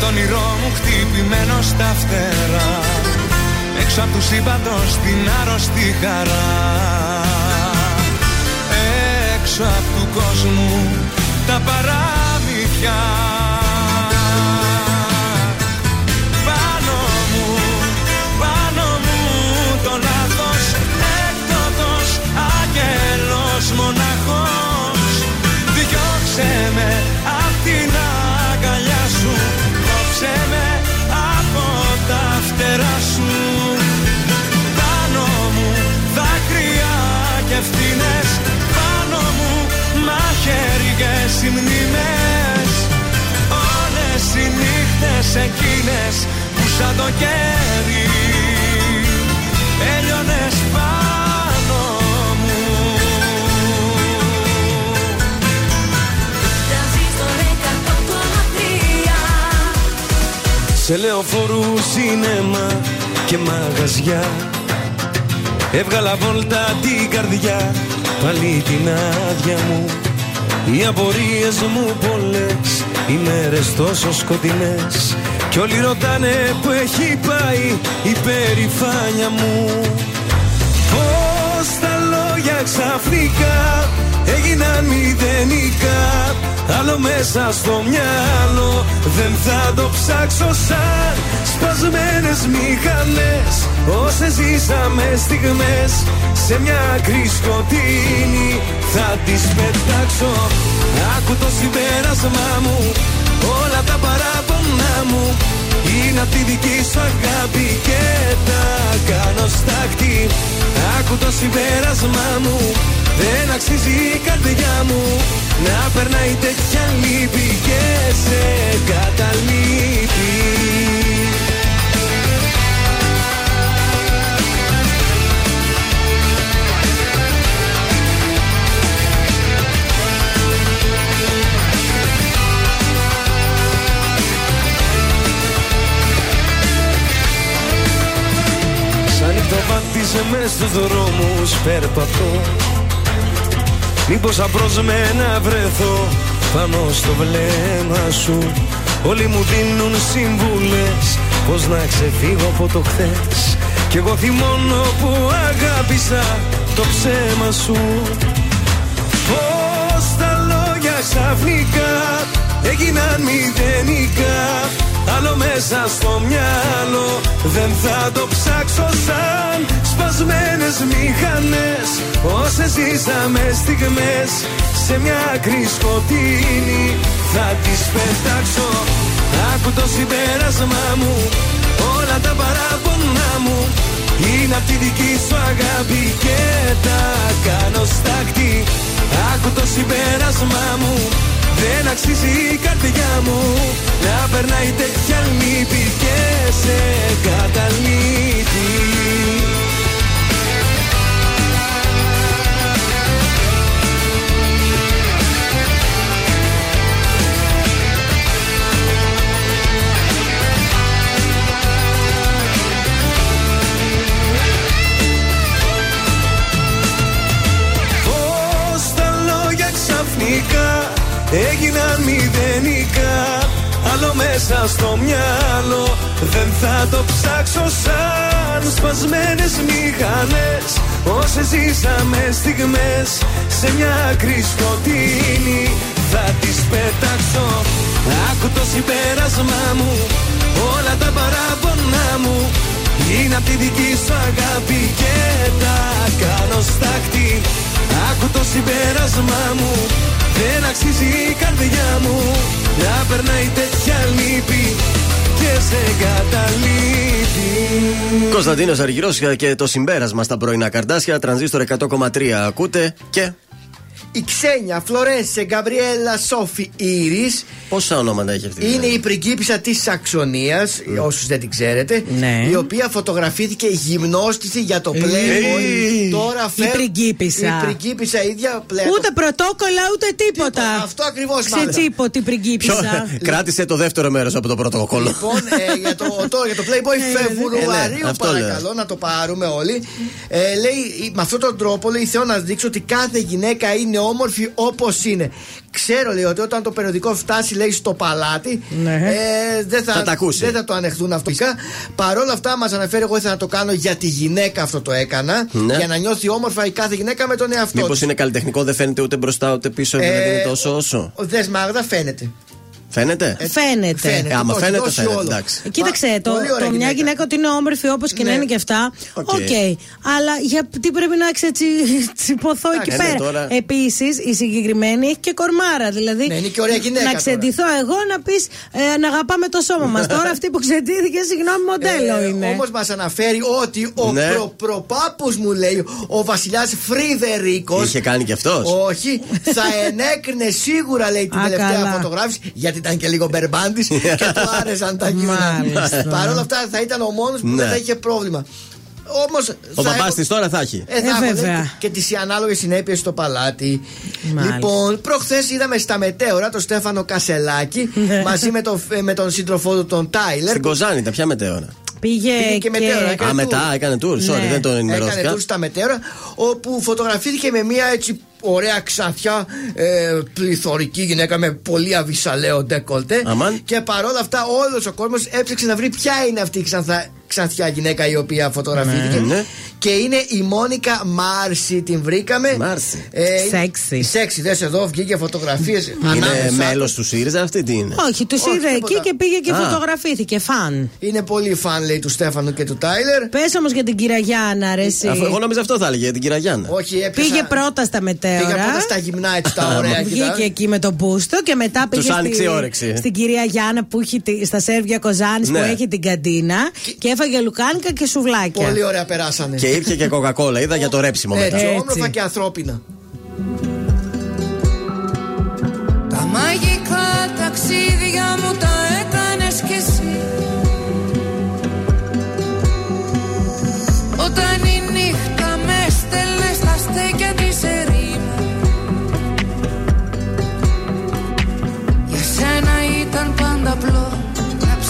Με τον όνειρό μου χτυπημένο στα φτερά. Έξω απ' του σύμπαντος την άρρωστη χαρά. Έξω απ' του κόσμου τα παραμύθια. Πάνω μου, πάνω μου το λάθος Έκδοτος, άγγελος, μοναχός. Διώξε μαχαίριες οι μνήμες Όλες οι νύχτες εκείνες που σαν το κέρι Έλειωνες πάνω μου. Σε λεωφορού, σινέμα και μαγαζιά. Έβγαλα βόλτα την καρδιά Πάλι την άδεια μου Οι απορίες μου πολλές Οι μέρες τόσο σκοτεινές. Κι όλοι ρωτάνε που έχει πάει Η περηφάνια μου. Πώς τα λόγια ξαφνικά Έγιναν μηδενικά. Άλλο μέσα στο μυαλό Δεν θα το ψάξω σαν Σπασμένες μηχανές. Όσες ζήσαμε στιγμές Σε μια άκρη σκοτεινή Θα τις πετάξω Άκου το συμπέρασμά μου. Όλα τα παράπονά μου είναι απ' τη δική σου αγάπη και τα κάνω στάχτη. Άκου το συμπέρασμά μου. Δεν αξίζει η καρδιά μου Να περνάει τέτοια λύπη και σε καταλείπει Σαν νυχτοβάτισε μες στους δρόμους περπατώ Μήπως απρόσμενα βρεθώ πάνω στο βλέμμα σου. Όλοι μου δίνουν σύμβουλες Πως να ξεφύγω από το χθες. Κι εγώ θυμώνω που αγάπησα το ψέμα σου. Πως τα λόγια ξαφνικά έγιναν μηδενικά Άλλο μέσα στο μυαλό. Δεν θα το ψάξω σαν Σπασμένες μηχανές. Όσες ζήσαμε στιγμές Σε μια άκρη σκοτεινή. Θα τις πετάξω. Άκου το συμπέρασμά μου. Όλα τα παράπονά μου είναι απ' τη δική σου αγάπη και τα κάνω στάχτη Άκου το συμπέρασμά μου δεν αξίζει η καρδιά μου να περνάει τέτοια λύπη και σε καταλήτη. Μέσα στο μυαλό. Δεν θα το ψάξω σαν σπασμένες μηχανές. Όσες ζήσαμε στιγμές σε μια άκρη σκοτεινή. Θα τις πετάξω. Άκου το συμπέρασμά μου. Όλα τα παράπονά μου είναι απ' τη δική σου αγάπη και τα κάνω στάχτη. Άκου το συμπέρασμά μου. Δεν αξίζει η καρδιά μου να περνάει τέτοια λύπη και σε καταλείπει. Κωνσταντίνος Αργυρός και το συμπέρασμα στα πρωινά καρτάσια. Τρανζίστορ 100,3 ακούτε και. Η Ξένια, Φλωρένσε, Γκαμπριέλα, Σόφι, Ήρης. Πόσα ονόματα έχει αυτή. Είναι η πριγκίπισσα της Σαξονίας, όσους δεν την ξέρετε. Ναι. Η οποία φωτογραφήθηκε γυμνόστηση για το Playboy. Ε. Τώρα Η φέρ- πριγκίπισσα. Η πριγκίπισσα ίδια πλέον. Ούτε πρωτόκολλα ούτε τίποτα. Αυτό ακριβώς μάλλον. Ξετσίπο την πριγκίπισσα. Κράτησε το δεύτερο μέρος από το πρωτόκολλο. Λοιπόν, ε, για, το, τώρα, για το Playboy Φεβρουαρίου, Ε, ναι, αυτό παρακαλώ να το πάρουμε όλοι. Ε, λέει, με αυτόν τον τρόπο λέει, θέλω να δείξω ότι κάθε γυναίκα είναι όμορφη όπως είναι. Ξέρω, λέει, ότι όταν το περιοδικό φτάσει, λέει, στο παλάτι, Ναι. ε, δεν, θα, Θα τα ακούσει. δεν θα το ανεχθούν αυτό. Παρ' όλα αυτά, μας αναφέρει, εγώ ήθελα να το κάνω για τη γυναίκα αυτό το έκανα. Ναι. Για να νιώθει όμορφα η κάθε γυναίκα με τον εαυτό Μήπως της. είναι καλλιτεχνικό, δεν φαίνεται ούτε μπροστά ούτε πίσω, δηλαδή είναι τόσο όσο; Ο Δες Μάγδα φαίνεται. Φαίνεται; Φαίνεται. Ε, άμα το φαίνεται, έχει δώσει φαίνεται, όλο. εντάξει. Κοίταξε, Μα, το, πολύ ωραία το μια γυναίκα. γυναίκα ότι είναι όμορφη όπως και να Ναι. είναι και αυτά. Οκ. Οκ. Αλλά γιατί πρέπει να ξετσιποθώ εκεί Εντάξει, πέρα. ναι, τώρα- Επίσης, η συγκεκριμένη έχει και κορμάρα. Δηλαδή, Ναι, είναι και ωραία γυναίκα να τώρα. ξεντηθώ εγώ να πεις ε, να αγαπάμε το σώμα μας. τώρα αυτή που ξεντήθηκε, συγγνώμη, μοντέλο είναι. Όμως μας Ε, αναφέρει ότι ο Ναι. προ, προπάπους μου λέει, ο βασιλιάς Φρίδερικο. Είχε κάνει κι αυτός. Όχι, θα ενέκρινε σίγουρα λέει την Α, τελευταία καλά. φωτογράφηση γιατί ήταν και λίγο μπερμπάντης και του άρεσαν τα κείμενα. Μάλιστα. Παρ' όλα αυτά θα ήταν ο μόνος που Ναι. δεν θα είχε πρόβλημα. Όμως. Ο παπάς της τώρα θα έχει. Ε, θα Ε, έχω, βέβαια. λέει, και τις ανάλογες συνέπειες στο παλάτι. Μάλιστα. Λοιπόν, προχθές είδαμε στα μετέωρα τον Στέφανο Κασελάκη Ναι. μαζί με, το, με τον σύντροφό του τον Τάιλερ. Στην Κοζάνη, τα ποια μετέωρα. Πήγε, Πήγε και μετέωρα, έκανε Α, μετά tour. έκανε tour. Sorry, Ναι. δεν τον Έκανε ενημερώθηκα. τουρ στα μετέωρα, όπου φωτογραφήθηκε με μια έτσι ωραία ξαθιά ε, πληθωρική γυναίκα με πολύ αβυσαλαίο ντεκολτέ. Αμάν. Και παρόλα αυτά, όλος ο κόσμος épρεξε να βρει ποια είναι αυτή η ξανθα, ξανθιά γυναίκα η οποία φωτογραφήθηκε. Ναι. Και είναι η Μόνικα Μάρση, την βρήκαμε. Μάρση. Σεξι. Σεξι, δες εδώ, βγήκε φωτογραφίες. Είναι μέλος του ΣΥΡΙΖΑ αυτή τι είναι; Όχι, του Όχι, είδε τίποτα. εκεί και πήγε και Α. φωτογραφήθηκε. Φαν. Είναι πολύ φαν, λέει, του Στέφανου και του Τάιλερ. Πες όμως για την κυρία Γιάννα, ρε. εσύ. Αφού εγώ νόμιζα αυτό θα έλεγε για την κυρία Γιάννα. Όχι, έπιασα... Πήγε πρώτα στα μετέωρα. Πήγα πρώτα στα γυμνά, έτσι τα ωραία. Βγήκε κοιτάς. εκεί με τον μπούστο και μετά Τους πήγε άνοιξε στη- η όρεξη. στην κυρία Γιάννα που έχει τη- στα Σέρβια Κοζάνης Ναι. που έχει την καντίνα και έφαγε λουκάνικα και σουβλάκια. Πολύ ωραία περάσανε. Και ήπια και κοκακόλα, είδα για το ρέψιμο μετά. Έτσι, Έτσι. όμορφα και ανθρώπινα. Τα μαγικά ταξίδια μου τα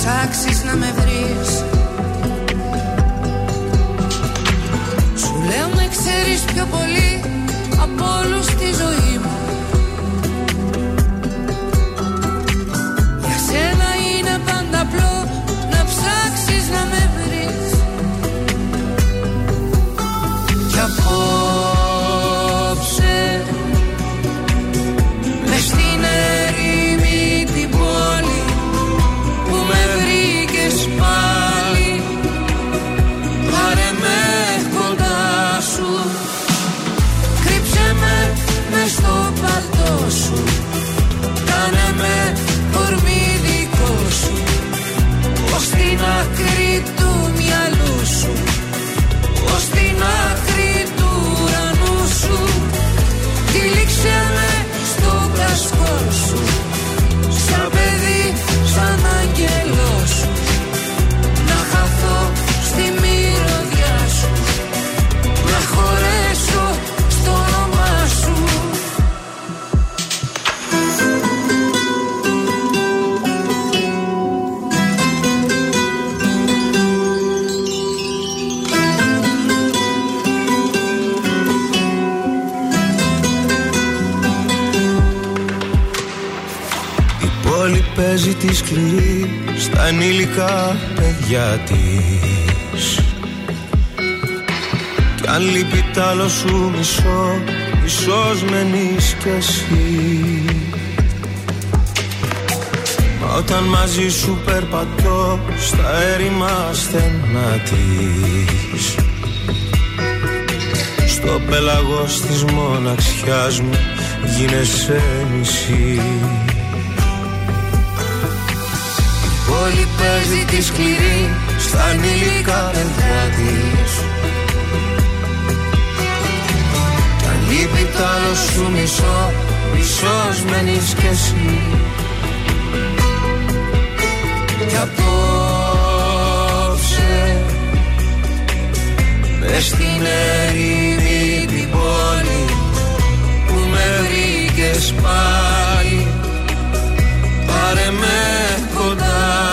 ψάξεις να με βρεις. Σου λέω με ξέρεις πιο πολύ από όλους στη ζωή παίζει τη σκληρή στα ενήλικα παιδιά της. Κι αν λείπει τ' άλλο σου μισό, ίσως μένεις κι εσύ. Μα όταν μαζί σου περπατώ στα έρημα στενά της. Στο πέλαγος της μοναξιάς μου γίνεσαι μισή πόλη παίζει τη σκληρή στα ανήλικα παιδιά της. Κι αν λείπει τ' τ' άλλο σου μισώ Μισός μένεις κι εσύ. Κι απόψε Μες στην ερήμη την πόλη Που με βρήκες πάλι. Πάρε με κοντά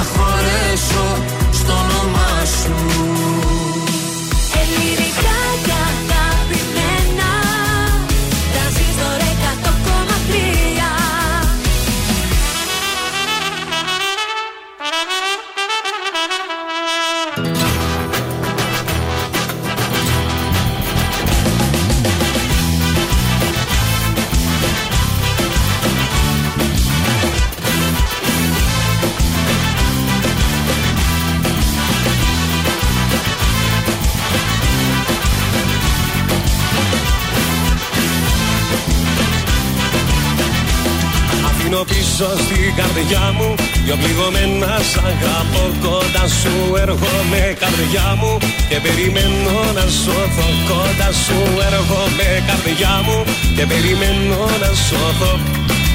Να χωρέσω στο όνομά σου. Ελληνικά πίσω στην καρδιά μου. Δυο πληγωμένα σ' αγαπώ Κοντά σου έρχομαι καρδιά μου. Και περιμένω να σώθω Κοντά σου έρχομαι καρδιά μου. Και περιμένω να σώθω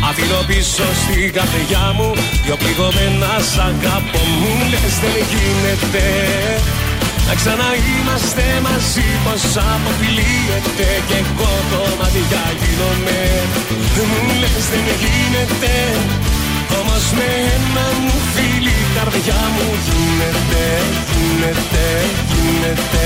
Αφήνω πίσω στην καρδιά μου. Δυο πληγωμένα σ' αγαπώ Μου λες δεν γίνεται να ξαναείμαστε μαζί πως αποφυλίεται Και εγώ κομμάτια γίνομαι. Μου λες δεν γίνεται Όμως με ένα μου φίλι η καρδιά μου γίνεται Γίνεται, γίνεται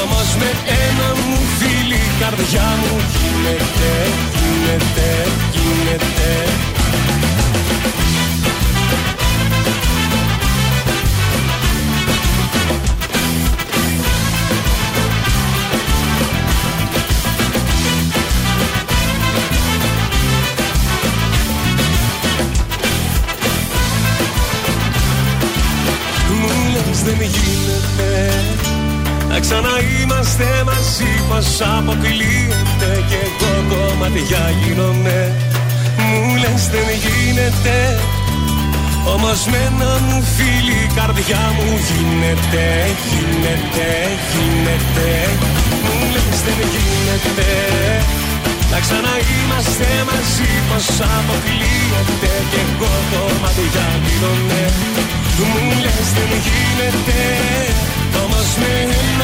Όμως με ένα μου φίλι η καρδιά μου. Γίνεται Γίνεται, γίνεται ξαναείμαστε μαζί πως αποκλείεται Κι εγώ κομμάτια γίνομαι. Μου λες δεν γίνεται Όμως με ένα μου φίλι η καρδιά μου γίνεται Γίνεται, γίνεται. Μου λες δεν γίνεται να ξαναείμαστε μαζί πως αποκλείεται Κι εγώ κομμάτια γίνομαι. Μου λες δεν γίνεται Όμως με ένα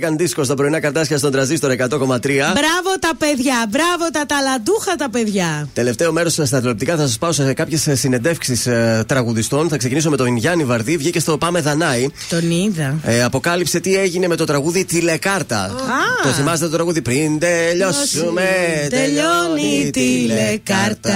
Balkan Disco στα πρωινά καρτάσια στον τραζίστορ 100,3. Μπράβο τα παιδιά, μπράβο τα ταλαντούχα τα παιδιά. Τελευταίο μέρος στα τηλεοπτικά θα σας πάω σε κάποιες συνεντεύξεις τραγουδιστών. Θα ξεκινήσω με τον Γιάννη Βαρδί. Βγήκε στο Πάμε Δανάη. Τον είδα. Ε, αποκάλυψε τι έγινε με το τραγούδι Τηλεκάρτα. Το θυμάστε το τραγούδι; Πριν τελειώσουμε. Τελειώνει η τηλεκάρτα.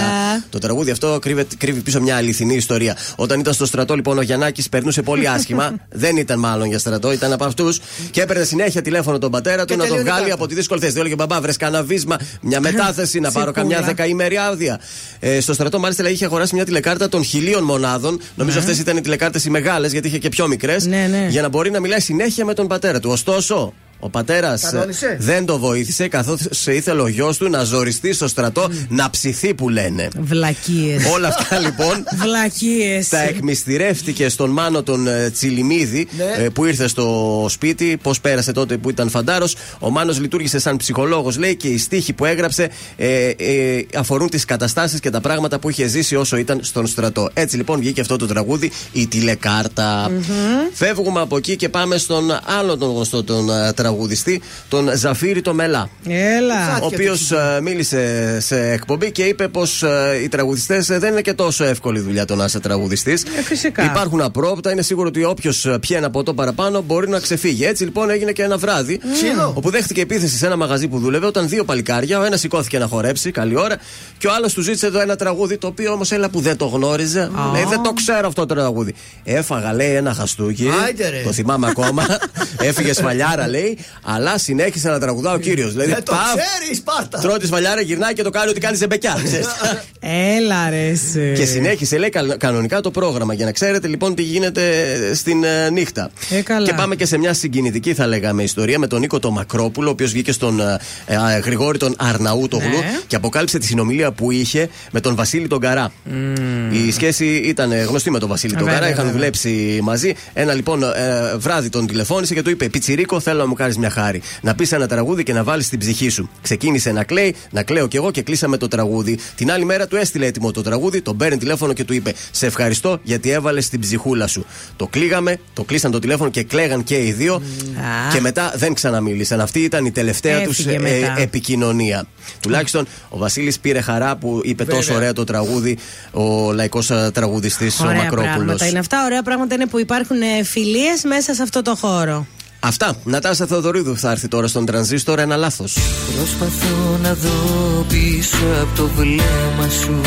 Το τραγούδι αυτό κρύβε, κρύβει πίσω μια αληθινή ιστορία. Όταν ήταν στο στρατό, λοιπόν, ο Γιαννάκης περνούσε πολύ άσχημα. Δεν ήταν μάλλον για στρατό, ήταν από αυτούς. Και έπαιρνε συνέχεια τηλέφωνο τον πατέρα του Και να τον τελείωνε βγάλει κάρτα. από τη δύσκολη θέση. Του έλεγε μπαμπά, βρες κανένα βίσμα, μια μετάθεση, να πάρω καμιά Τσικούλα. δεκαήμερη άδεια. Ε, στο στρατό, μάλιστα, είχε αγοράσει μια τηλεκάρτα των χιλίων μονάδων. Νομίζω Ναι. αυτές ήταν οι τηλεκάρτες οι μεγάλες, γιατί είχε και πιο μικρές. Ναι, ναι. Για να μπορεί να μιλάει συνέχεια με τον πατέρα του. Ωστόσο, ο πατέρας Κανόνισε. δεν το βοήθησε, καθώς ήθελε ο γιος του να ζοριστεί στο στρατό, να ψηθεί που λένε. Βλακίες. Όλα αυτά λοιπόν Βλακίες. τα εκμυστηρεύτηκε στον Μάνο τον ε, Τσιλιμίδη Ναι. ε, που ήρθε στο σπίτι. Πώς πέρασε τότε που ήταν φαντάρος. Ο Μάνος λειτουργήσε σαν ψυχολόγος, λέει, και οι στίχοι που έγραψε ε, ε, αφορούν τις καταστάσεις και τα πράγματα που είχε ζήσει όσο ήταν στον στρατό. Έτσι λοιπόν βγήκε αυτό το τραγούδι, η τηλεκαρτα Φεύγουμε από εκεί και πάμε στον άλλο τον γνωστό τον ε, τραγουδιστή, τον Ζαφύρι το Μελά. Έλα. Ο οποίος μίλησε σε εκπομπή και είπε πως οι τραγουδιστές δεν είναι και τόσο εύκολη δουλειά το να είσαι τραγουδιστής. Ε, φυσικά. Υπάρχουν απρόπτα. Είναι σίγουρο ότι όποιος πιένει από το παραπάνω μπορεί να ξεφύγει. Έτσι λοιπόν έγινε και ένα βράδυ. Ξύλο. Όπου δέχτηκε επίθεση σε ένα μαγαζί που δούλευε όταν δύο παλικάρια, ο ένας σηκώθηκε να χορέψει, καλή ώρα, και ο άλλος του ζήτησε εδώ ένα τραγούδι το οποίο όμως έλα που δεν το γνώριζε. Λέει δεν το ξέρω αυτό το τραγούδι. Έφαγα λέει ένα χαστούκι. Άιντε, ρε. Το θυμάμαι ακόμα. Έφυγε σφαλιάρα λέει, αλλά συνέχισε να τραγουδά ο κύριος. Δηλαδή, Δεν το παφ, ξέρει η Σπάρτα. Τρώει τη σφαλιάρα, γυρνάει και το κάνει ότι κάνει ζεμπεκιά. ξέρεις. Έλα ρε. εσύ. και συνέχισε, λέει, κα- κανονικά το πρόγραμμα. Για να ξέρετε λοιπόν τι γίνεται στην ε, νύχτα. Ε, καλά. Και πάμε και σε μια συγκινητική, θα λέγαμε, ιστορία με τον Νίκο τον Μακρόπουλο, ο οποίος βγήκε στον ε, ε, Γρηγόρη τον Αρναούτογλου Ναι. και αποκάλυψε τη συνομιλία που είχε με τον Βασίλη τον Καρά. Η σχέση ήταν ε, γνωστή με τον Βασίλη Ε, τον βέβαια, Καρά, είχαν βέβαια. δουλέψει μαζί. Ένα λοιπόν ε, βράδυ τον τηλεφώνησε και του είπε: Πιτσιρίκο, θέλω να μου κάνεις μια χάρη. Να πεις ένα τραγούδι και να βάλεις την ψυχή σου. Ξεκίνησε να κλαίει, να κλαίω κι εγώ και κλείσαμε το τραγούδι. Την άλλη μέρα του έστειλε έτοιμο το τραγούδι, τον παίρνει τηλέφωνο και του είπε: Σε ευχαριστώ γιατί έβαλες την ψυχούλα σου. Το κλείγαμε, το κλείσαν το τηλέφωνο και κλαίγαν και οι δύο. Α. Και μετά δεν ξαναμίλησαν. Αυτή ήταν η τελευταία τους Έφυγε μετά. επικοινωνία. Τουλάχιστον ο Βασίλης πήρε χαρά που είπε τόσο Βέβαια. ωραία το τραγούδι ο λαϊκός τραγουδιστής ο Ωραία Μακρόπουλος. πράγματα είναι αυτά. Ωραία πράγματα είναι που υπάρχουν φιλίες μέσα σε αυτό το χώρο. Αυτά. Νατάσα Θεοδωρίδου θα έρθει τώρα στον τρανζίστορ. Ένα λάθος. Προσπαθώ να δω πίσω από το βλέμμα σου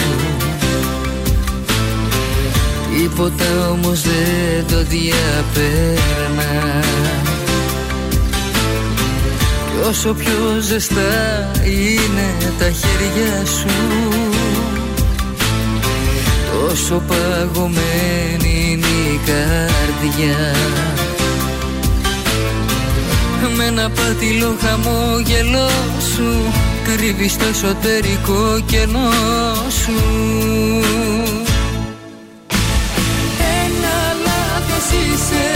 Τίποτα όμως δεν το διαπέρνα Κι όσο πιο ζεστά είναι τα χέρια σου Τόσο παγωμένη είναι η καρδιά με ένα πάτηλο χαμόγελό σου Κρύβεις το εσωτερικό κενό σου. Ένα λάθος είσαι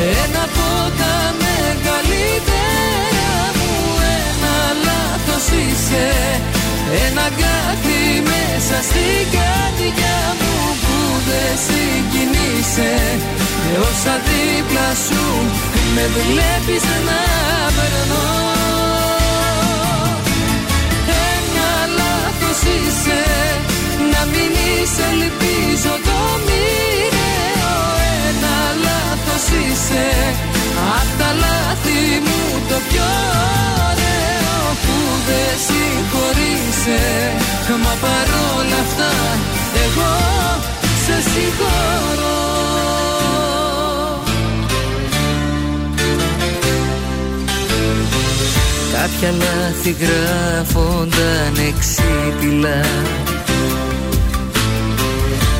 Ένα από τα μεγαλύτερα μου. Ένα λάθος είσαι Ένα κάτι μέσα στην καρδιά μου Που δεν συγκινείσαι Και όσα δίπλα σου Με βλέπεις να περνώ. Ένα λάθος είσαι Να μην είσαι ελπίζω το μοιραίο. Ένα λάθος είσαι Απ' τα λάθη μου το πιο ωραίο. Που δεν συγχωρείσαι Μα παρόλα αυτά εγώ σε Κάποια λάθη γράφονταν εξίτηλα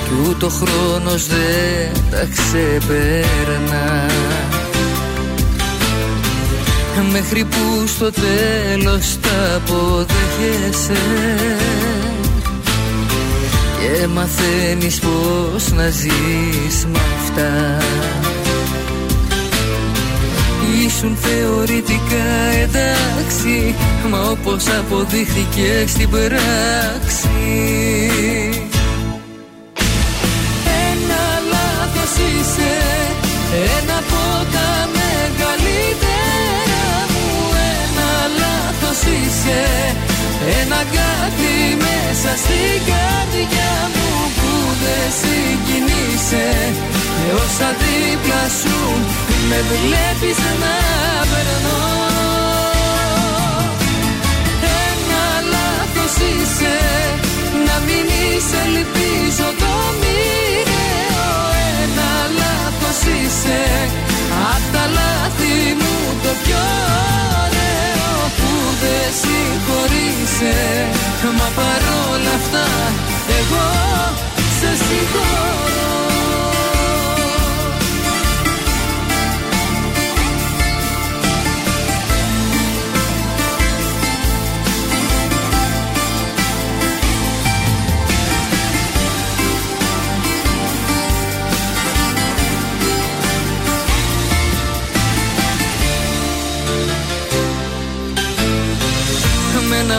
Κι ούτω χρόνος δεν τα ξεπέρνα. Μέχρι που στο τέλος τα αποδέχεσαι. Και μαθαίνεις πως να ζεις με αυτά. Ήσουν θεωρητικά εντάξει Μα όπως αποδείχθηκε στην πράξη. Ένα λάθος είσαι Ένα από τα μεγαλύτερα μου. Ένα λάθος είσαι Ένα κάτι μέσα στην καρδιά μου Που δεν συγκινείσαι. Με όσα δίπλα σου Με βλέπεις να περνώ Ένα λάθος είσαι Να μην είσαι ελπίζω το μοιραίο. Ένα λάθος είσαι Απ' τα λάθη μου το πιο ωραίο. Που δεν συγχωρείσαι. Μα παρόλα αυτά εγώ σε συγχωρώ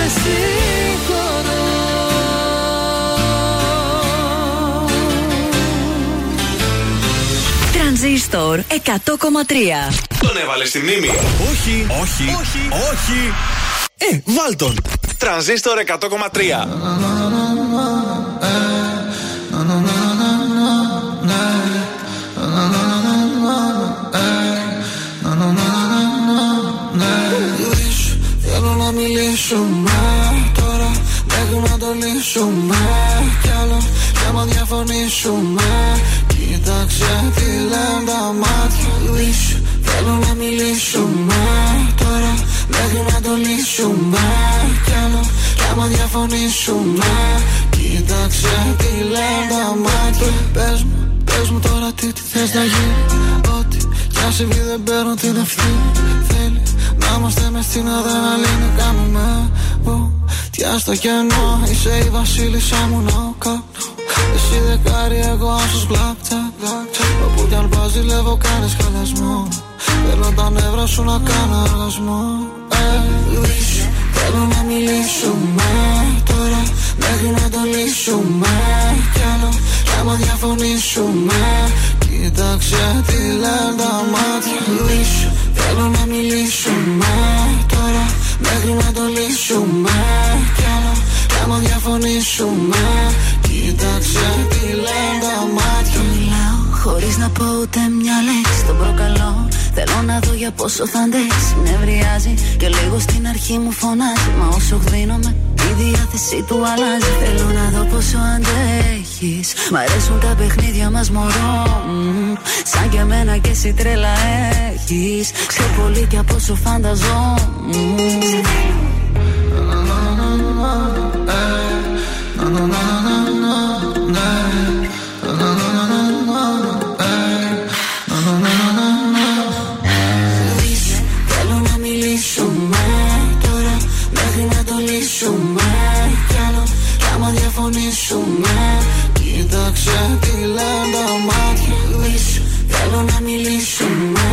σε συγχωρώ Τρανζίστορ 100,3 Τον έβαλε στη μνήμη. Όχι, όχι, όχι, όχι. Ε, βάλ τον. Τρανζίστορ 100,3. Λύσου, Μέχρι να το λύσουμε Κι άλλο και άμα διαφωνήσουμε. Κοίταξε τι λένε τα μάτια Λύσου, Θέλω να μιλήσουμε τώρα Μέχρι να το λύσουμε. Κι άλλο και άμα διαφωνήσουμε. Κοίταξε τι λένε τα μάτια. Πες μου, πες μου τώρα τι, τι θες να γίνει Ό,τι κι αν συμβεί δεν παίρνω την ευθύνη Θέλει να είμαστε μες στην αδρεναλίνη. Κάνουμε που τιά στο κενό. Είσαι η βασίλισσα μου να κάνω. Εσύ δεκάρι εγώ άσος blackjack Όπου κι αν πας ζηλεύω κάνεις χαλασμό. Θέλω τα νεύρα σου να κάνω οργασμό Ε, λύσου, Θέλω να μιλήσουμε τώρα Μέχρι να το λύσουμε. Κι άλλο κι άμα διαφωνήσουμε Κοίταξε τι λένε τα μάτια Λύσου, θέλω να μιλήσουμε τώρα Μέχρι να το λύσουμε. Κι άλλο κι άμα διαφωνήσουμε Κοίταξε τι λένε τα μάτια. Μιλάω χωρίς να πω ούτε μια λέξη Τον προκαλώ Θέλω να δω για πόσο θα αντέξεις. Νευριάζει και λίγο στην αρχή μου φωνάζει. Μα όσο γδίνομαι η διάθεσή του αλλάζει. Θέλω να δω πόσο αντέχεις. Μ' αρέσουν τα παιχνίδια μας μωρό Μμμ, Σαν και εμένα και εσύ τρέλα έχεις. Ξέρω πολύ και από όσο φανταζόμουν. Θέλω διαφωνήσουμε Κοίταξε τι λένε τα μάτια Λύσου Θέλω να μιλήσουμε.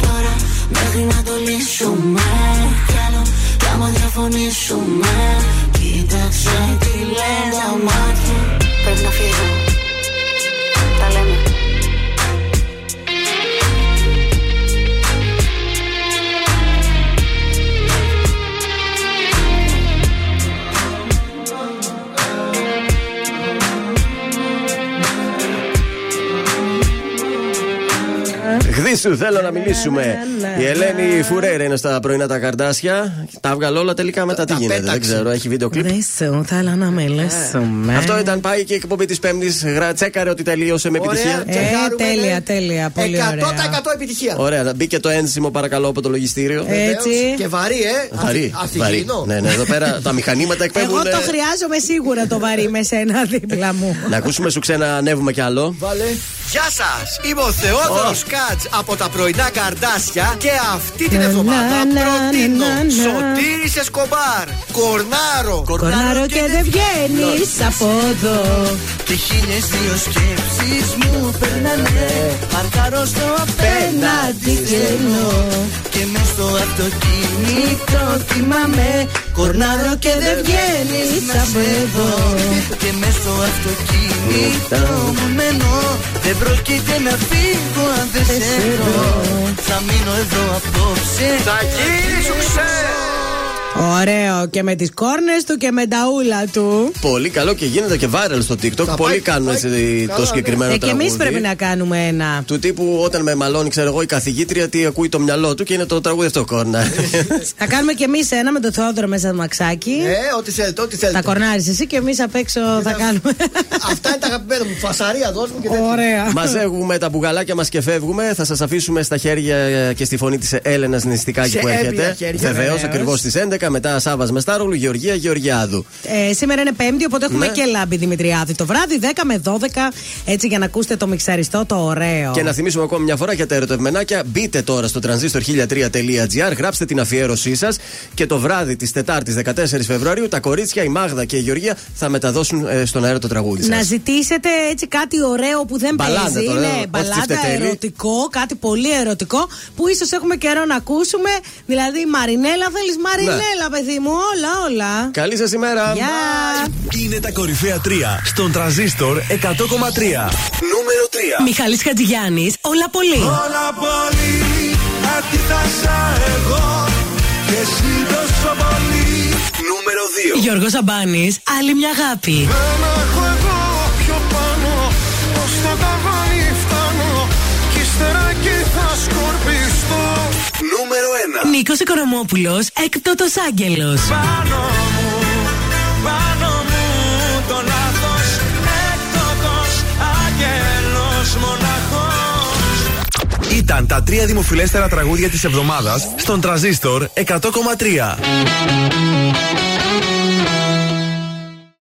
Τώρα Μέχρι να το λύσουμε. Κι άλλο κι άμα διαφωνήσουμε Κοίταξε τι λένε τα μάτια Γδίσου, θέλω να μιλήσουμε. Η Ελένη Φουρέιρα είναι στα πρωινά τα καρδάσια. Τα έβγαλε όλα τελικά μετά τι γίνεται. Δεν ξέρω, έχει βίντεο κλειπ. Γδίσου, θέλω να μιλήσουμε. Αυτό ήταν πάει και η εκπομπή της Πέμπτης. Τσέκαρε ότι τελείωσε με επιτυχία. Ε, τέλεια, τέλεια. Πολύ ωραία. 100% επιτυχία. Ωραία, μπήκε το ένσημο παρακαλώ από το λογιστήριο. Έτσι. Και βαρύ, ε. Βαρύ. Αθη- βαρύ. Αθηγήνο. Ναι, ναι, εδώ πέρα τα μηχανήματα εκπέμπουν. Εγώ το χρειάζομαι σίγουρα το βαρύ με σένα δίπλα μου. Να ακούσουμε σου ξένα ανέβουμε κι άλλο. Βάλε. Γεια σας! Είμαι ο Θεόδωρος Κάτς από τα πρωινά καρδάσια και αυτή την εβδομάδα να, προτείνω να, να. Σωτήρης Εσκομπάρ, Κορνάρο, Κορνάρω και δεν βγαίνεις από εδώ. Και χίλιες δύο σκέψεις μου περνάνε Παρκάρω στο απέναντι τρένο Και μες στο αυτοκίνητο θυμάμαι Κορνάρω και δεν βγαίνεις από εδώ Και μες στο αυτοκίνητο μου μένω Δεν πρόκειται να φύγω αν δεν σε βρω Θα μείνω εδώ απόψε. Θα γίνει Ωραίο και με τις κόρνες του και με τα ούλα του. Πολύ καλό και γίνεται και viral στο TikTok. Πολλοί πάει- κάνουν πάει έτσι καλά, το ναι. συγκεκριμένο Ε, και τραγούδι. εμεί πρέπει να κάνουμε ένα. Του τύπου όταν με μαλώνει, ξέρω εγώ, η καθηγήτρια, τι ακούει το μυαλό του και είναι το τραγούδι αυτό κόρνα. Θα κάνουμε και εμείς ένα με το Θεόδωρο μέσα στο μαξάκι. Ε, ό,τι θέλετε, ό,τι θέλετε. Θα κορνάρεις εσύ και εμείς απ' έξω θα κάνουμε. Αυτά είναι τα αγαπημένα μου. Φασαρία, δώσ' μου και τέτοια. Ωραία. Μαζεύουμε τα μπουγαλάκια μας και φεύγουμε. Θα σας αφήσουμε στα χέρια και στη φωνή της Έλενας Νηστικάκη Σε που έμπειρα έρχεται. χέρια, Βεβαίως, βεβαίως. ακριβώς στις 11. Μετά Σάβα Μεστάρογλου, Γεωργία Γεωργιάδου. Ε, σήμερα είναι Πέμπτη, οπότε έχουμε Ναι. και λάμπη Δημητριάδη το βράδυ, 10 με 12. Έτσι για να ακούσετε το μιξαριστό το ωραίο. Και να θυμίσουμε ακόμη μια φορά για τα ερωτευμενάκια. Μπείτε τώρα στο transistor1003.gr, γράψτε την αφιέρωσή σας και το βράδυ της Τετάρτης 14 Φεβρουαρίου τα κορίτσια, η Μάγδα και η Γεωργία θα μεταδώσουν ε, στον αέρα το τραγούδι σας. Να ζητήσετε έτσι κάτι ωραίο που δεν Μπαλάντα παίζει. τώρα, ναι, ό,τι μπαλάντα, τσιφτετέλη. ερωτικό, κάτι πολύ ερωτικό που ίσως έχουμε καιρό να ακούσουμε. Δηλαδή, Μαρινέλα, θέλεις Μαρινέλα, παιδί μου, όλα, όλα. Καλή σας ημέρα. Γεια! Είναι τα κορυφαία 3 στον τραζίστορ 100,3. Νούμερο 3. Μιχάλης Χατζηγιάννης, όλα πολύ. Όλα πολύ αντίθασα εγώ και εσύ τόσο πολύ Νούμερο 2. Γιώργος Αμπάνης, άλλη μια αγάπη. Δεν έχω Νούμερο 1. Νίκος Οικονομόπουλος, έκτοτος άγγελος. Πάνω μου, πάνω μου το λάθος Έκτοτος αγγέλος μοναχός Ήταν τα τρία δημοφιλέστερα τραγούδια της εβδομάδας στον τραζίστορ 100,3.